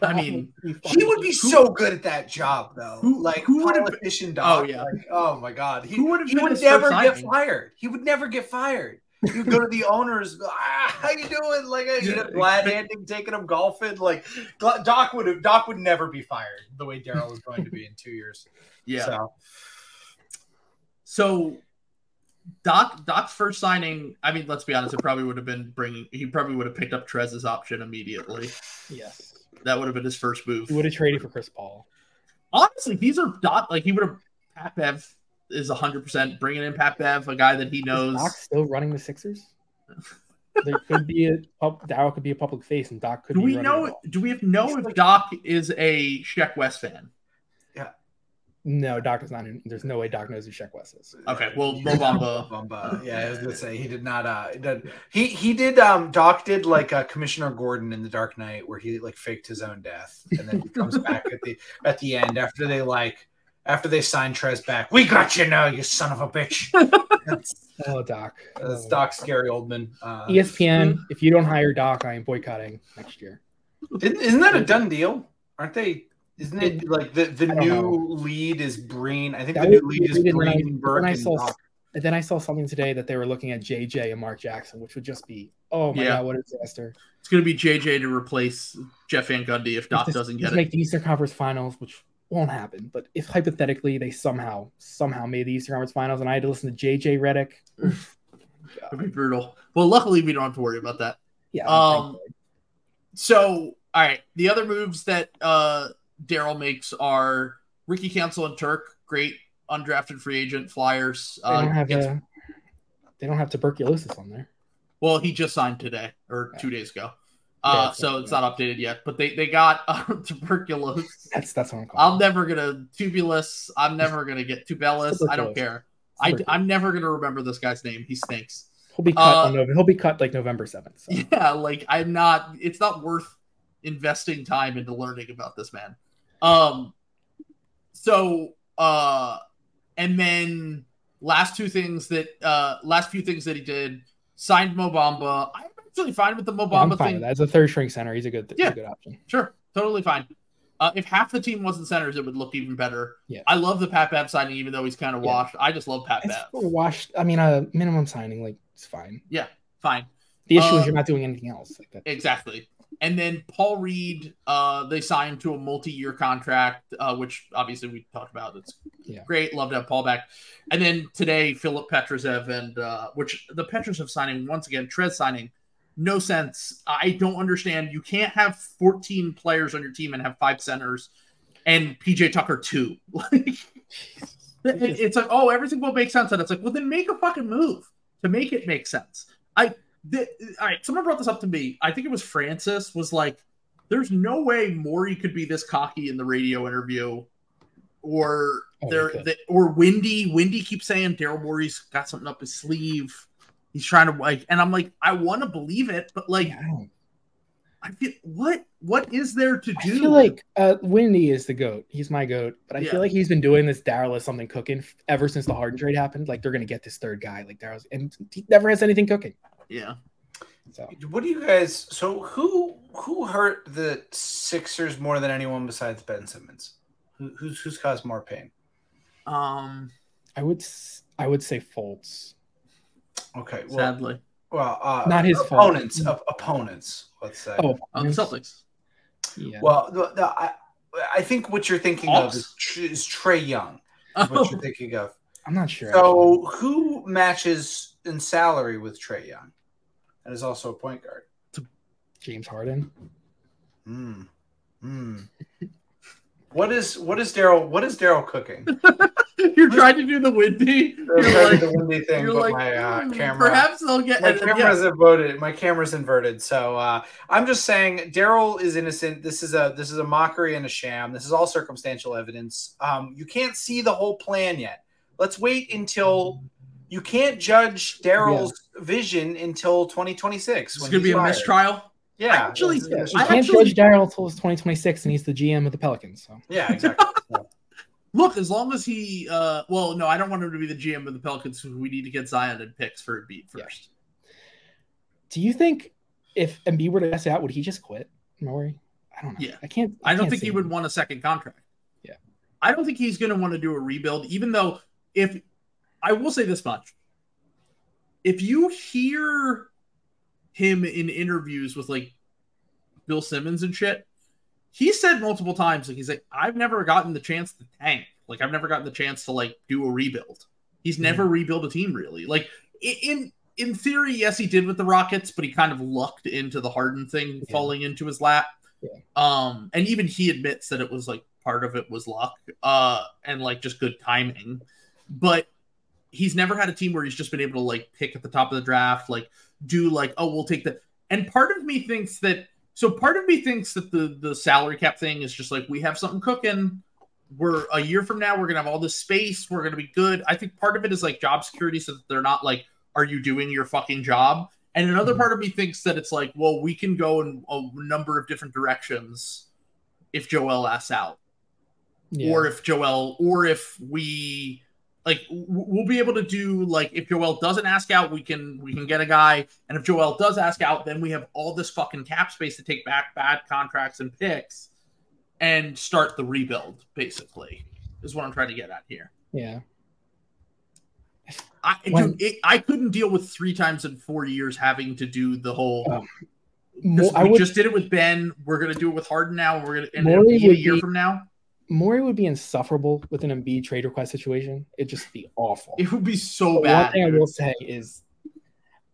I mean, he would be so good at that job though. Who- like who would have- politician dog. Oh, yeah. Like, oh my god. He, Who would have he would never get signing? fired. He would never get fired. Would go to the owners. Ah, how you doing? Like you know, glad handing, taking him golfing. Like Doc would have. Doc would never be fired the way Daryl is going to be in two years. yeah. So So Doc Doc's first signing, I mean, let's be honest, it probably would have been bringing. He probably would have picked up Trez's option immediately. Yes. That would have been his first move. He would have traded for Chris Paul. Honestly, these are Doc. Like he would have. Pat Bev is hundred percent bringing in Pat Bev, a guy that he Is knows. Doc still running the Sixers? there could be a Daryl could be a public face, and Doc could. Do be we know? Do we have know if Doc is a Sheck Wes fan? No, Doc is not. In, there's no way Doc knows who Shaq West is. Okay, well, Mo Bamba. Bamba. Yeah, I was gonna say he did not. Uh, he did, he he did. Um, Doc did like uh, Commissioner Gordon in The Dark Knight, where he like faked his own death, and then he comes back at the at the end after they like after they sign Trez back. We got you now, you son of a bitch. that's, Oh, Doc. that's Oh. Doc Scary Oldman. Uh, ESPN. If you don't hire Doc, I am boycotting next year. isn't, isn't that a done deal? Aren't they? Isn't it like the, the new know. lead is Breen? I think That the new lead is weird, and then I- Breen, Burke, when I and saw- And then I saw something today that they were looking at JJ and Mark Jackson, which would just be, oh my Yeah. god, what a disaster! It's going to be JJ to replace Jeff Van Gundy if Doc Just- doesn't get it. make the Eastern Conference Finals, which won't happen. But if hypothetically they somehow somehow made the Eastern Conference Finals, and I had to listen to JJ Redick, It'd be brutal. Well, luckily we don't have to worry about that. yeah, Um, So, all right, the other moves that uh Daryl makes are Ricky Council and Turk, great undrafted free agent Flyers. they Uh, don't have gets- a, they don't have tuberculosis on there. well, he just signed today or two days ago. Uh, it's so it's not updated yet, but they they got uh, tuberculosis. That's that's what I'm calling. I'm never gonna tubulus. I'm never gonna get tubellus. I don't care. I, I'm never gonna remember this guy's name. He stinks. He'll be cut. uh, on November, he'll be cut like November seventh. So. Yeah, like I'm not. It's not worth investing time into learning about this man. Um. So, uh, and then last two things that uh last few things that he did signed Mo Bamba. I'm actually fine with the Yeah, I'm Mo Bamba fine thing. with that. As a third string center, he's a good, he's Yeah. a good option. Sure, totally fine. Uh, if half the team wasn't centers, it would look even better. Yeah. I love the Pat Bev signing, even though he's kind of Yeah. washed. I just love Pat It's Bev. washed. I mean, a minimum signing, like it's fine. Yeah, fine. The issue Uh, is you're not doing anything else. Like that. Exactly. And then Paul Reed, uh, they signed to a multi-year contract, uh, which obviously we talked about. It's Yeah. great. Love to have Paul back. And then today, Filip Petrusev and uh, which the Petrusev signing once again, Trez signing, no sense. I don't understand. You can't have 14 players on your team and have five centers, and PJ Tucker two. Like it's like, oh, everything will make sense, and it's like, well, then make a fucking move to make it make sense. I the, all right, someone brought this up to me. I think it was Francis was like, "There's no way Morey could be this cocky in the radio interview." Or Oh, there, okay. the, or Windy. Windy keeps saying Daryl Morey's got something up his sleeve. He's trying to like, and I'm like, I want to believe it, but like, I don't. I feel what what is there to I do? feel like uh, Windy is the goat. He's my goat, but I Yeah. feel like he's been doing this Daryl is something cooking ever since the Harden trade happened. Like they're gonna get this third guy, like Daryl's, and he never has anything cooking. Yeah, So What do you guys? So who who hurt the Sixers more than anyone besides Ben Simmons? Who, who's who's caused more pain? um, I would I would say Fultz. Okay, well, sadly, well, uh, Not his fault. opponents. op- opponents. Let's say. Oh, the Celtics. yeah. Well, the, the, I, I think what you're thinking of is, is Trae Young. Is what you're thinking of. I'm not sure. actually. So, who matches in salary with Trae Young? And is also a point guard. James Harden. Hmm. Hmm. What is what is Daryl? What is Daryl cooking? You're trying to do the windy. You're trying like, the windy thing, but like, my uh, "Hmm, camera. Perhaps they'll get. my camera's yeah. inverted. My camera's inverted. So uh, I'm just saying, Daryl is innocent. This is a this is a mockery and a sham. This is all circumstantial evidence. Um, you can't see the whole plan yet. Let's wait until you can't judge Daryl's vision until 2026. It's when gonna be he's a mistrial. Yeah, Actually, this is You I mistrial. can't actually- judge Daryl until 2026, and he's the GM of the Pelicans. So yeah, exactly. Look, as long as he, uh, well, no, I don't want him to be the GM of the Pelicans. We need to get Zion and picks for Embiid Yeah. first. do you think if Embiid were to ask out, would he just quit? Morey? I don't know. Yeah. I can't. I don't can't think see he would want a second contract. Yeah. I don't think he's going to want to do a rebuild, even though if I will say this much. If you hear him in interviews with like Bill Simmons and shit, he said multiple times, like he's like, I've never gotten the chance to tank. Like I've never gotten the chance to like do a rebuild. He's never rebuilt a team really. Like in in theory, yes, he did with the Rockets, but he kind of lucked into the Harden thing Yeah. falling into his lap. Yeah. Um, and even he admits that it was like part of it was luck, uh, and like just good timing. But he's never had a team where he's just been able to like pick at the top of the draft, like do like, oh, we'll take the. And part of me thinks that. So part of me thinks that the the salary cap thing is just like we have something cooking. We're a year from now, we're gonna have all this space. We're gonna be good. I think part of it is like job security, so that they're not like, are you doing your fucking job? And another Mhm. part of me thinks that it's like, well, we can go in a number of different directions if Joel asks out, Yeah. or if Joel, or if we like, we'll be able to do like if Joel doesn't ask out, we can we can get a guy, and if Joel does ask out, then we have all this fucking cap space to take back bad contracts and picks and start the rebuild. Basically, is what I'm trying to get at here. yeah. I When- dude, it, I couldn't deal with three times in four years having to do the whole. Um, Because Mo- I we would. just did it with Ben. We're gonna do it with Harden now. and We're gonna and it'll a year be- from now. Morey would be insufferable with an Embiid trade request situation. It'd just be awful. It would be so But bad. One thing I will say is,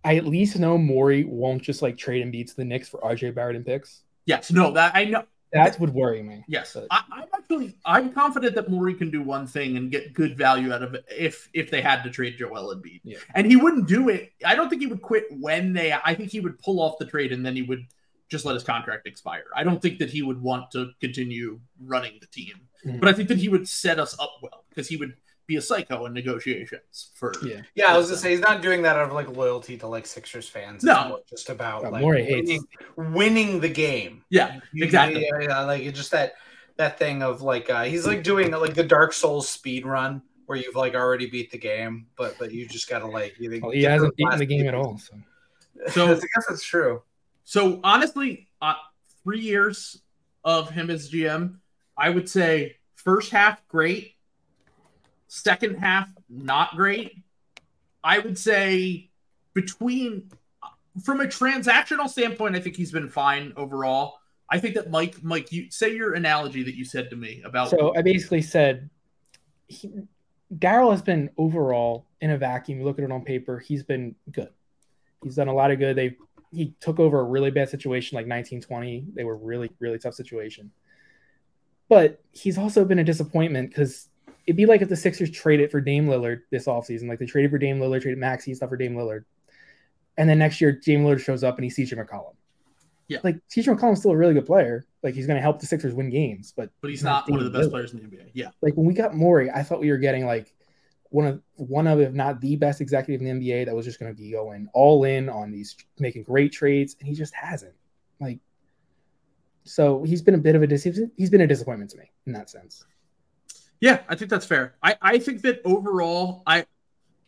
I at least know Morey won't just like trade Embiid to the Knicks for RJ Barrett and picks. Yes, no, that I know. That would worry me. Yes, But- I, I'm actually I'm confident that Morey can do one thing and get good value out of it if if they had to trade Joel Embiid. Yeah. And he wouldn't do it. I don't think he would quit when they. I think he would pull off the trade and then he would just let his contract expire. I don't think that he would want to continue running the team, Mhm. but I think that he would set us up well because he would be a psycho in negotiations for. Yeah. Yeah, I was gonna say he's not doing that out of like loyalty to like Sixers fans. No. more just about Yeah, like winning, winning the game. Yeah, exactly. Yeah, yeah, like it's just that that thing of like uh, he's like doing like the Dark Souls speed run where you've like already beat the game, but but you just gotta like you Well, he hasn't beaten the game at all. So So- I guess that's true. So honestly, uh, three years of him as GM, I would say first half great, second half not great. I would say between from a transactional standpoint, I think he's been fine overall. I think that Mike, Mike, you say your analogy that you said to me about. So I basically said, Daryl has been overall in a vacuum. You look at it on paper, he's been good. He's done a lot of good. They he took over a really bad situation like 1920. They were really really tough situation. But he's also been a disappointment because it'd be like if the Sixers traded for Dame Lillard this offseason. Like they traded for Dame Lillard, traded Maxey stuff for Dame Lillard. And then next year, Dame Lillard shows up and he's CJ McCollum. Yeah. Like CJ McCollum's still a really good player. Like he's going to help the Sixers win games, but but he's not, not one of the best players in the NBA. Yeah. Like when we got Morey, I thought we were getting like one of one of if not the best executive in the NBA that was just going to be going all in on these making great trades, and he just hasn't. Like, so he's been a bit of a he's been a disappointment to me in that sense. Yeah, I think that's fair. I I think that overall, I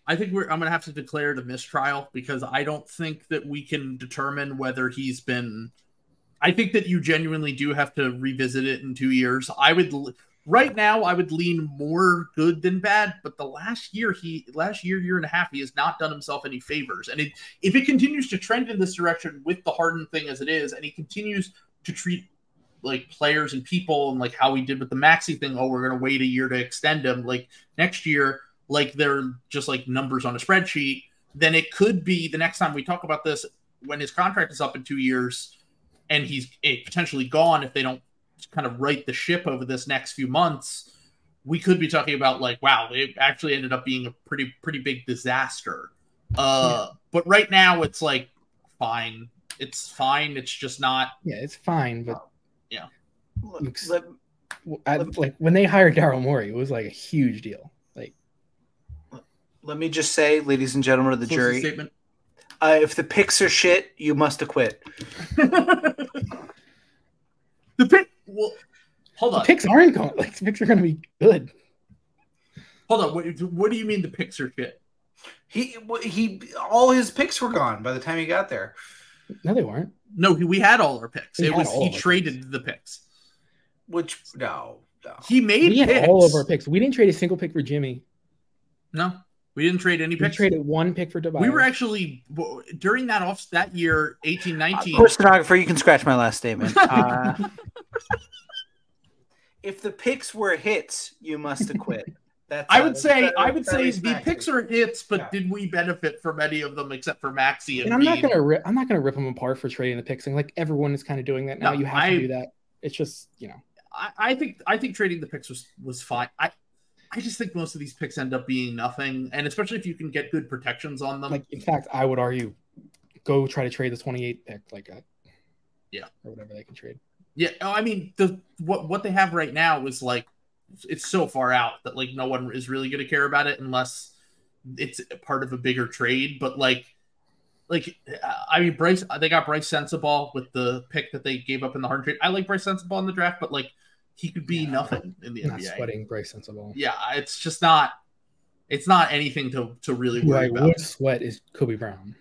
I think we're I'm gonna have to declare it a mistrial because I don't think that we can determine whether he's been. I think that you genuinely do have to revisit it in two years. I would right now I would lean more good than bad, but the last year he last year year and a half he has not done himself any favors. And it, if it continues to trend in this direction with the Harden thing as it is, and he continues to treat like players and people and like how we did with the Maxey thing, oh we're gonna wait a year to extend him, like next year like they're just like numbers on a spreadsheet, then it could be the next time we talk about this when his contract is up in two years and he's eh, potentially gone if they don't kind of right the ship over this next few months, we could be talking about like, wow, it actually ended up being a pretty pretty big disaster. Uh, yeah. but right now it's like fine. It's fine. It's just not. Yeah, it's fine, but yeah. Let, I, like when they hired Daryl Morey, it was like a huge deal Like, let me just say, ladies and gentlemen of the jury, statement. Uh, if the picks are shit, you must acquit. the pick. Well, hold on. The picks aren't going. Like the picks are going to be good. Hold on. What, what do you mean the picks are shit? He he. All his picks were gone by the time he got there. No, they weren't. No, we had all our picks. We it was he traded picks. the picks. Which no, no. He made we had all of our picks. We didn't trade a single pick for Jimmy. No. We didn't trade any picks. We traded one pick for Tobias. We were actually during that off that year, eighteen nineteen. Of course, stenographer, you can scratch my last statement. Uh, if the picks were hits, you must acquit. That's, I would uh, say I would say the picks are hits, but yeah. did we benefit from any of them except for Maxey and, and I'm not gonna rip I'm not gonna rip them apart for trading the picks. And like everyone is kind of doing that now. No, you have I, to do that. It's just you know. I, I think I think trading the picks was was fine. I I just think most of these picks end up being nothing, and especially if you can get good protections on them. Like, in fact, I would argue, go try to trade the 28 pick, like a, yeah, or whatever they can trade. Yeah, oh, I mean, the what what they have right now is like it's so far out that like no one is really going to care about it unless it's part of a bigger trade. But like, like I mean, Bryce, they got Bryce Sensabaugh with the pick that they gave up in the hard trade. I like Bryce Sensabaugh in the draft, but like he could be yeah, nothing in the not NBA. Sweating Bryce Sensabaugh. Yeah, it's just not. It's not anything to to really worry about. Would sweat is Kobe Brown,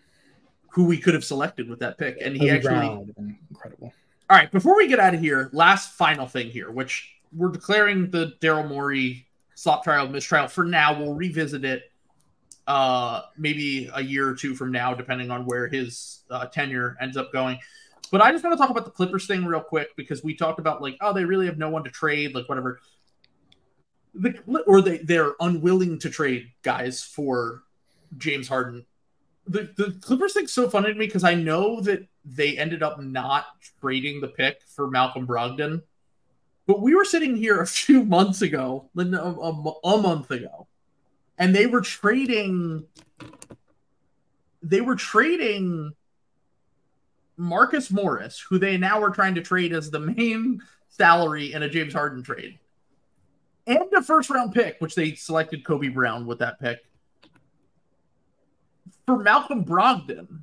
who we could have selected with that pick, and Kobe he actually incredible. All right, before we get out of here, last final thing here, which we're declaring the Daryl Morey slop trial mistrial for now. We'll revisit it uh maybe a year or two from now, depending on where his uh, tenure ends up going. But I just want to talk about the Clippers thing real quick because we talked about like, oh, they really have no one to trade, like whatever. The, or they they're unwilling to trade guys for James Harden. The the Clippers thing's so funny to me because I know that they ended up not trading the pick for Malcolm Brogdon, but we were sitting here a few months ago, a, a, a month ago, and they were trading. They were trading Marcus Morris, who they now are trying to trade as the main salary in a James Harden trade, and a first round pick, which they selected Kobe Brown with that pick for Malcolm Brogdon,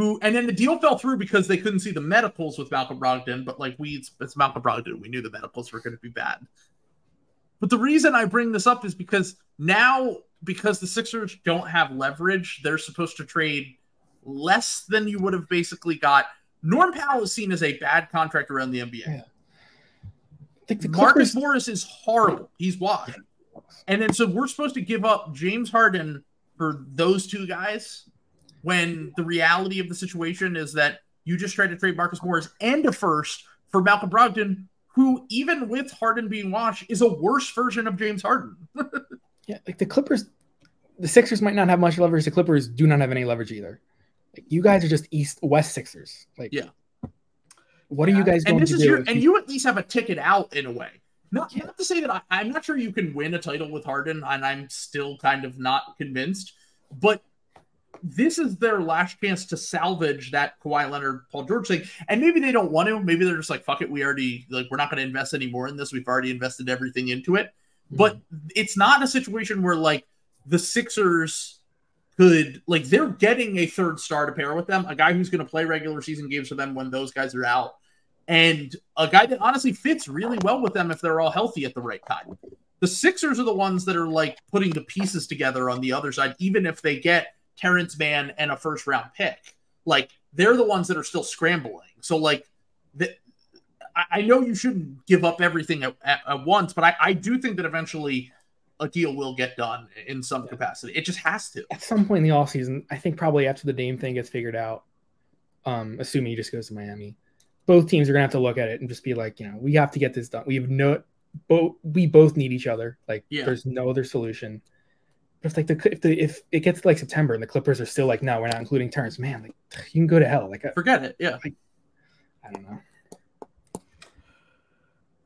who, and then the deal fell through because they couldn't see the medicals with Malcolm Brogdon, but like we, it's Malcolm Brogdon. We knew the medicals were going to be bad. But the reason I bring this up is because now, because the Sixers don't have leverage, they're supposed to trade less than you would have basically got. Norm Powell is seen as a bad contract around the NBA. Yeah. the Marcus Morris is horrible. He's washed. And then so we're supposed to give up James Harden for those two guys when the reality of the situation is that you just tried to trade Marcus Morris and a first for Malcolm Brogdon, who even with Harden being washed is a worse version of James Harden. yeah, like the Clippers, the Sixers might not have much leverage. The Clippers do not have any leverage either. Like you guys are just East West Sixers. Like yeah. What are you guys going and this to is do? Your, and you at least have a ticket out in a way. Not, not to say that I, I'm not sure you can win a title with Harden, and I'm still kind of not convinced. But this is their last chance to salvage that Kawhi Leonard, Paul George thing. And maybe they don't want to. Maybe they're just like, fuck it, we already like we're not going to invest any more in this. We've already invested everything into it. Mm-hmm. But it's not a situation where like the Sixers could like they're getting a third star to pair with them, a guy who's going to play regular season games for them when those guys are out and a guy that honestly fits really well with them if they're all healthy at the right time. The Sixers are the ones that are like putting the pieces together on the other side, even if they get Terance Mann and a first round pick. Like they're the ones that are still scrambling. So like the, I know you shouldn't give up everything at, at, at once, but I, I, do think that eventually a deal will get done in some yeah. capacity. It just has to. At some point in the off season, I think probably after the Dame thing gets figured out, um, assuming he just goes to Miami, both teams are gonna have to look at it and just be like, you know, we have to get this done. We have no, both we both need each other. Like, yeah. there's no other solution. But if like the if the if it gets to like September and the Clippers are still like, no, we're not including Terance, man, like you can go to hell. Like, forget it. Yeah, like, I don't know.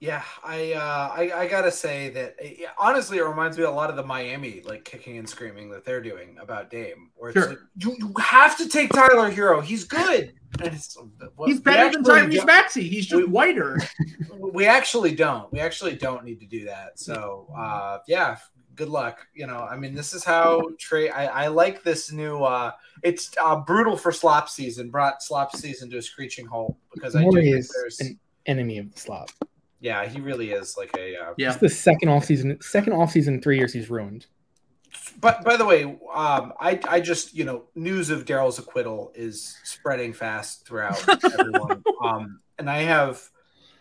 Yeah, I, uh, I I gotta say that it, honestly, it reminds me a lot of the Miami like kicking and screaming that they're doing about Dame, where it's sure. like you, you have to take Tyler Herro. He's good. Well, He's better than Tyrese Maxey. He's just we, whiter. We actually don't. We actually don't need to do that. So uh, yeah, good luck. You know, I mean, this is how Trey. I, I like this new. uh It's uh, brutal for slop season. Brought slop season to a screeching halt because Morey I do think there's an enemy of the slop. Yeah, he really is like a uh, yeah. It's the second off season, second off season, three years he's ruined. But by the way, um, I I just you know news of Daryl's acquittal is spreading fast throughout everyone. Um, and I have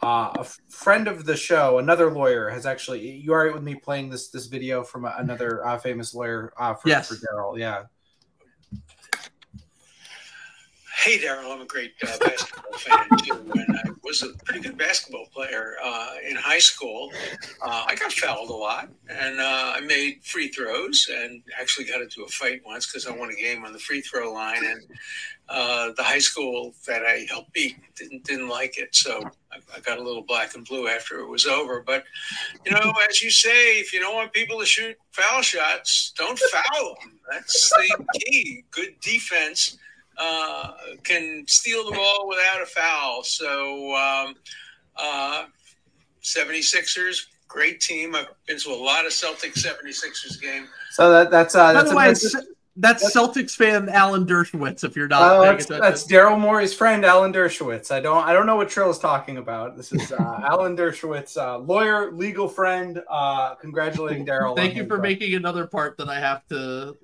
uh, a friend of the show, another lawyer, has actually. You are right with me playing this this video from another uh, famous lawyer uh, for, yes. for Daryl. Yeah. Hey, Daryl, I'm a great uh, basketball fan too, and I was a pretty good basketball player uh, in high school. Uh, I got fouled a lot, and uh, I made free throws, and actually got into a fight once because I won a game on the free throw line, and uh, the high school that I helped beat didn't didn't like it, so I, I got a little black and blue after it was over. But you know, as you say, if you don't want people to shoot foul shots, don't foul them. That's the key. Good defense uh, can steal the ball without a foul. So, um, uh, 76ers, great team. I've been to a lot of Celtics 76ers game. So that, that's uh, that's, a, that's, that's Celtics fan Alan Dershowitz. If you're not, uh, that's, that's Daryl Morey's friend Alan Dershowitz. I don't I don't know what Trill is talking about. This is uh, Alan Dershowitz, uh, lawyer, legal friend. Uh, congratulating Daryl. Thank you for making another part that I have to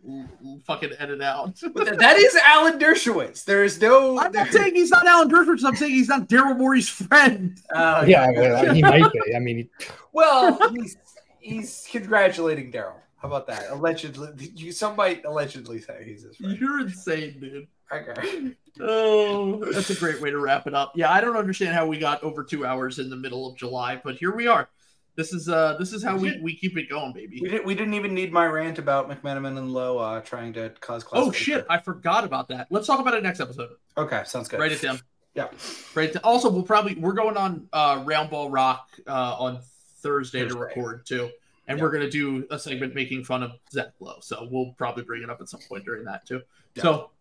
fucking edit out. that is Alan Dershowitz. There is no. I'm not saying he's not Alan Dershowitz. I'm saying he's not Daryl Morey's friend. Uh, yeah, well, he might be. I mean, well, he's he's congratulating Daryl. How about that? Allegedly, you some might allegedly say he's his friend. You're insane, dude. Okay. Oh, that's a great way to wrap it up. Yeah, I don't understand how we got over two hours in the middle of July, but here we are. This is uh this is how we, we keep it going, baby. We, did, we didn't even need my rant about McMenamin and Lowe uh, trying to cause class. Oh shit, I forgot about that. Let's talk about it next episode. Okay, sounds good. Write it down. Yeah. Right. Also, we'll probably we're going on uh Round Ball Rock uh on Thursday, Thursday. to record too and yep. we're going to do a segment making fun of Zach Lowe. So we'll probably bring it up at some point during that too. Yep. So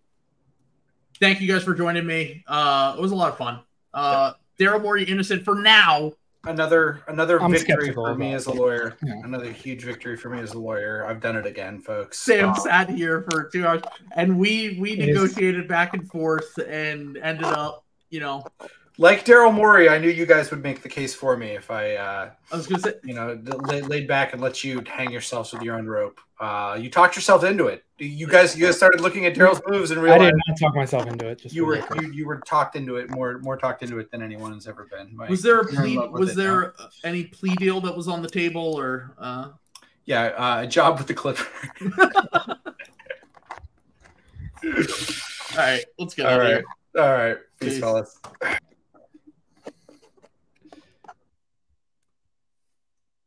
thank you guys for joining me. Uh, it was a lot of fun. Uh, yep. Daryl Morey innocent for now. Another another I'm victory for me as a lawyer. Yeah. Another huge victory for me as a lawyer. I've done it again, folks. Sam sat here for two hours, and we we it negotiated is. back and forth and ended up, you know, like Daryl Morey, I knew you guys would make the case for me if I, uh, I was gonna say, you know, laid, laid back and let you hang yourselves with your own rope. Uh, you talked yourself into it. You guys, you guys started looking at Daryl's moves and realized I did not talk myself into it. Just you were you, you were talked into it more more talked into it than anyone has ever been. My, was there a plea? Was there now. any plea deal that was on the table or? Uh... Yeah, uh, a job with the Clipper. All right, let's go. All right, all right. Peace, Peace. fellas.